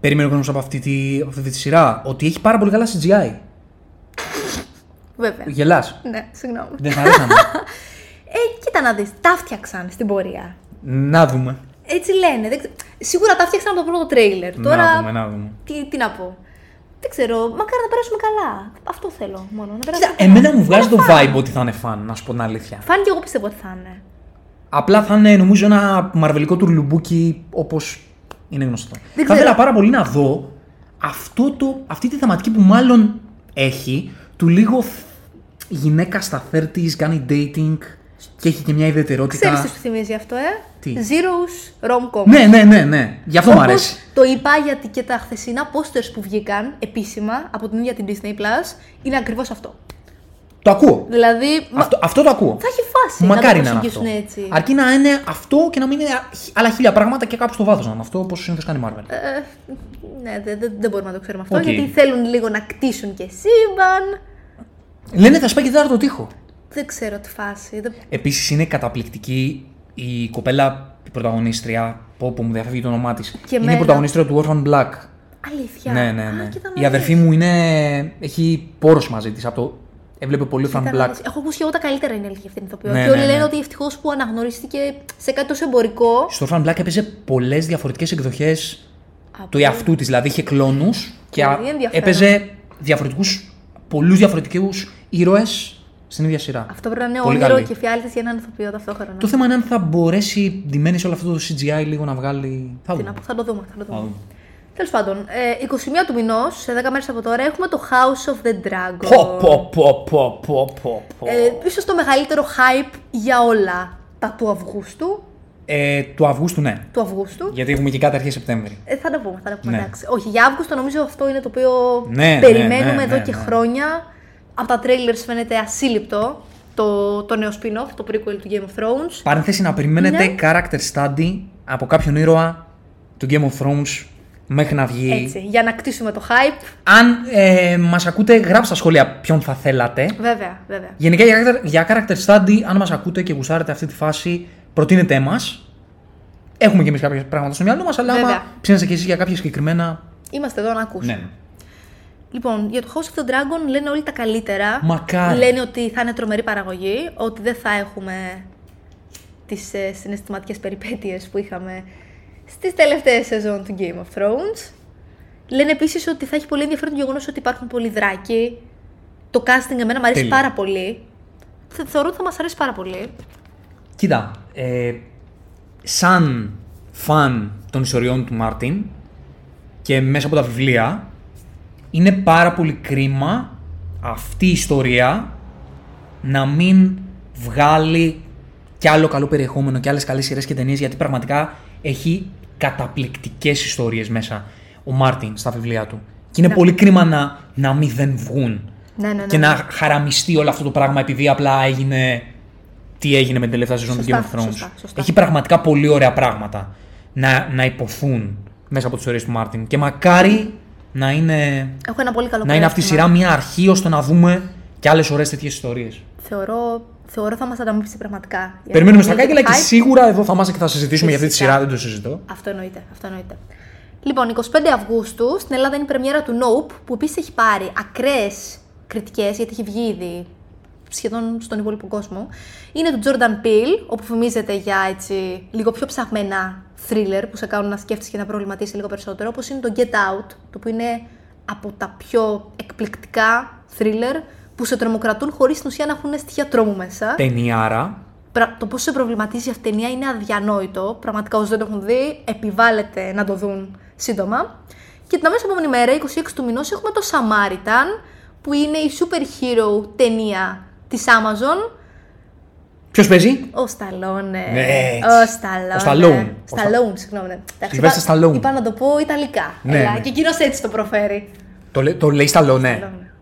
περιμένει ο κόσμος από, αυτή τη- από αυτή τη σειρά. Ότι έχει πάρα πολύ καλά CGI. Βέβαια. Γελάς. Ναι, συγγνώμη. Δεν θα αρέσανε. Ε, κοίτα να δεις. Τα φτιάξαν στην πορεία. να δούμε. Έτσι λένε. Δεν ξε- Σίγουρα τα φτιάξαν από το πρώτο τρέιλερ. Τώρα, Να δούμε, να δούμε. Τι, τι να πω. Δεν ξέρω. Μακάρι να περάσουμε καλά. Αυτό θέλω μόνο. Να περάσουμε Κοίτα, καλά. εμένα μου βγάζει το Φαν. vibe ότι θα είναι φαν, να σου πω την αλήθεια. Φαν και εγώ πιστεύω ότι θα είναι. Απλά θα είναι νομίζω ένα μαρβελικό τουρλουμπούκι όπως είναι γνωστό. Δεν θα ξέρω. ήθελα πάρα πολύ να δω αυτό το, αυτή τη θεματική που μάλλον έχει του λίγο θ- γυναίκα στα 30s, κάνει dating και έχει και μια ιδιαιτερότητα. Ξέρεις τι σου θυμίζει αυτό, ε; Τι; Zeros rom-com. Ναι, ναι, ναι, ναι. Γι' αυτό μου Όπως αρέσει. Το είπα γιατί και τα χθεσινά posters που βγήκαν επίσημα από την ίδια την Disney Plus είναι ακριβώς αυτό. Το ακούω. Δηλαδή, μα- Αυτό, αυτό το ακούω. θα έχει φάση Μακάρι να να το είναι αυτό. προσεγγίσουν έτσι. Αρκεί να είναι αυτό και να μην είναι άλλα χίλια πράγματα και κάπου στο βάθος να είναι αυτό, όπως συνήθως κάνει η Marvel. Ε, ναι, δεν δεν- δεν μπορούμε να το ξέρουμε αυτό, Οκ. γιατί θέλουν λίγο να κτίσουν και σύμπαν. Λένε θα σπάει και τέταρτο τοίχο. Δεν ξέρω τι φάση. Δεν... Επίσης είναι καταπληκτική η κοπέλα, η πρωταγωνίστρια. Πω, πω μου διαφεύγει το όνομά της. Είναι εμένα. η πρωταγωνίστρια του Orphan Black. Αλήθεια. Ναι, ναι, Α, ναι. κοίτα να η αδερφή δεις. μου είναι... έχει πόρωση μαζί της. Από το... Έβλεπε πολύ Orphan Κοίτα να Black. δεις. Έχω ακούσει και εγώ τα καλύτερα είναι αλήθεια αυτή την ηθοποιό. Ναι, και όλοι ναι, λένε ναι. ότι ευτυχώς που αναγνωρίστηκε σε κάτι τόσο εμπορικό. Στο Orphan Black έπαιζε πολλές διαφορετικές εκδοχές Από- του εαυτού της. Δηλαδή είχε κλόνους και α- Πολύ ενδιαφέρον. έπαιζε διαφορετικούς, πολλούς διαφορετικούς ήρωες στην ίδια σειρά. Αυτό πρέπει να είναι Πολύ όνειρο καλή. και φιάλτη για έναν ηθοποιό ταυτόχρονα. Το θέμα είναι αν θα μπορέσει ντυμένης σε όλο αυτό το CGI λίγο να βγάλει. Θα Τι δούμε. να πω, θα το δούμε. Θα το Θα δούμε. δούμε. Τέλος πάντων, ε, 21 του μηνός, σε 10 μέρες από τώρα, έχουμε το House of the Dragon. Πω, πω, πω, πω, πω, πω, πω. Ε, ίσως το μεγαλύτερο hype για όλα τα του Αυγούστου. Ε, του Αυγούστου, ναι. Του Αυγούστου. Γιατί έχουμε και κάτι αρχές Σεπτέμβρη. Ε, θα τα πούμε, θα τα πούμε. Ναι. Εντάξει. Όχι, για Αύγουστο νομίζω αυτό είναι το οποίο Ναι, ναι, περιμένουμε ναι, εδώ ναι, και ναι. χρόνια. Από τα trailers φαίνεται ασύλληπτο το, το νέο spin-off, το prequel του Game of Thrones. Παρένθεση να περιμένετε Ναι. character study από κάποιον ήρωα του Game of Thrones μέχρι να βγει. Έτσι, για να κτίσουμε το hype. Αν ε, μας ακούτε, γράψτε στα σχόλια ποιον θα θέλατε. Βέβαια, βέβαια. Γενικά για, character- για character study, αν μας ακούτε και γουστάρετε αυτή τη φάση, προτείνετε μας. Έχουμε και εμείς κάποια πράγματα στο μυαλό μας, αλλά Βέβαια. άμα ψήνεστε και εσείς για κάποια συγκεκριμένα... Είμαστε εδώ να ακούσουμε. Ναι. Λοιπόν, για το House of the Dragon λένε όλοι τα καλύτερα. Μακάρι. Λένε ότι θα είναι τρομερή παραγωγή, ότι δεν θα έχουμε τις ε, συναισθηματικές περιπέτειες που είχαμε στις τελευταίες σεζόν του Game of Thrones. Λένε επίσης ότι θα έχει πολύ ενδιαφέρον το γεγονός ότι υπάρχουν πολλοί δράκοι. Το casting εμένα μου αρέσει Τέλεια. πάρα πολύ. Θε- Θεωρώ ότι θα μας αρέσει πάρα πολύ. Κοίτα, ε, σαν φαν των ιστοριών του Μάρτιν και μέσα από τα βιβλία, είναι πάρα πολύ κρίμα αυτή η ιστορία να μην βγάλει κι άλλο καλό περιεχόμενο και άλλες καλές σειρές και ταινίες γιατί πραγματικά έχει καταπληκτικές ιστορίες μέσα ο Μάρτιν στα βιβλία του. Και είναι Ναι. πολύ κρίμα να, να μην δεν βγουν Ναι, ναι, ναι. και να χαραμιστεί όλο αυτό το πράγμα επειδή απλά έγινε τι έγινε με την τελευταία σεζόν του Σωστά, Game of Thrones. σωστά, σωστά. Έχει πραγματικά πολύ ωραία πράγματα να, να ειπωθούν μέσα από τις ιστορίες του Μάρτιν. Και μακάρι να είναι, Έχω ένα πολύ καλό να είναι αυτή η παράδειγμα. σειρά μια αρχή ώστε να δούμε και άλλες ωραίες τέτοιες ιστορίες. Θεωρώ, θεωρώ θα μας ανταμείψει πραγματικά. Για Περιμένουμε να στα δείτε κάγκελα το και hype. σίγουρα εδώ θα είμαστε και θα συζητήσουμε για αυτή τη Φυσικά. σειρά, δεν το συζητώ. Αυτό εννοείται, αυτό εννοείται. Λοιπόν, 25 Αυγούστου στην Ελλάδα είναι η πρεμιέρα του Nope, που επίσης έχει πάρει ακραίες κριτικές, γιατί έχει βγει ήδη σχεδόν στον υπόλοιπο κόσμο. Είναι του Jordan Peele, όπου φημίζεται για έτσι λίγο πιο ψαγμένα thriller που σε κάνουν να σκέφτεσαι και να προβληματίσεις λίγο περισσότερο, όπως είναι το Get Out, το οποίο είναι από τα πιο εκπληκτικά thriller που σε τρομοκρατούν χωρίς στην ουσία να έχουν στοιχεία τρόμου μέσα. Ταινιάρα. πρα- το πώς σε προβληματίζει αυτή η ταινία είναι αδιανόητο. Πραγματικά όσοι δεν το έχουν δει, επιβάλλεται να το δουν σύντομα. Και την αμέσως επόμενη μέρα, 26 του μηνός, έχουμε το Samaritan, που είναι η super hero ταινία της Amazon. Ποιος παίζει; Ο Σταλόνε. Ναι, έτσι. Ο Σταλόνε. Ο Σταλόν. Ο Σταλόν, συγγνώμη. ναι. Εντάξει, Sylvester είπα- Stallone. Είπα να το πω Ιταλικά. Ναι, Έλα, ναι. Και εκείνος έτσι το προφέρει. Το, λέ- το λέει Σταλόνε. Σταλόνε.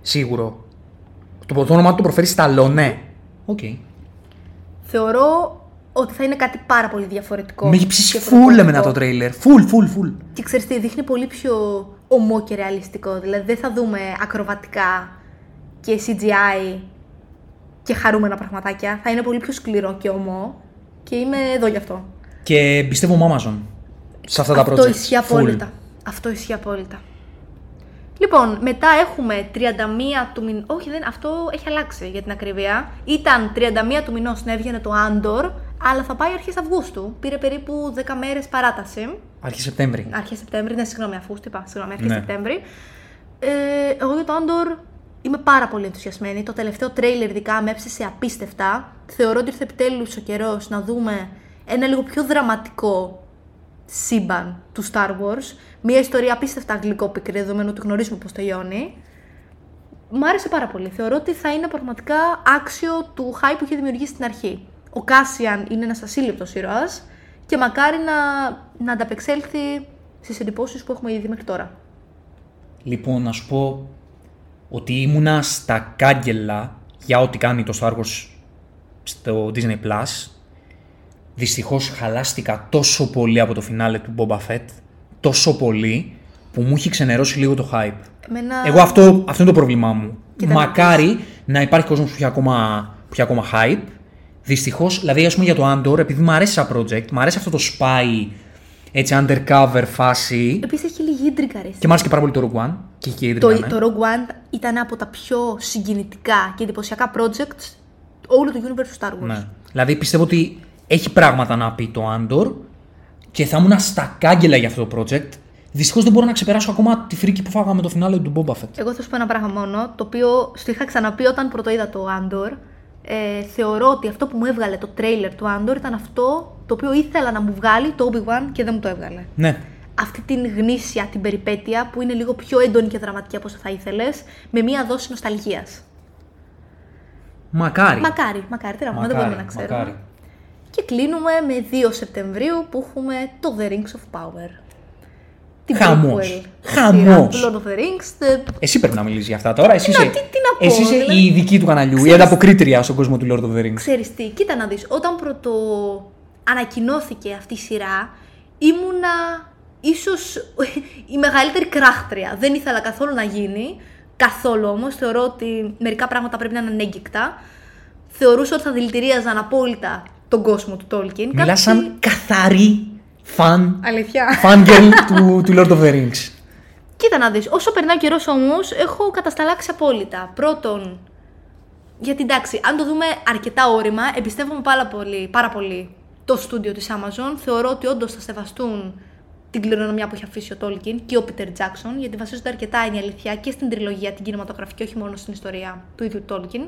Σίγουρο. Το, το όνομα του το προφέρει Σταλόνε. Οκ. Θεωρώ ότι θα είναι κάτι πάρα πολύ διαφορετικό. Με έχει ψήσει και φουλ πρωτοπορικό. μετά το τρέιλερ. Φουλ, φουλ, φουλ. Και ξέρεις τι, δείχνει πολύ πιο ωμό και ρεαλιστικό. Δηλαδή δεν θα δούμε ακροβατικά και CGI και χαρούμενα πραγματάκια. Θα είναι πολύ πιο σκληρό και ωμό. Και είμαι εδώ γι' αυτό. Και πιστεύω μου Amazon. Σε αυτά τα project. Αυτό ισχύει Full. απόλυτα. Αυτό ισχύει απόλυτα. Λοιπόν, μετά έχουμε 31 του μηνό. Όχι, δεν, αυτό έχει αλλάξει για την ακρίβεια. Ήταν 31 του μηνός να έβγαινε το Andor, αλλά θα πάει αρχές Αυγούστου. Πήρε περίπου 10 μέρες παράταση. Αρχή Σεπτέμβρη. Αρχές Σεπτέμβρη, ναι, συγγνώμη, Αυγούστου είπα. Συγγνώμη, αρχές Ναι. Σεπτέμβρη. Ε, εγώ για το Andor είμαι πάρα πολύ ενθουσιασμένη. Το τελευταίο τρέιλερ ειδικά με έψησε απίστευτα. Θεωρώ ότι ήρθε επιτέλους ο καιρός να δούμε ένα λίγο πιο δραματικό σύμπαν του Star Wars. Μια ιστορία απίστευτα γλυκόπικρη, δεδομένου ότι γνωρίζουμε πώς τελειώνει. Μ' άρεσε πάρα πολύ. Θεωρώ ότι θα είναι πραγματικά άξιο του hype που είχε δημιουργήσει στην αρχή. Ο Κάσιαν είναι ένας ασύλληπτος ήρωας και μακάρι να, να ανταπεξέλθει στις εντυπώσεις που έχουμε ήδη μέχρι τώρα. Λοιπόν, να σου πω ότι ήμουνα στα κάγκελα για ό,τι κάνει το Star Wars στο Disney Plus. Δυστυχώς χαλάστηκα τόσο πολύ από το φινάλε του Boba Fett, τόσο πολύ, που μου έχει ξενερώσει λίγο το hype. Εμένα... Εγώ αυτό, αυτό είναι το πρόβλημά μου. Κοίτα να Μακάρι να υπάρχει κόσμος που έχει ακόμα, που έχει ακόμα hype. Δυστυχώς, δηλαδή, ας πούμε για το Andor, επειδή μου αρέσει σαν project, μου αρέσει αυτό το spy, έτσι undercover φάση. Επίση έχει λίγη ίντρικα ρε. Και μου άρεσε και πάρα πολύ το Rogue One. Και είχε και Το, ίντρικα, ναι. το Rogue One ήταν από τα πιο συγκινητικά και εντυπωσιακά projects όλου του universe του Star Wars. Ναι. Δηλαδή πιστεύω ότι έχει πράγματα να πει το Andor και θα ήμουν στα κάγκελα για αυτό το project. Δυστυχώς δεν μπορώ να ξεπεράσω ακόμα τη φρίκη που φάγαμε το φινάλε του Boba Fett. Εγώ θα σου πω ένα πράγμα μόνο, το οποίο στο είχα ξαναπεί όταν πρώτο είδα το Andor. Ε, θεωρώ ότι αυτό που μου έβγαλε το τρέιλερ του Andor ήταν αυτό το οποίο ήθελα να μου βγάλει το Obi-Wan και δεν μου το έβγαλε. Ναι. Αυτή την γνήσια, την περιπέτεια που είναι λίγο πιο έντονη και δραματική από όσο θα ήθελες, με μία δόση νοσταλγίας. Μακάρι. Μακάρι, μακάρι, τι να πούμε, δεν μπορούμε να ξέρουμε. μακάρι. Και κλείνουμε με 2 Σεπτεμβρίου που έχουμε το The Rings of Power. Την Χαμός. prequel Χαμός. σειρά του Lord of the Rings. The- Εσύ πρέπει να μιλήσεις για αυτά τώρα. Εσύ Τι να- είσαι, τι- τι να πω, εσύ είσαι δηλαδή. η ειδική του καναλιού, η Ξέρεις- ανταποκρίτρια στον κόσμο του Lord of the Rings. Ξέρεις τι, κοίτα να δεις, όταν πρώτο ανακοινώθηκε αυτή η σειρά, ήμουνα ίσως η μεγαλύτερη κράχτρια. Δεν ήθελα καθόλου να γίνει, καθόλου όμως. Θεωρώ ότι μερικά πράγματα πρέπει να είναι ανέγκυκτα. Θεωρούσα ότι θα δηλητηρίαζαν απόλυτα τον κόσμο του Tolkien. Μιλάς Κάτι- σαν καθαρή φαν, Αλήθεια. fangirl του, του Lord of the Rings. Κοίτα να δεις, όσο περνάει ο καιρός όμως, έχω κατασταλάξει απόλυτα. Πρώτον, γιατί εντάξει, αν το δούμε αρκετά όρημα, εμπιστεύομαι πάρα πολύ, πάρα πολύ το στούντιο της Amazon. Θεωρώ ότι όντως θα σεβαστούν την κληρονομιά που έχει αφήσει ο Tolkien και ο Peter Jackson, γιατί βασίζονται αρκετά, είναι η αλήθεια, και στην τριλογία την κινηματογραφική, όχι μόνο στην ιστορία του ίδιου Tolkien.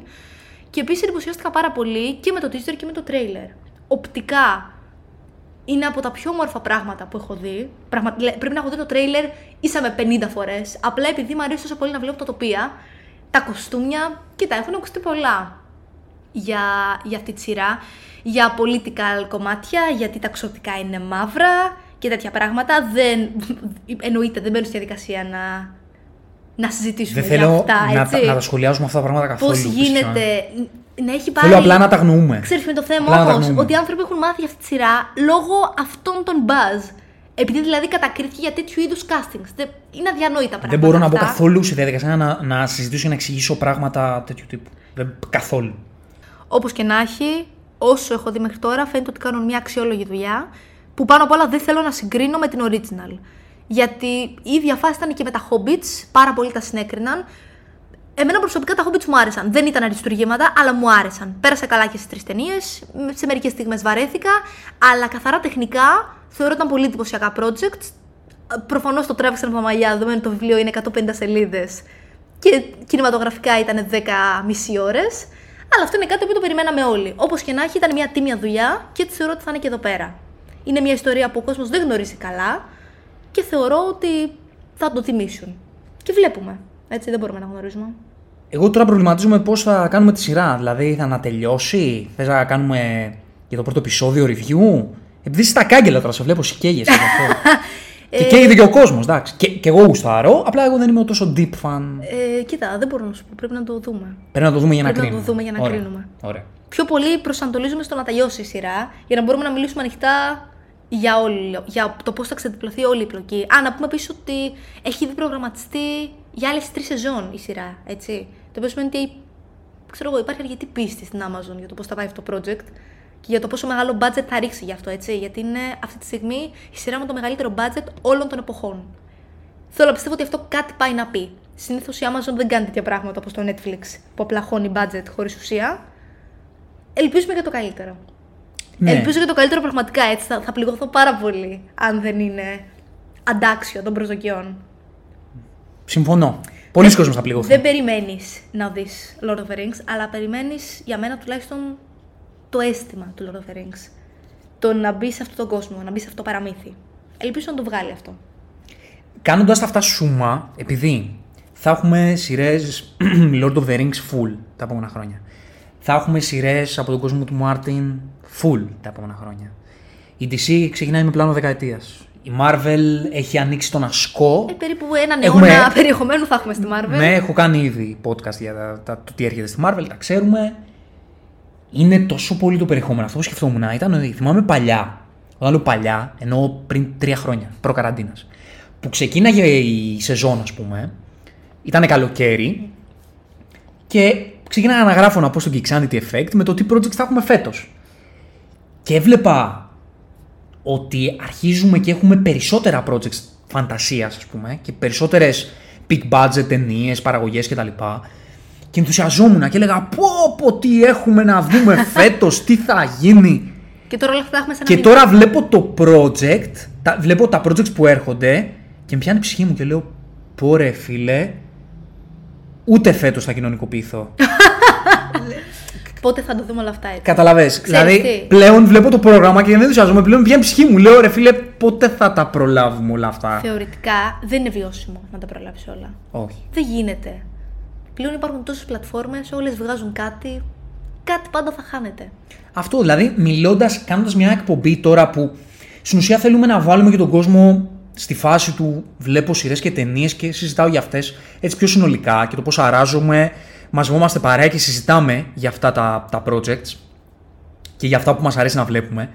Και επίσης εντυπωσιάστηκα πάρα πολύ και με το teaser και με το trailer. Οπτικά, είναι από τα πιο όμορφα πράγματα που έχω δει. Πραγμα... λέ- Πρέπει να έχω δει το τρέιλερ ίσα με 50 φορές. Απλά επειδή μου αρέσει τόσο πολύ να βλέπω τα τοπία, τα κοστούμια, κοίτα, έχουν ακουστεί πολλά για, για αυτή τη σειρά. Για political κομμάτια, γιατί τα ξωτικά είναι μαύρα και τέτοια πράγματα. Δεν, εννοείται, δεν μπαίνω στη διαδικασία να, να συζητήσουμε Δεν για θέλω αυτά, να, έτσι. τα- να τα σχολιάζουμε αυτά τα πράγματα καθόλου. Πώς πιστεύω. γίνεται να έχει πάρει... Θέλω απλά να τα γνωρούμε. Ξέρεις ποιο είναι το Απλά θέμα να τα όμως, γνωρούμε. ότι οι άνθρωποι έχουν μάθει για αυτή τη σειρά λόγω αυτών των buzz. Επειδή δηλαδή κατακρίθηκε για τέτοιου είδους castings. Δεν- Είναι αδιανόητα πράγματα. Δεν μπορώ να μπω αυτά. καθόλου σε διαδικασία να, να συζητήσω και να εξηγήσω πράγματα τέτοιου τύπου. Δεν, καθόλου. Όπως και να έχει, όσο έχω δει μέχρι τώρα, φαίνεται ότι κάνουν μια αξιόλογη δουλειά. Που πάνω απ' όλα δεν θέλω να συγκρίνω με την original. Γιατί η ίδια φάση ήταν και με τα Hobbits, πάρα πολλοί τα συνέκριναν. Εμένα προσωπικά τα Hobbits μου άρεσαν. Δεν ήταν αριστούργήματα, αλλά μου άρεσαν. Πέρασα καλά και στις τρεις ταινίες. Σε μερικές στιγμές βαρέθηκα. Αλλά καθαρά τεχνικά θεωρώ ήταν πολύ εντυπωσιακά projects. Προφανώς το τράβηξαν από τα μαλλιά, δεδομένου το βιβλίο είναι 150 σελίδες. Και κινηματογραφικά ήταν 10 μισή ώρες. Αλλά αυτό είναι κάτι που το περιμέναμε όλοι. Όπως και να έχει, ήταν μια τίμια δουλειά και έτσι θεωρώ ότι θα είναι και εδώ πέρα. Είναι μια ιστορία που ο κόσμος δεν γνωρίζει καλά και θεωρώ ότι θα το τιμήσουν. Και βλέπουμε. Έτσι δεν μπορούμε να γνωρίζουμε. Εγώ τώρα προβληματίζομαι πώς θα κάνουμε τη σειρά. Δηλαδή θα ανατελειώσει, θες να κάνουμε για το πρώτο επεισόδιο review; Επειδή είσαι στα κάγκελα τώρα, σε βλέπω σηκέγεσαι γι' αυτό. και καίγεται και ο κόσμος, εντάξει. Και, και εγώ γουστάρω, απλά εγώ δεν είμαι τόσο deep fan. Ε, κοίτα, δεν μπορώ να σου πω. Πρέπει να το δούμε. Πρέπει να το δούμε για να Πρέπει να κρίνουμε. το δούμε για να Ωραία. κρίνουμε. Ωραία. Πιο πολύ προσανατολίζουμε στο να τελειώσει η σειρά για να μπορούμε να μιλήσουμε ανοιχτά για, όλο, για το πώς θα ξεδιπλωθεί όλη η πλοκή. Α, να πούμε επίσης ότι έχει ήδη προγραμματιστεί για άλλες τρεις σεζόν η σειρά. Έτσι. Το οποίο σημαίνει ότι ξέρω εγώ, υπάρχει αρκετή πίστη στην Amazon για το πώς θα πάει αυτό το project και για το πόσο μεγάλο budget θα ρίξει γι' αυτό. Έτσι. Γιατί είναι αυτή τη στιγμή η σειρά με το μεγαλύτερο budget όλων των εποχών. Θέλω να πιστεύω ότι αυτό κάτι πάει να πει. Συνήθως η Amazon δεν κάνει τέτοια πράγματα όπως το Netflix που απλά χώνει budget χωρίς ουσία. Ελπίζουμε για το καλύτερο. Ναι. Ελπίζω για το καλύτερο πραγματικά έτσι. Θα, θα πληγωθώ πάρα πολύ αν δεν είναι αντάξιο των προσδοκιών. Συμφωνώ. Πολλοί κόσμοι θα πληγωθούν. Δεν περιμένεις να δεις Lord of the Rings, αλλά περιμένεις για μένα τουλάχιστον το αίσθημα του Lord of the Rings. Το να μπει σε αυτόν τον κόσμο, να μπει σε αυτό το παραμύθι. Ελπίζω να το βγάλει αυτό. Κάνοντας τα αυτά σούμα, επειδή θα έχουμε σειρές Lord of the Rings full τα επόμενα χρόνια. Θα έχουμε σειρές από τον κόσμο του Μάρτιν full τα επόμενα χρόνια. Η DC ξεκινάει με πλάνο δεκαετίας. Η Marvel έχει ανοίξει τον ασκό. Ε, περίπου έναν Έχουμε- αιώνα περιεχομένου θα έχουμε στη Marvel. Ναι, έχω κάνει ήδη podcast για τα, τα- το τι έρχεται στη Marvel, τα ξέρουμε. Είναι τόσο πολύ το περιεχόμενο. Αυτό που σκεφτόμουν ήταν ότι θυμάμαι παλιά, όταν λέω παλιά, εννοώ πριν τρία χρόνια, προ-καραντίνα, που ξεκίναγε η σεζόν, ας πούμε, ήταν καλοκαίρι και ξεκίναγα να γράφω να πω στο Geeksanity Effect με το τι projects θα έχουμε φέτος. Και έβλεπα ότι αρχίζουμε και έχουμε περισσότερα projects φαντασίας ας πούμε και περισσότερες big budget ταινίες, παραγωγές κτλ. Και ενθουσιαζόμουν και έλεγα πω πω τι έχουμε να δούμε φέτος, τι θα γίνει. Και τώρα όλα αυτά τα έχουμε σε ένα Και μηδέν. τώρα βλέπω το project, τα, βλέπω τα projects που έρχονται και με πιάνει η ψυχή μου και λέω πω ρε φίλε, ούτε φέτος θα κοινωνικοποιηθώ. Πότε θα το δούμε όλα αυτά έτσι. Καταλαβες. Δηλαδή, τι; πλέον βλέπω το πρόγραμμα και δεν ενθουσιάζομαι. Πλέον πιάνει η ψυχή μου. Λέω ρε φίλε, πότε θα τα προλάβουμε όλα αυτά; Θεωρητικά δεν είναι βιώσιμο να τα προλάβεις όλα. Όχι. Δεν γίνεται. Πλέον υπάρχουν τόσες πλατφόρμες, όλες βγάζουν κάτι. Κάτι πάντα θα χάνεται. Αυτό δηλαδή, μιλώντας, κάνοντας μια εκπομπή τώρα που στην ουσία θέλουμε να βάλουμε και τον κόσμο στη φάση του βλέπω σειρές και ταινίες και συζητάω για αυτές έτσι πιο συνολικά και το πώς αράζομαι, μαζευόμαστε παρέα και συζητάμε για αυτά τα, τα projects και για αυτά που μας αρέσει να βλέπουμε.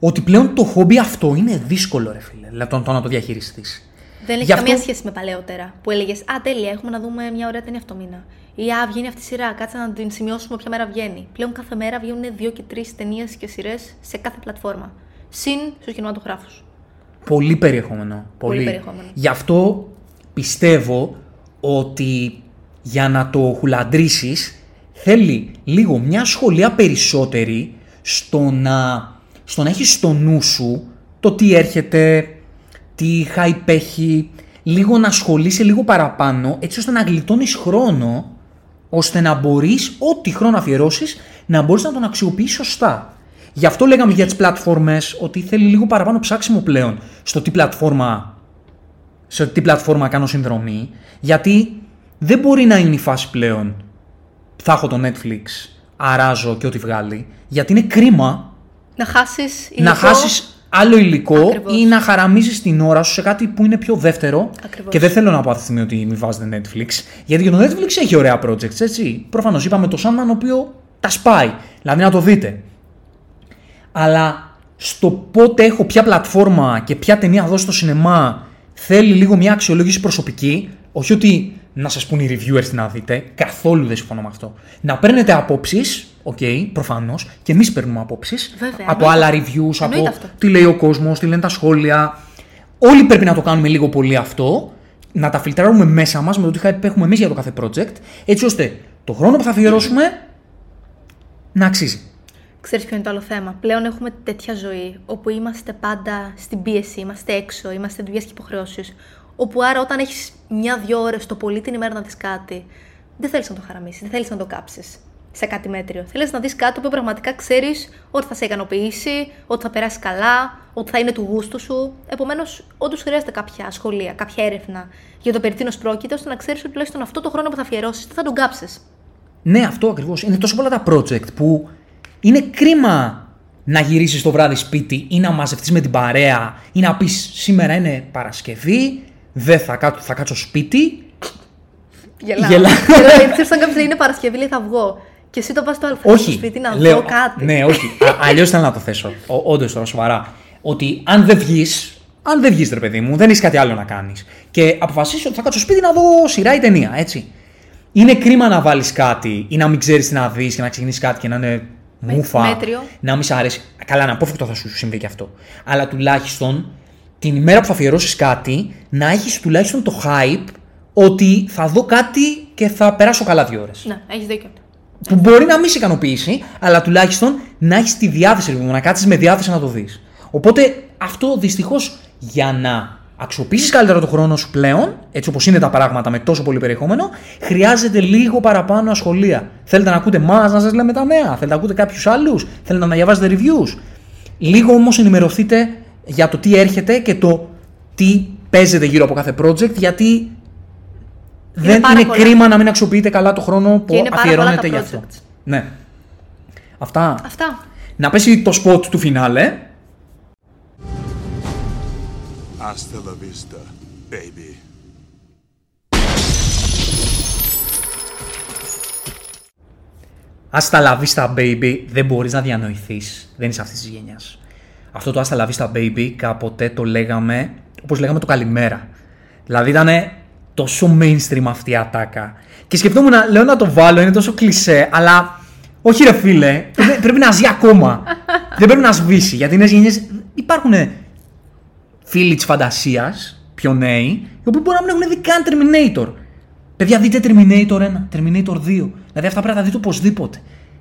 Ότι πλέον το χόμπι αυτό είναι δύσκολο, ρε φίλε. Δηλαδή το, το να το διαχειριστείς. Δεν έχει Γι' αυτό- καμία σχέση με παλαιότερα. Που έλεγες Α, τέλεια, έχουμε να δούμε μια ωραία ταινία αυτό το μήνα. Ή Α, βγαίνει αυτή η σειρά, κάτσε να την σημειώσουμε ποια μέρα βγαίνει. Πλέον κάθε μέρα βγαίνουν δύο και τρεις ταινίες και σειρές σε κάθε πλατφόρμα. Συν στους κινηματογράφους. Πολύ περιεχόμενο. Πολύ περιεχόμενο. Γι' αυτό πιστεύω ότι για να το χουλαντρήσεις θέλει λίγο μια σχολεία περισσότερη στο να, στο να έχεις στο νου σου το τι έρχεται, τι hype έχει, λίγο να ασχολείσαι λίγο παραπάνω έτσι ώστε να γλιτώνεις χρόνο ώστε να μπορείς ό,τι χρόνο αφιερώσεις να μπορείς να τον αξιοποιήσεις σωστά. Γι' αυτό λέγαμε για τις πλατφόρμες ότι θέλει λίγο παραπάνω ψάξιμο πλέον στο τι πλατφόρμα σε τι πλατφόρμα κάνω συνδρομή, γιατί δεν μπορεί να είναι η φάση πλέον θα έχω το Netflix, αράζω και ό,τι βγάλει, γιατί είναι κρίμα Να χάσεις. να χάσεις άλλο υλικό Ακριβώς. ή να χαραμίζεις την ώρα σου σε κάτι που είναι πιο δεύτερο Ακριβώς. και δεν θέλω να πω αυτή τη στιγμή ότι μην βάζετε Netflix, γιατί και το Netflix έχει ωραία projects, έτσι. Προφανώς είπαμε το Sandman ο οποίος τα σπάει, δηλαδή να το δείτε. Αλλά στο πότε έχω ποια πλατφόρμα και ποια ταινία θα δώσω στο σινεμά θέλει λίγο μια αξιολόγηση προσωπική. Όχι ότι να σας πούνε οι reviewers τι να δείτε. Καθόλου δεν συμφωνώ με αυτό. Να παίρνετε απόψεις, OK, okay, προφανώς, και εμείς παίρνουμε απόψεις. Βέβαια, Από εννοείται. άλλα reviews, από Εννοείται αυτό. τι λέει ο κόσμος, τι λένε τα σχόλια. Όλοι πρέπει να το κάνουμε λίγο πολύ αυτό. Να τα φιλτράρουμε μέσα μας με το τι hype έχουμε εμείς για το κάθε project. Έτσι ώστε το χρόνο που θα αφιερώσουμε να αξίζει. Ξέρεις ποιο είναι το άλλο θέμα; Πλέον έχουμε τέτοια ζωή όπου είμαστε πάντα στην πίεση, είμαστε έξω, είμαστε δουλειές και υποχρεώσεις. Όπου άρα όταν έχεις μια-δυο ώρες το πολύ την ημέρα να δεις κάτι, δεν θέλεις να το χαραμίσεις, δεν θέλεις να το κάψεις. σε κάτι μέτριο. Θέλεις να δεις κάτι που πραγματικά ξέρεις ότι θα σε ικανοποιήσει, ότι θα περάσει καλά, ότι θα είναι του γούστου σου. Επομένως, όντως χρειάζεται κάποια σχολεία, κάποια έρευνα για το περί τίνος πρόκειται, ώστε να ξέρεις ότι τουλάχιστον αυτό το χρόνο που θα αφιερώσεις θα τον κάψεις. Ναι, αυτό ακριβώς. Είναι τόσο πολλά τα project που είναι κρίμα να γυρίσεις το βράδυ σπίτι ή να μαζευτείς με την παρέα ή να πεις σήμερα είναι Παρασκευή, δεν θα κάτσω, θα κάτσω σπίτι. Γελάω. Γελάω. Δηλαδή, ξέρει, αν κάποιο είναι Παρασκευή, λέει θα βγω. Και εσύ το πας στο αλφα στο σπίτι να λέω, δω κάτι. Ναι, όχι. Αλλιώς θέλω να το θέσω. Όντως τώρα σοβαρά. Ότι αν δεν βγεις, αν δεν βγεις, ρε παιδί μου, δεν έχεις κάτι άλλο να κάνεις. Και αποφασίσεις ότι θα κάτσω σπίτι να δω σειρά ή ταινία, έτσι. Είναι κρίμα να βάλεις κάτι ή να μην ξέρεις τι να δεις και να ξεκινήσεις κάτι και να είναι μούφα. μέτριο. Να μην σ' αρέσει. Καλά, αναπόφευκτο θα σου συμβεί και αυτό. Αλλά τουλάχιστον την ημέρα που θα αφιερώσεις κάτι, να έχεις τουλάχιστον το hype ότι θα δω κάτι και θα περάσω καλά δύο ώρες. Ναι, έχεις δίκιο. Που μπορεί να μην σε ικανοποιήσει, αλλά τουλάχιστον να έχεις τη διάθεση, ρε παιδί μου, να κάτσεις με διάθεση να το δεις. Οπότε αυτό δυστυχώς για να αξιοποιήσεις καλύτερα το χρόνο σου πλέον, έτσι όπως είναι τα πράγματα με τόσο πολύ περιεχόμενο, χρειάζεται λίγο παραπάνω ασχολία. Θέλετε να ακούτε εμά να σας λέμε τα νέα, θέλετε να ακούτε κάποιους άλλους, θέλετε να διαβάζετε reviews. Λίγο όμως ενημερωθείτε για το τι έρχεται και το τι παίζεται γύρω από κάθε project, γιατί δεν πάρα είναι πολλά. κρίμα να μην αξιοποιείτε καλά το χρόνο που είναι πάρα πολλά αφιερώνετε τα για αυτό. projects. Ναι. Αυτά. Αυτά. Να πέσει το spot του φινάλε. Hasta la vista, baby. Hasta la vista baby δεν μπορείς να διανοηθείς. Δεν είσαι αυτής της γενιάς. Αυτό το Hasta la vista baby κάποτε το λέγαμε, όπως λέγαμε το καλημέρα. Δηλαδή ήταν τόσο mainstream αυτή η ατάκα. Και σκεφτόμουν, να- λέω να το βάλω, είναι τόσο κλισέ, αλλά όχι ρε φίλε, πρέπει, πρέπει να ζει ακόμα. δεν πρέπει να σβήσει, γιατί οι νέες γενιές υπάρχουν φίλοι της φαντασίας, πιο νέοι, οι οποίοι μπορεί να μην έχουν δει καν Terminator. Παιδιά, δείτε Terminator 1, Terminator 2. Δηλαδή αυτά πρέπει να τα δείτε οπωσδήποτε.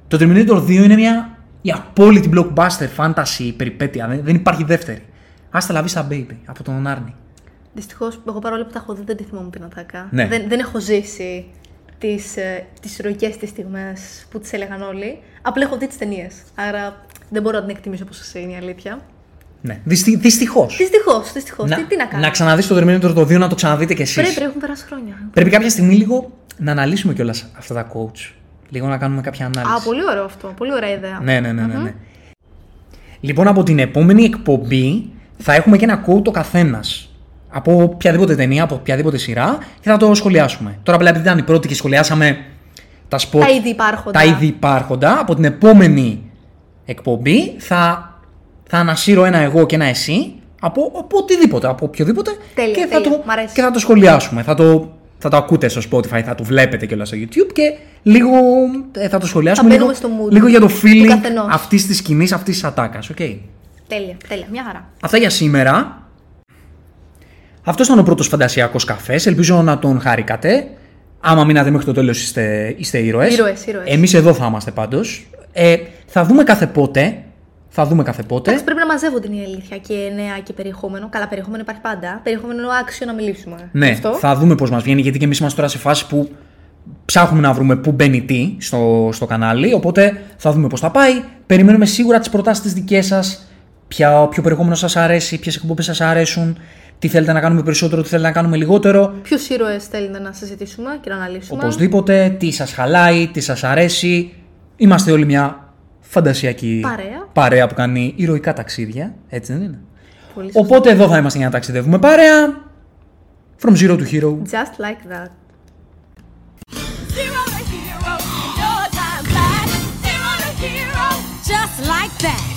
Το Terminator 2 είναι μια η απόλυτη blockbuster fantasy περιπέτεια. Δεν, δεν υπάρχει δεύτερη. Άστα la vista baby από τον Άρνη. Δυστυχώς, εγώ παρόλο που τα έχω δει, δεν τη θυμόμαι την ατάκα. Ναι. Δεν, δεν έχω ζήσει τις τις ηρωικές τις στιγμές που τις έλεγαν όλοι. Απλά έχω δει τις ταινίες. Άρα δεν μπορώ να την εκτιμήσω όπως εσύ είναι η αλήθεια. Ναι. Δυστι, Δυστυχώς. Δυστυχώς, δυστυχώς. Τι, τι να κάνω; να ξαναδείς το Terminator το 2 να το ξαναδείτε κι εσείς. Πρέπει, έχουν περάσει χρόνια. Πρέπει κάποια στιγμή λίγο να αναλύσουμε κιόλας αυτά τα coach. Λίγο να κάνουμε κάποια ανάλυση. Α, πολύ ωραίο αυτό. Πολύ ωραία ιδέα. Ναι, ναι, ναι, ναι, ναι. Λοιπόν, από την επόμενη εκπομπή θα έχουμε και ένα quote ο καθένας. Από οποιαδήποτε ταινία, από οποιαδήποτε σειρά και θα το σχολιάσουμε. Τώρα, απλά επειδή ήταν η πρώτη και σχολιάσαμε τα spot. Τα ήδη υπάρχοντα. Τα ήδη υπάρχοντα. Από την επόμενη εκπομπή θα, θα ανασύρω ένα εγώ και ένα εσύ από, από οτιδήποτε, από οποιοδήποτε Τέλεια, και, θα τέλεια. το, Μ' αρέσει. και θα το σχολιάσουμε. Θα το, θα το ακούτε στο Spotify, θα το βλέπετε και στο YouTube και λίγο ε, θα το σχολιάσουμε μπαίνουμε λίγο, στο mood λίγο για το του feeling καθενός. αυτής της σκηνής, αυτής της ατάκας. Okay. Τέλεια, τέλεια. Μια χαρά. Αυτά για σήμερα. Αυτός ήταν ο πρώτος φαντασιακός καφές. Ελπίζω να τον χαρήκατε. Άμα μείνατε μέχρι το τέλος, είστε, είστε ήρωες. Ήρωες, ήρωες. Εμείς εδώ θα είμαστε πάντως. Ε, θα δούμε κάθε πότε. Θα δούμε κάθε πότε. Εντάξει, πρέπει να μαζεύονται είναι η αλήθεια και νέα και περιεχόμενο. Καλά, περιεχόμενο υπάρχει πάντα. Περιεχόμενο άξιο να μιλήσουμε. Ναι, Γι' αυτό. θα δούμε πώς μας βγαίνει, γιατί και εμείς είμαστε τώρα σε φάση που ψάχνουμε να βρούμε πού μπαίνει τι στο, στο κανάλι. Οπότε θα δούμε πώς θα πάει. Περιμένουμε σίγουρα τις προτάσεις τις δικές σας. Ποιο περιεχόμενο σας αρέσει, ποιες εκπομπές σας αρέσουν, τι θέλετε να κάνουμε περισσότερο, τι θέλετε να κάνουμε λιγότερο. Ποιους ήρωες θέλετε να συζητήσουμε και να αναλύσουμε; Οπωσδήποτε, τι σας χαλάει, τι σας αρέσει. Είμαστε όλοι μια φαντασιακή Παρέα. παρέα που κάνει ηρωικά ταξίδια. Έτσι δεν είναι; Πολύ σωστά. Οπότε εδώ θα είμαστε για να ταξιδεύουμε παρέα. From zero to hero. Just like that. back.